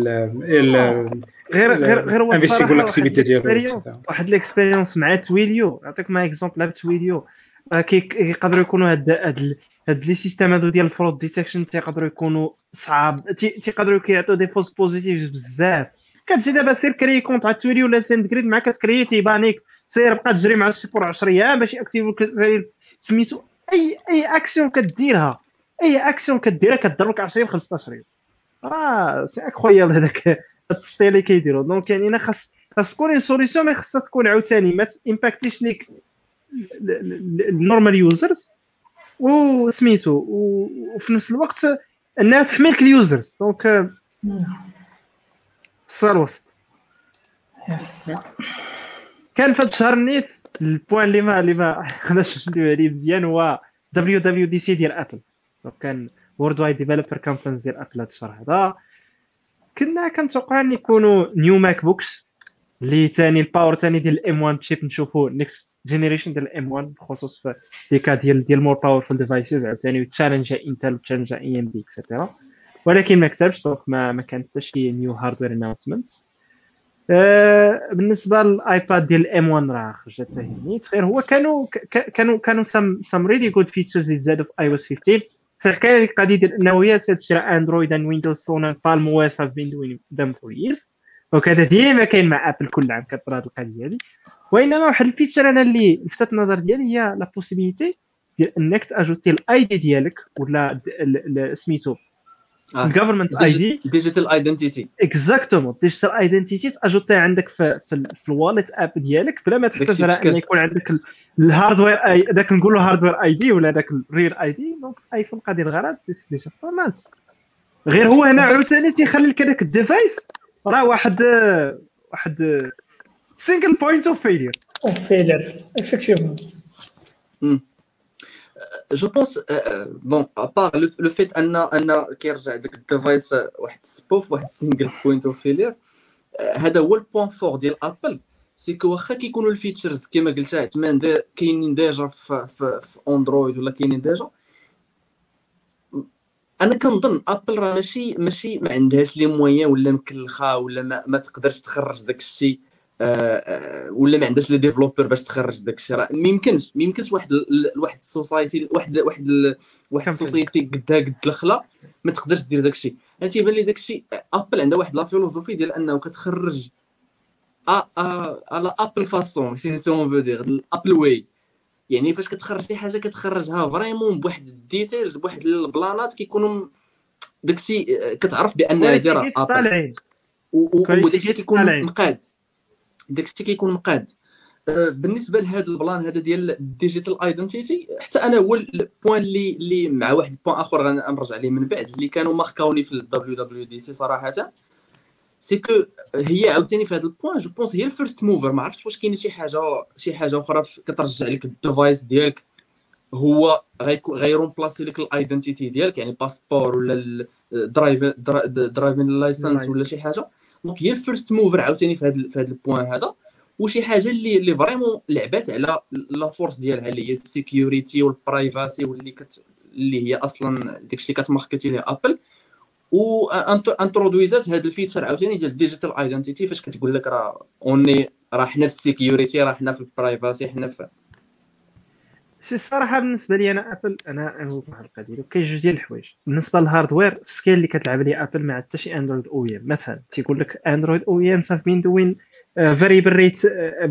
غير غير غير هو انفيستيغو لاكتيفيتي ديالو واحد الاكسبيريونس مع تويليو. نعطيك ما اكزومبل تويليو. كيقدروا يكونوا هاد هاد هاد لي سيستيم هادو ديال الفرود ديتكشن تيقدروا يكونوا صعاب. تيقدروا كيعطيو دي فوز بوزيتيف بزاف. كتجي دابا سير كري كونت على تويليو ولا سيند جريد مع كتكري تيبانيك سير بقى تجري مع السيبور 10 أيام باش يأكتيفو سميتو اي أي اكسيون كديرها. أي اكسيون كديرها كدير لك 10 15 يوم راه سي انكرويابل هذاك التسطيل اللي كيديروا دونك يعني خاص خاص تكون سوليسيون ما خاصها تكون عاوتاني. ما تامباكتيش ليك النورمال يوزرز وسميتو وفي نفس الوقت أنها تحميك اليوزرز دونك صار الوسط كان في هذا الشهر نيت البوان اللي ما اللي ما خداش ندوي عليه مزيان هو WWDC ديال ابل كان Worldwide Developer Conference ديال ابل هذا الشهر هذا. كنا كنتوقع أن يكونوا new MacBooks اللي ثاني الباور ثاني ديال ال M1 chip نشوفوا next generation ديال ال M1 بخصوص في des cas ديال ديال more powerful devices عاوتاني challenge Intel challenge AMD et cetera ولكن ما كتبش donc ما ما كانت حتى شي new hardware announcements بالنسبة لل iPad ديال ال M1 راه خرجت حتى هي غير هو كانوا كانوا كانوا سام سام ريلي جود فيتشرز اللي تزادوا في اي أو اس 15 فالحكايه القضية ديال إنه يا تشري اندرويد ان ويندوز فون بالم أو اس هاف بين دوين ذم فور ييرز وكذا ديما كاين مع ابل كل عام كطرا هذه القضية هذه وإنما واحد الفيتشر أنا اللي لفتت النظر ديالي هي لا بوسيبيليتي ديال إنك تأجوتي الاي دي ديالك ولا سميتو الجفرمنت اي دي ديجيتال ايدنتيتي اكزاكتومون ديجيتال ايدنتيتي تاجوتيها عندك في في, في الواليت اب ديالك بلا ما تحتاج على إن يكون عندك الهاردوير اي ذاك نقولوا هاردوير اي دي ولا ذاك الريل اي دي دونك ايفون قادر الغرض ديجا نورمال غير هو هنا عاوتاني تيخلي لك هذاك الديفايس راه واحد واحد سينجل بوينت اوف فيلير اوف فيلير افكتيفمون جو بونس بون ابار لو فيت ان ان كيرجع داك الديفايس واحد سبوف واحد سينجل بوينت اوف فيلير هذا هو ال point fort ديال ابل c'est que واخا كيكونوا ال features كما قلت عثمان كاينين déjà في, في, في Android ولا كاينين déjà أنا كنظن ابل راه ماشي ماشي ما عندهاش les moyens ولا مكلخة ولا ما, ما تقدرش تخرج داك الشيء آه، آه، ولا ما عندهاش les développeurs باش تخرج داك الشيء راه ما يمكنش ما يمكنش واحد واحد société واحد واحد واحد société قدها قد الخلا ما تقدرش دير داك الشيء أنا تيبان لي داك الشيء ابل عندها واحد لا فيلوزوفي ديال انه كتخرج ا على ابل فاسون سي سون فو دير ابل واي يعني فاش كتخرج شي حاجة كتخرجها فريمون بواحد الديتيلز بواحد البلانات كيكونوا داكشي كتعرف بأن دايره أبل. وداكشي كيكون مقاد. داكشي كيكون مقاد. أه، بالنسبة لهذا البلان هذا ديال الديجيتال ايدنتيتي حتى أنا هو البوان اللي اللي مع واحد البوان آخر غنرجع عليه من بعد اللي كانوا ماركاوني في الدبليو دبليو دي سي صراحة. c'est que هي عاوتاني في هذا ال point je pense هي ال first mover ما عرفتش واش كاينة شي حاجة شي حاجة أخرى كترجع لك ال device ديالك. هو غ remplacer لك ال identity ديالك يعني passeport ولا ال drive driving license ولا شي حاجة. donc هي ال first mover عاوتاني في هذا في هذا ال point هذا. وشي حاجة اللي اللي vraiment لعبات على la force ديالها اللي هي ال security وال privacy واللي كت اللي هي أصلا داكشي اللي كت marketer ليه ابل و انترودويزات هذا الفيتشر عاوتاني ديال الديجيتال ايدنتيتي فاش كتقول لك راه اوني راه حنا في السيكيوريتي راه حنا في البرايفاسي حنا في سي الصراحة بالنسبة لي أنا أبل أنا أنا واحد القضية كاين جوج ديال الحوايج. بالنسبة للهاردوير السكيل اللي كتلعب عليه أبل مع حتى شي أندرويد أو إم. مثلا تيقول لك أندرويد أو إم صافي بين دوين فاريبل ريت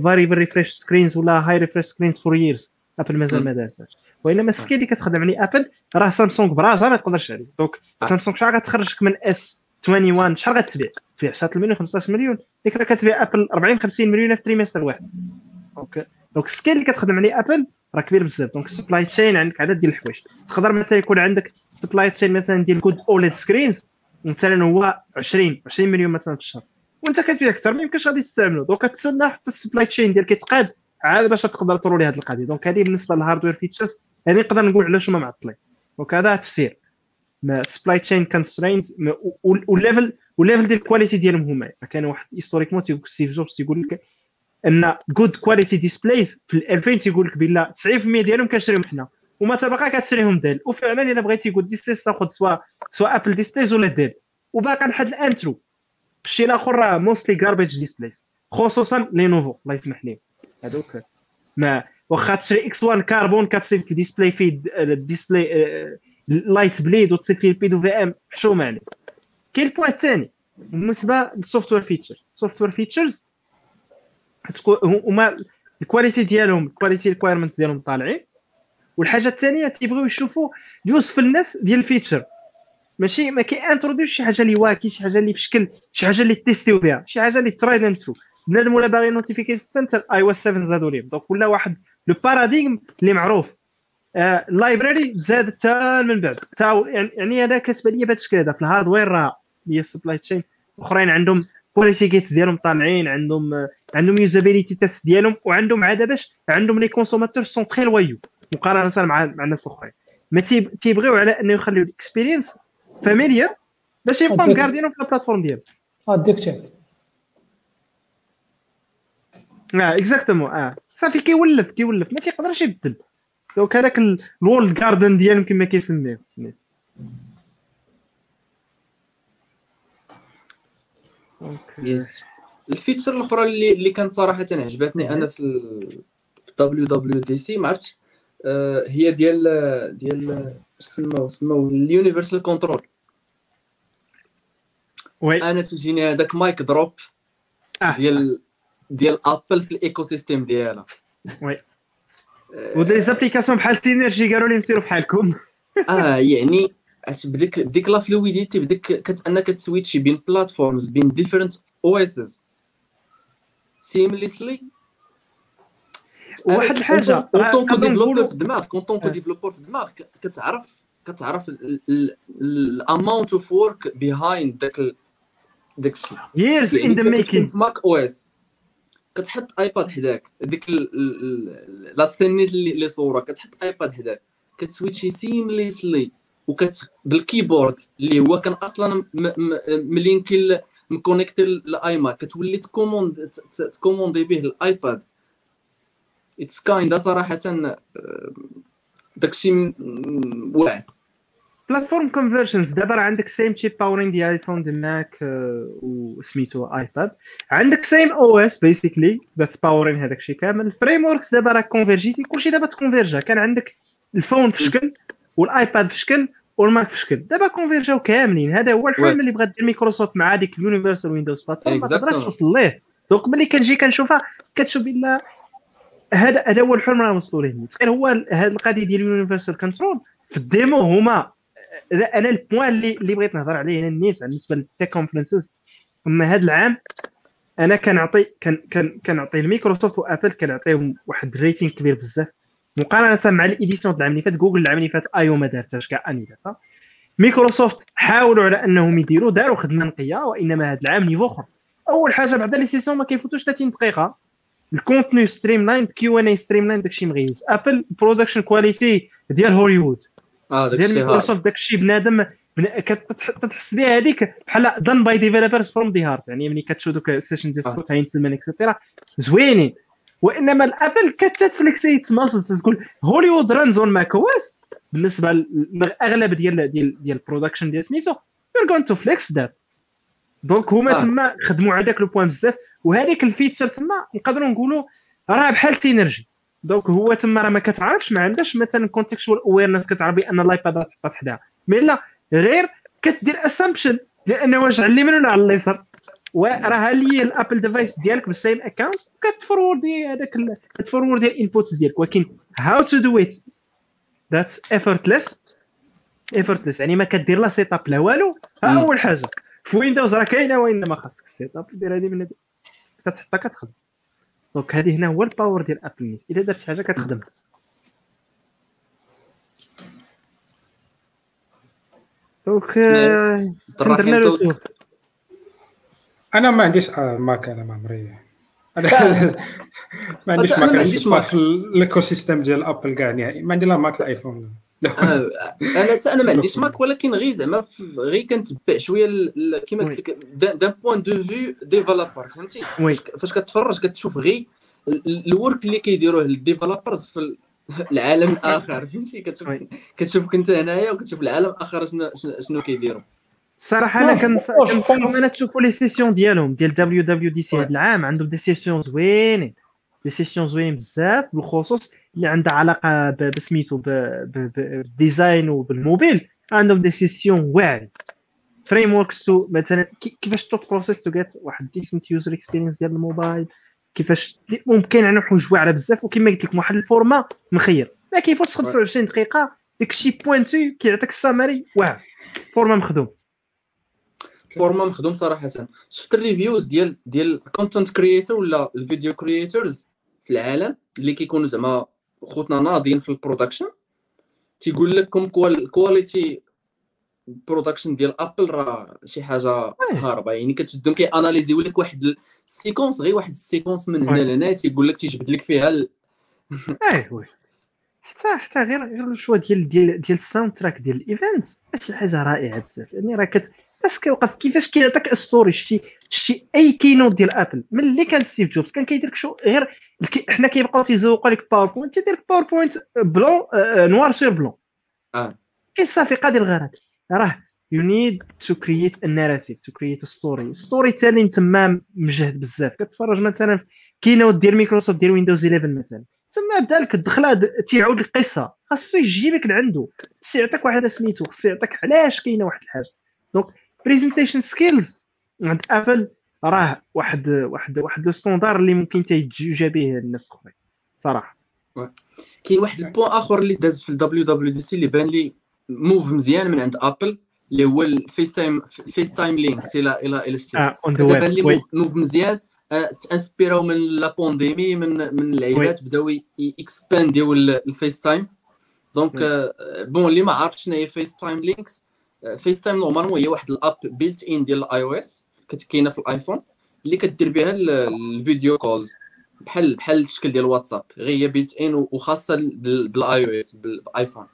فاريبل ريفريش سكرينز ولا هاي ريفريش سكرينز فور ييرز ابل مازال ما دارتهاش وانما ال scale اللي كتخدم عليه ابل راه سامسونج براسها ما تقدرش عليه donc سامسونج شحال غتخرجك من S21 شحال غتبيع تبيع 9 مليون 15 مليون ديك راه كتبيع ابل 40 50 مليون في trimestre واحد donc donc ال scale اللي كتخدم عليه ابل راه كبير بزاف donc ال supply chain عندك عدد ديال الحوايج تقدر مثلا يكون عندك supply chain مثلا ديال good OLED screens مثلا هو 20 20 مليون مثلا في الشهر وانت كتبيع أكثر ما يمكنش غادي تستعملو donc كتسنى حتى ال supply chain ديالك يتقاد عاد باش تقدر ت rolli هذه القضية. donc هذه بالنسبة لل hardware features يعني نقدر نقول علاش هما معطلين. donc هذا تفسير. supply chain constraints وال level وال level ديال ال qualité ديالهم هما. كان واحد historiquement تيقول ستيف جوبز تيقول لك أن good quality displays في 2000 تيقول لك بلا 90% ديالهم كنشريهم حنا. وما تبقى كتشريهم ديل. وفعلا إلا بغيتي good displays تاخذ سواء سواء ابل displays ولا ديل. وباقي لحد الآن true الشيء الآخر راه mostly garbage displays خصوصا لينوفو الله يسمح لي. هذوك. ما واخا تشري X1 Carbon كتصيب في display في ال display light bleed وتصيب فيه ال PWM حشومه عليك كاين ال point الثاني بالنسبة لل software features ال software features هما ال quality ديالهم ال quality requirements ديالهم طالعين. والحاجة الثانية تيبغيو يشوفوا يوصف الناس ديال ال feature ماشي ما كي انتروديو شي حاجة اللي واكي شي حاجة اللي بشكل شي حاجة اللي تيستيو بها شي حاجة اللي ترايد اند ترو بنادم ولا باغي نوتيفيكيشن سنتر اي أو 7 زادوا ليه دونك ولا واحد لو باراديغم اللي معروف. اللايبراري آه زاد حتى من بعد. تا يعني هذا كتبان لي بهذا الشكل هذا في الهاردوير راه هي السبلاي تشين الاخرين عندهم بوليسي جيتس ديالهم طالعين عندهم عندهم يوزابيليتي تيست ديالهم وعندهم عاد باش عندهم لي كونسوماتور سون تري لويو مقارنة مع مع الناس الأخرين. ما تيبغيو على أنه يخليو ال expérience familière باش يبقاو م gardينهم في ال plateforme ديالهم. addictif آه exactement آه. صافي كيولف كيولف. ما تيقدرش يبدل. donc هذاك ال walled garden ديالهم كما كيسميه. yes ال feature الأخرى اللي اللي كانت صراحة عجبتني أنا في في WWDC ما عرفتش آه، هي ديال ديال سماو سماو ال Universal Control. oui. أنا تجيني هذاك mic drop ديال ديال ابل في ال ecosystem ديالها. oui. و des applications بحال Synergy قالوا لي نسيروا بحالكم. آه يعني بديك بديك la fluidité بديك كت أنك ت switchي بين platforms بين different OS seamlessly واحد الحاجة quand t'es développeur في دماغك quand t'es développeur في دماغك كتعرف كتعرف ال amount of work behind داك داك الشيء. years in the making في macOS كتحط ايباد حداك. ديك la scénette اللي صورة. كتحط ايباد حداك. كت switchي seamlessly وكت بال keyboard اللي هو كان أصلا ملينكي مكونيكتي الايماك كتولي ت command ت commandي به الايباد it's kinda صراحة آه، داكشي واعر platform convergence دابا راه عندك same chip powering ديال ايفون ديال ماك وسميتو ايباد عندك same OS basically that's powering هذاك الشيء كامل. ال frameworks دابا راه convergيتي كلشي دابا ت convergا كان عندك ال phone في شكل والايباد في شكل والماك في شكل. دابا convergاو كاملين. هذا هو الحلم اللي بغات دير مايكروسوفت مع هذيك ال Universal Windows Platform ما تقدرش توصل ليه. donc ملي كنجي كنشوفها كتشوف بلا هذا هذا هو الحلم راه وصلوا ليه. تخيل هو هذه القضية ديال ال Universal Control في ال demo هما أنا ال point اللي اللي بغيت نهضر عليه هنا النيت بالنسبة لل tech conferences أما هذا العام أنا كنعطي كان كان كنعطي الميكروسوفت وابل كنعطيهم واحد ال rating كبير بزاف. مقارنة مع الايديسيون العام اللي فات جوجل العام اللي فات ايو ما دارتهاش كاع اني دارتها ميكروسوفت حاولوا على أنهم يديروا داروا خدمة نقية وإنما هذا العام نيفو أخر. أول حاجة بعد لي سيسيون ما كيفوتوش 30 دقيقة. الكونتوني ستريم لاين كيو إن إي ستريم لاين داكشي مغيز. أبل برودكشن كواليتي ديال هوليوود. آه ديال داكشي مايكروسوفت داكشي بنادم كتحس بها هذيك بحال دان باي ديفلوبرز فروم دي هارت يعني ملي كتشوف دوك السيشن ديال سكوت هاينسلمان اكسيتيرا زوينين. وإنما الأبل كت flexي ت muscles تقول هوليوود runs on macOS بالنسبة لاغلب ديال ديال ديال ال production ديال سميتو you're gonna flex that donc هما آه. تما خدموا على ذاك le point بزاف وهذيك ال feature تما نقدروا نقولوا راه بحال Synergy donc هو تما راه ما كتعرفش ما عندهاش مثلا contextual awareness كتعرف بأن الايباد تحط حداها. mais لا غير كدير assumption ديال انه واش على اليمين ولا على اليسار وراه هي الأبل device ديالك بال same account كت forwardي هذاك كت forwardي ال inputs ديالك. ولكن how to do it that effortless. Effortless. يعني ما كدير لا setup لا والو. ها. أول حاجة. في ويندوز راه كاينة وإنما خاصك ال setup دير هذه من هذه. كتحطها كتخدم. donc هذه هنا هو ال power ديال ابل نيت إلا درت حاجة كتخدم. donc آه، طرح درنا له. أنا ما عنديش آه، ماك أنا ما عمري. ما عنديش ما ماك أنا عنديش ماك. في الايكو سيستم ديال ابل كاع نهائي ما عندي لا ماك لا ايفون آه، أنا حتى أنا ما عنديش ماك ولكن غير زعما في- غير كنتبع شوية ال- ال- كيما قلت لك d'un point de vue developer فهمتي؟ فاش- كتفرج كتشوف غير ال- ال- ال work اللي كيديروه ال developers في ال- العالم الآخر فهمتي؟ كتشوف oui. كتشوف انت هنايا وكتشوف العالم الآخر شنو شنو- كيديروا. صراحة أنا جو كنص- بونس- كنصحكم أنا تشوفوا les sessions ديالهم ديال WWDC. هذا العام عندهم des sessions زوينين des sessions زوينين بزاف بالخصوص اللي عندها علاقة بسميتو بال design وبال mobile عندهم des sessions واعرين frameworks tout مثلا كي- كيفاش to process to جيت واحد decent user experience ديال الموبايل؟ كيفاش ممكن عندهم حوايج واعرة بزاف وكما قلت لكم واحد ال format مخير. ما كيفوتش 25 دقيقة داكشي pointu كيعطيك ال summary واعر. format مخدوم. format مخدوم صراحة. شفت ال reviews ديال ديال ال content creator ولا ال video creators في العالم اللي كيكونوا زعما خوتنا ناضيين في ال production تيقول لك comme quoi ال quality production ديال ابل راه شي حاجة هاربة. يعني كتشدهم كي analysiw لك واحد ال séquence غير واحد ال séquence من هنا oui. لهنا تيقول لك تيجبد لك فيها ال... إيه oui. حتى حتى غير غير ال choix ديال ديال ديال ال soundtrack ديال ال event شي حاجة رائعة بزاف. يعني راه كت بس كيوقف كيفاش كيعطيك story شتي شتي أي keynote ديال ابل ملي كان ستيف جوبز كان كيدير show غير حنا كيبقاو تيزوقوا لك PowerPoint تيدير لك PowerPoint blanc noir sur blanc آه. كاين صافي قادر الغرض راه you need to create a narrative to create story storytelling تما مجهد بزاف. كتفرج مثلا keynote ديال مايكروسوفت ديال Windows 11 مثلا. تما بدا لك الدخلة د- تيعاود القصة. خاصو يجيبك لعندو خاصو يعطيك واحد سميتو. خاصو يعطيك علاش كاينة واحد الحاجة. donc presentation skills عند ابل راه واحد واحد واحد le standard اللي ممكن تيتجوجا به الناس الاخرين صراحة. كاين واحد ال point آخر اللي داز في ال WWDC اللي بان لي move مزيان من عند ابل اللي هو ال FaceTime FaceTime links إلى إلى إلى ال C هذا بان لي move- مزيان. آه، تا inspiraw من la pandémie من من اللعيبات بداو expandiw ال FaceTime donc. آه، bon اللي ما عرفش شنو هي FaceTime links FaceTime normalement هي واحد ال app built-in ديال ال iOS كاينة في ال iPhone اللي كدير بها ال- ال video calls بحال بحال الشكل ديال واتساب غير هي built-in وخاصة بال- بال iOS بال iPhone.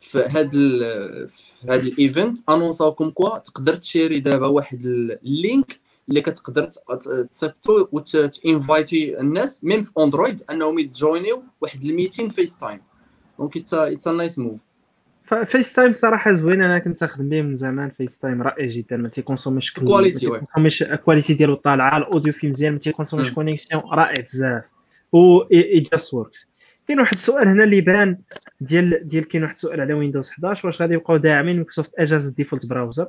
في ال- في هاد ال event annonçaw comme quoi تقدر تشيري دابا واحد ال link اللي كتقدر تصيفطو وت inviti الناس même في Android انهم يت joiniw واحد ال meeting FaceTime. donc it's it's nice move FaceTime صراحة زوين أنا كنت خدم به من زمان FaceTime رائع جدا ما تيكونسوميش كواليتي تيكونسوميش الكواليتي ديالو طالعه ال audio فيه مزيان ما تي consommيش connexion رائع بزاف. و it just works كاين واحد السؤال هنا اللي بان ديال ديال كاين واحد السؤال على Windows 11 واش غادي يبقاو داعمين مايكروسوفت Edge as ال default browser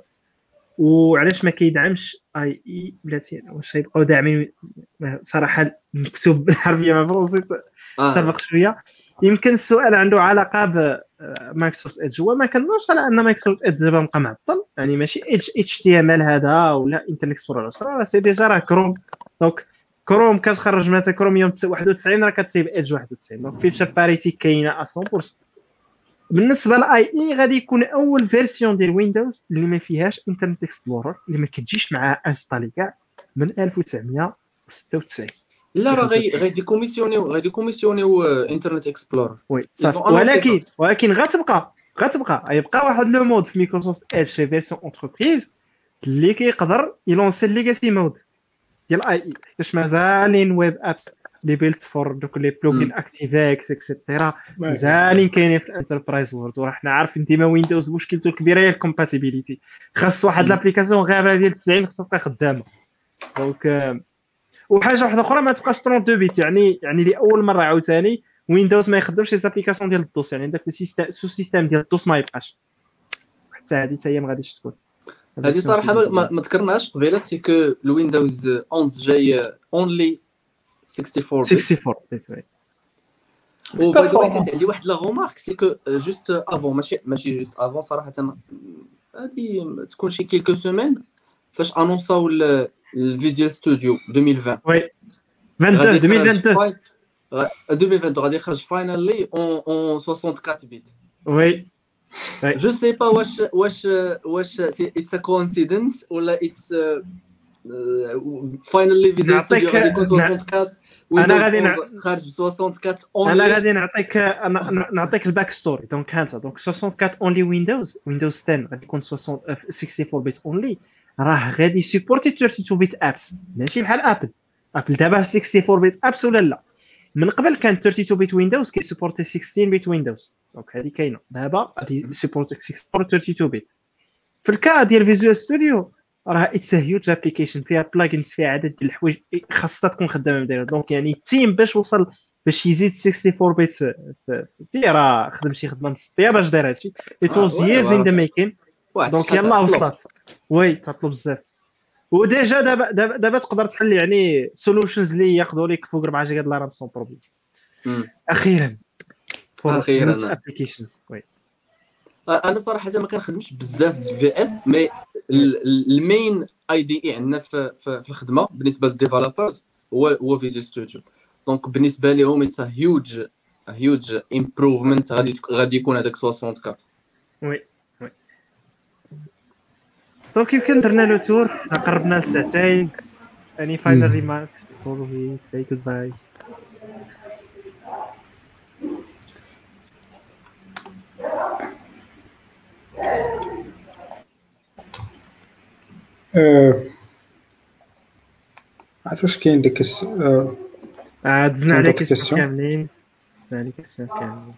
وعلاش ما كيدعمش IE بلاتي واش غيبقاو داعمين؟ صراحة المكتوب بالعربية مع français آه. سبق شوية. يمكن السؤال عنده علاقة ب Microsoft Edge هو ما كنظنش على أن Microsoft Edge دابا بقى معطل يعني ماشي HTML هذا ولا Internet Explorer. راه c'est déjà راه كروم. donc Chrome كتخرج مثلا كروم يوم 91 راه كت ship Edge 91 donc feature parity كاينة 100% بالنسبة ل IE غادي يكون أول version ديال Windows اللي ما فيهاش Internet Explorer اللي ما كتجيش معاه installé كاع من 1996 لا راه غادي غادي commissionew غادي commissionew Internet Explorer oui صافي. ولكن ولكن غتبقى غتبقى غيبقى واحد le mode في Microsoft Edge في version enterprise اللي كيقدر ي lancer ال legacy mode ديال IE حيتاش مازالين web apps اللي built for donc les plugins ActiveX et cetera مازالين كاينين في ال enterprise world وراه حنا عارفين ديما Windows مشكلته الكبيره هي ال compatibility خاص واحد l'application غابه ديال 90 خاصها تبقى خدامة. donc وحاجة واحدة أخرى ما تبقاش 32 bit. يعني يعني لأول مرة عاوتاني Windows ما يخدمش les applications ديال ال DOS. يعني داك ال sous-système ديال ال DOS ما يبقاش. حتى هذه حتى هي ما غاديش تكون. هذه صراحة ما, ما ذكرناش. قبيله c'est que ال Windows 11 جاي only 64 64 bit ذا كانت عندي واحد la remarque c'est que juste avant ماشي ماشي juste avant صراحة هذه تكون شي quelques semaines فاش annonçaw ال Visual Studio 2020 oui 22 2022 2022 غادي يخرج finally en en 64 bit oui je sais pas واش واش واش it's a coincidence ولا it's finally Visual Studio غادي يكون 64 أنا غادي خارج ب 64 أنا غادي نعطيك نعطيك ال backstory donc هانتا donc 64 only Windows Windows 10 غادي يكون 64 bit only راه غادي supporter 32 bit apps. ماشي بحال ابل ابل دابا 64 bit apps ولا لا؟ من قبل كان 32 bit Windows كي supporter 16 bit Windows donc هذه كاينة. دابا غادي supporter 32 bit في ال cas ديال Visual Studio راه it's huge application فيها plugins فيها عدد ديال الحوايج خاصها تكون خدامة مديره donc يعني ال team باش وصل باش يزيد 64 bit فيه راه خدم شي خدمة مسطيه باش داير هادشي. it was years in the making donc يلاه وصلت oui تطلب بزاف. وديجا دابا دابا دابا تقدر تحل يعني solutions اللي ياخذوا لك فوق 4 giga دو la RAM sans problème أخيرا. أخيرا. ابليكيشنز وي. أنا صراحة ما كنخدمش بزاف في اس مي ال main IDE عندنا في, في, الخدمة بالنسبة لل developers هو هو Visual Studio donc بالنسبة لهم it's huge huge improvement غادي غادي يكون هذاك 64 oui. donc يمكن درنا le tour قربنا لساعتين اني فاينل ريماركس بيفور وي ساي جود باي عرفت واش كاين ديك دزنا عليك questions كاملين دزنا عليك questions كاملين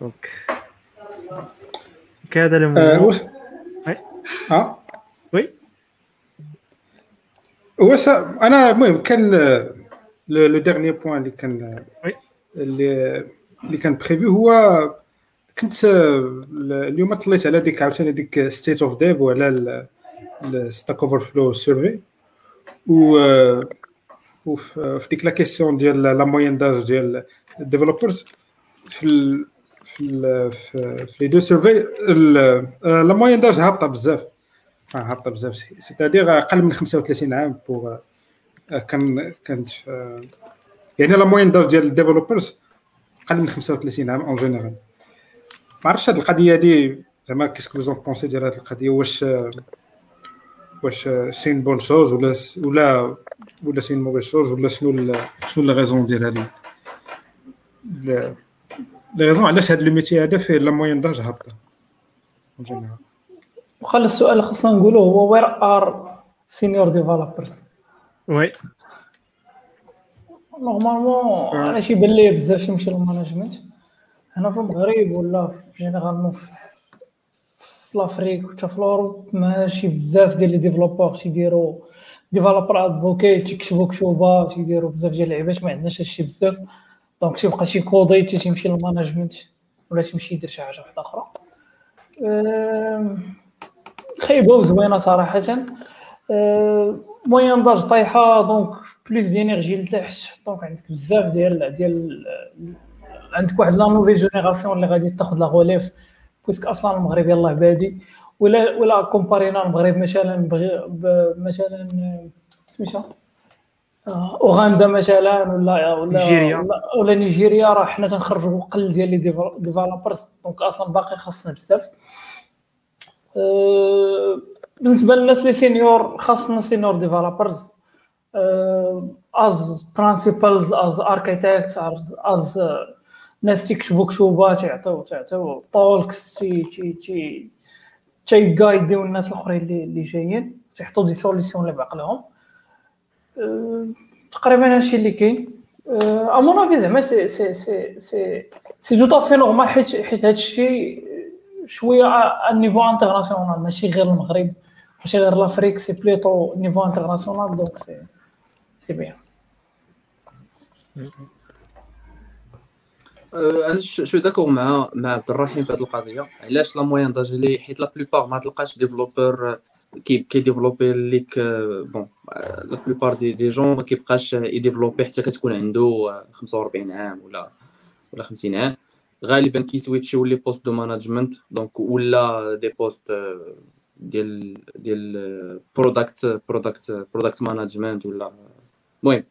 donc كذا المهم آه oui هو أنا المهم كان le dernier point اللي كان وي اللي اللي كان prévu هو كنت اليوم طليت على ديك عاوتاني ديك State of Dev وعلى ال Stack Overflow survey و وفي ديك la question ديال la moyenne d'âge ديال ال developers في ال في في les deux survey la moyenne d'âge هابطة بزاف. هابطة بزاف. c'est-à-dire أقل من 35 عام pour كان كانت يعني la moyenne d'âge ديال ال developers أقل من 35 عام en général ما عرفتش هذه القضية هذه زعما qu'est-ce que vous en pensez ديال هذه القضية؟ واش واش c'est bonne chose ولا ولا ولا c'est mauvaise chose ولا شنو شنو la raison ديال هذه les raisons علاش هذا le métier هذا فيه la moyenne d'âge هابطه وخلي السؤال اللي خصنا نقولوا هو where are senior developers oui normalement أنا شي بان لي بزاف يمشي لل management؟ هنا في المغرب ولا في généralement في l'Afrique وحتى في ال Europe ماشي بزاف ديال les développeurs تيديروا developer advocate تيكتبوا كتوبه تيديروا بزاف ديال اللعيبات ما عندناش هادشي بزاف. donc تيبقى شي coder تيمشي لل management ولا تيمشي يدير شي حاجة واحدة أخرى خايبه وزوينه صراحة moyenne d'âge طايحه donc plus d'énergie لتحت donc عندك بزاف ديال ديال عندك واحد la nouvelle génération اللي غادي تاخذ la relève puisque أصلا المغرب يلاه بادي ولا ولا comparينا المغرب مثلا مثلا سميتها آه، أوغندا مثلا ولا ولا نيجيريا. ولا, نيجيريا راه حنا تنخرجوا قل ديال les développeurs donc أصلا باقي خاصنا بزاف. أه بالنسبة للناس اللي senior خاصنا senior developers as principals as architect as ناس تيكتبوا كتوبات تعطيو تعطيو talks تي تي تي تي جايديو الناس الأخرين اللي, جايين. تيحطوا des solutions اللي بعقلهم تقريبا هادشي اللي كاين. à mon avis زعما c'est c'est c'est c'est c'est tout à fait normal حيت حيت هادشي شوية ال niveau international ماشي غير المغرب ماشي غير لافريك سي بليتو نيفو انترناسيونال دونك سي c'est bien أنا je suis d'accord مع مع عبد الرحيم في هذه القضية. علاش la moyenne d'âge لي حيت la plupart ما تلقاش développeur كي كي développer ليك bon la plupart des des gens ما كيبقاش ي développer حتى كتكون عنده 45 عام ولا ولا 50 عام. غالبا كي switcher يولي poste de management donc ولا des postes ديال ديال product product product management ولا المهم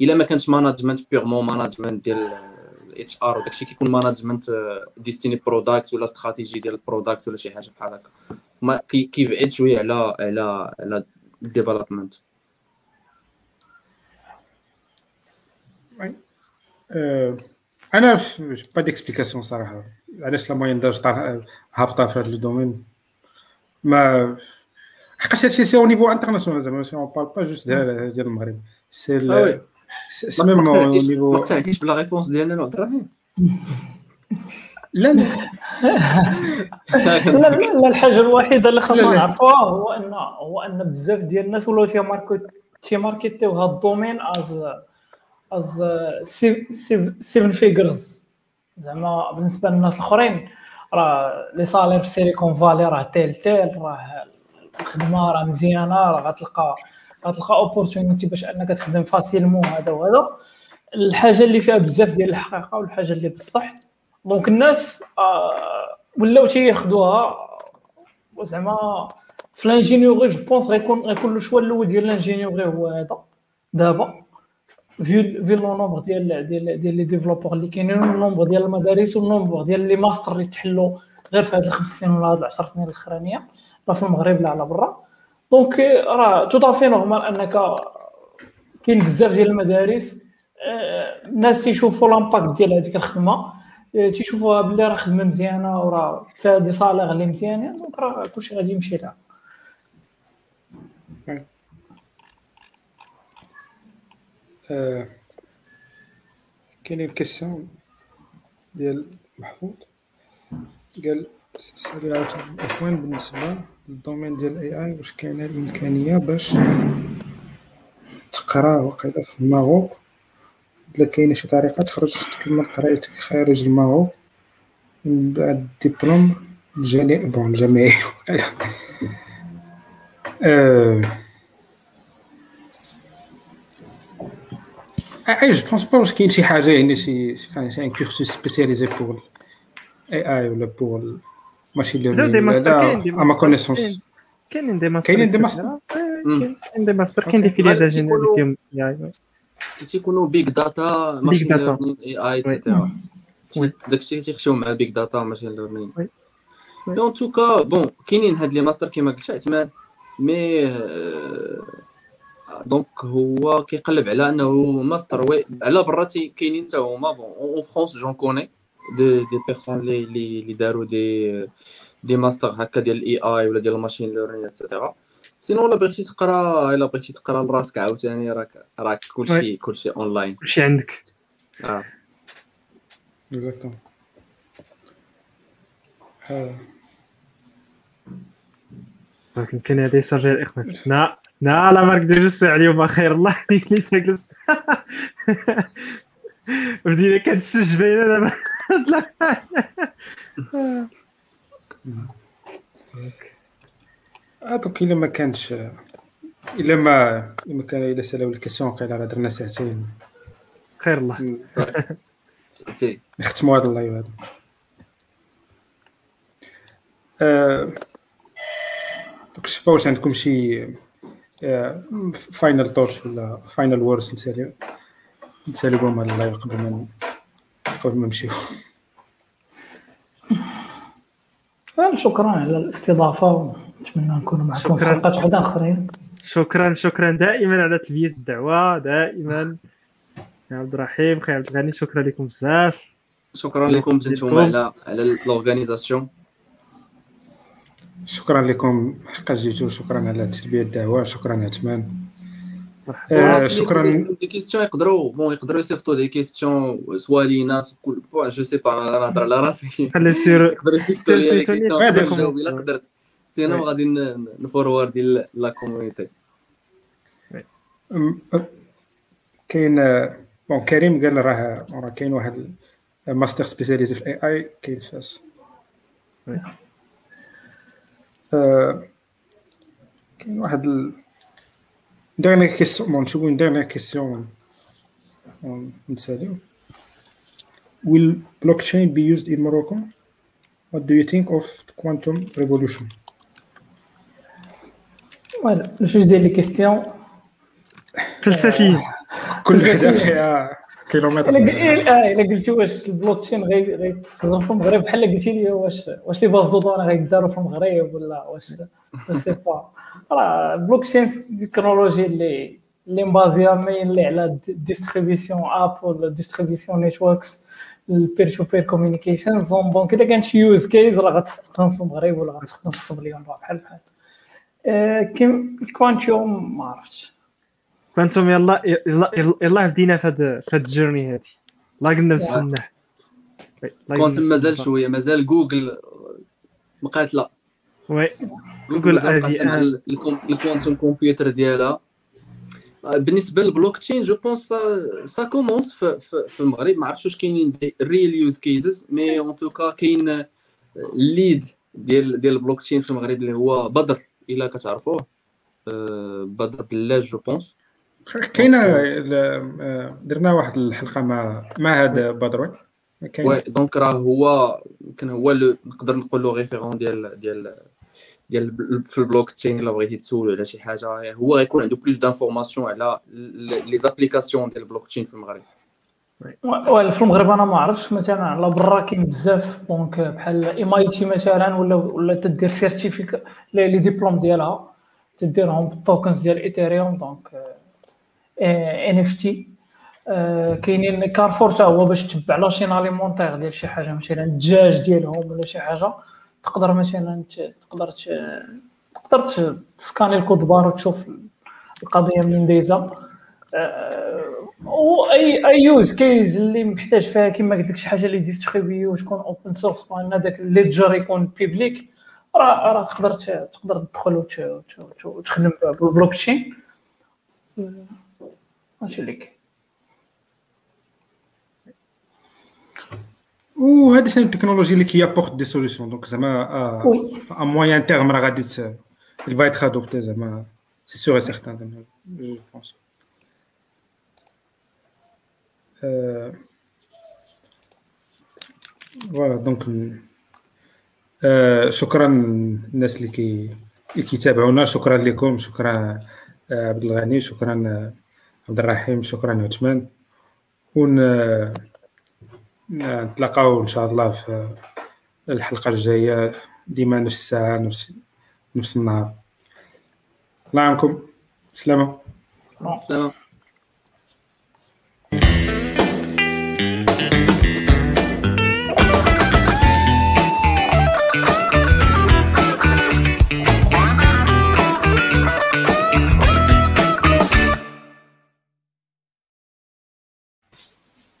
إلا ما كانش management purement management ديال HR وداكشي كيكون management destiné product ولا استراتيجي ديال ال product ولا شي حاجة بحال هكا. ما كيبعد شوية على على على ال development أنا pas d'explication صراحة علاش la moyenne d'âge هابطه في هذا ال domaine ما حقاش هادشي c'est au niveau international زعما c'est en part pas juste ديال المغرب c'est c'est même niveau ما اقتنعتيش بلا réponse ديالنا عبد الرحيم لا لا. لا لا الحاجة الوحيدة اللي خاصنا نعرفوها هو ان هو أن بزاف ديال الناس ولاو تي marketer يو هذا ال domaine as از seven figures زعما بالنسبة للناس الأخرين راه les salaires في Silicon Valley راه telle telle راه الخدمة راه مزيانة راه غتلقى غتلقى opportunité باش أنك تخدم facilement هذا وهذا. الحاجة اللي فيها بزاف ديال الحقيقة والحاجة اللي بصح donc الناس آه ولاو تياخذوها زعما في l'ingénierie je pense غيكون غيكون le choix الأول ديال l'ingénierie هو هذا. دابا في في le nombre ديال ديال ديال les développeurs اللي كاينين ال nombre ديال المدارس وال nombre ديال les masters اللي تحلوا غير في هاد الخمس سنين ولا هاد العشر سنين الأخرانية لا في المغرب لا على برا. donc راه tout à fait normal أنك كاين بزاف ديال المدارس الناس تيشوفوا l'impact ديال هذيك الخدمة. تيشوفوها بلي راه خدمة مزيانة وراه فيها des salaires اللي مزيانين donc راه كلشي غادي يمشي لها. كاينين questions ديال محفوظ. قال سالي عاوتاني أخوان بالنسبة لل domaine ديال ال AI واش كاينة الإمكانية باش تقرا وقيلا في الماغوك؟ ولا كاينة شي طريقة تخرج تكمل قرايتك خارج الماغوك من بعد الدبلوم الجامعي bon الجامعي. et je pense pas واش كاين شي حاجة يعني شي شي un cursus spécialisé pour AI ولا pour machine learning هذا à ma connaissance كاينين des masters كاينين des masters كاين des masters كاين des filières d'ingénieur فيهم تيكونوا big data machine learning AI et cetera داكشي تيخشيو مع big data machine learning en tout cas bon كاينين هاد les masters كيما قلت عثمان mais donc هو كيقلب على انه master oui على برا كاينين حتى هما bon en France j'en connais des des personnes لي لي داروا des des masters هكا ديال ال AI ولا ديال ال machine learning et cetera sinon الا بغيتي تقرا؟ إلا بغيتي تقرا لراسك عاوتاني راك راك كلشي كلشي أونلاين. كلشي عندك. آه. exactement آه، يمكن هذا يسجل الاقناع نا نا لا مارك دي جوست اليوم خير الله يهديك لي ساكلس بدينا كنتسج بينا دابا. آه، دونك إلا ما كانش إلا ما إلا ما كان إلا سالاو الكيسيون قيل راه درنا ساعتين. خير الله. ساعتين. نختموا هذا اللايف هذا آه، donc شفا واش عندكم شي final touch ولا final words نساليو نساليوهم على ال live قبل ما قبل ما نمشيو. آه، شكرا على الاستضافة. ونتمنى نكون معكم في شكراً. حلقات واحدة آخرين. شكرا شكرا دائما على تلبيه الدعوة دائما. يا عبد الرحيم خير عبد الغني شكرا لكم بزاف. شكرا لكم أنتم على على لورغانيزاسيون شكرا لكم حقا جيتو. شكرا على تلبية الدعوة. شكرا عثمان. آه، شكرا. دي كيستيون يقدروا بون يقدروا يصيفطوا دي كيستيون سوا لينا كل بون جو سي با أنا نهضر على راسي خلي نسير يقدروا يصيفطوا لي دي كيستيون الا قدرت سينو غادي نفوروردي لا كوميونيتي كاين bon كريم قال راه راه كاين واحد master spécialisé في ال AI كاين فاس. آه، كاين واحد ال... dernière question bon نشوفو dernière question نساليو Will blockchain be used in Morocco? What do you think of quantum revolution? فوالا جوج ديال لي كيستيون فلسفيين كل وحده فيها كيلومتر الا قل- الا قلتي واش البلوكشين غي- غيتصدر في المغرب. بحال قلتي لي واش واش لي باز دو دوني غيداروا في المغرب ولا واش سي با راه البلوكشين تكنولوجي اللي اللي مبازيه مينلي على ديستريبيسيون اب ولا ديستريبيسيون نيتوركس البير تو بير كوميونيكيشن زون دونك الا كان شي يوز كيز راه غتستخدم في المغرب ولا غتستخدم في الصبليون راه بحال بحال. كيم الكوانتيوم ما عرفتش. كنتم يلا يلا يلا بدينا في هاد في هاد الجيرني هادي. الله قلنا نستناه قلنا مازال. شوية مازال جوجل مقاتله وي جوجل جوجل مازال هذه مقاتله مع. ال- الكم- الكوانتم كمبيوتر ديالها. بالنسبة للبلوك تشين جو بونس سا كومونس في, في, في المغرب. ما عرفتش واش كاينين ريل يوز كيسز مي اون توكا كاين ال lead ديال ديال البلوك تشين في المغرب اللي هو بدر. إلا كتعرفوه آه، بدر بلاج je pense كاينة ال- آه، درنا واحد الحلقة مع مع هذا كاين. oui donc راه هو يمكن هو اللي نقدر نقول له référent ديال ديال ديال في البلوك تشين الا بغيتي تسولو على شي حاجة. هو غيكون عنده plus d'informations على les applications ديال البلوك تشين في المغرب. في المغرب أنا ما عرفتش مثلا على برا كاين بزاف donc بحال MIT مثلا ولا ولا تدير certificats les diplômes ديالها تديرهم بال tokens ديال Ethereum donc NFT كاينين كارفور حتى هو باش تتبع la chaîne alimentaire ديال شي حاجة مثلا الدجاج ديالهم ولا شي حاجة تقدر مثلا تقدر تقدر تسكاني الكود بار وتشوف القضية منين دايزة. و il y a use case اللي محتاج فيها كما قلت لك شي حاجة اللي distribué وتكون open source بحال هذاك ال ledger يكون public راه راه تقدر تقدر تدخل وت- وت- وت- وتخدم بالبلوك تشين اللي كاين وهذه c'est ال technologie اللي qui apporte des solutions donc زعما à moyen terme راه غادي ت- il va être adopté زعما. c'est sûr certain je pense voilà donc شكرا الناس اللي كي كيتابعونا شكرا لكم شكرا آه، عبد الغني شكرا آه، عبد الرحيم شكرا عثمان. ون آه، نتلاقاو إن شاء الله في الحلقة الجاية ديما نفس الساعة نفس نفس النهار. الله يعاونكم. سلامة. سلام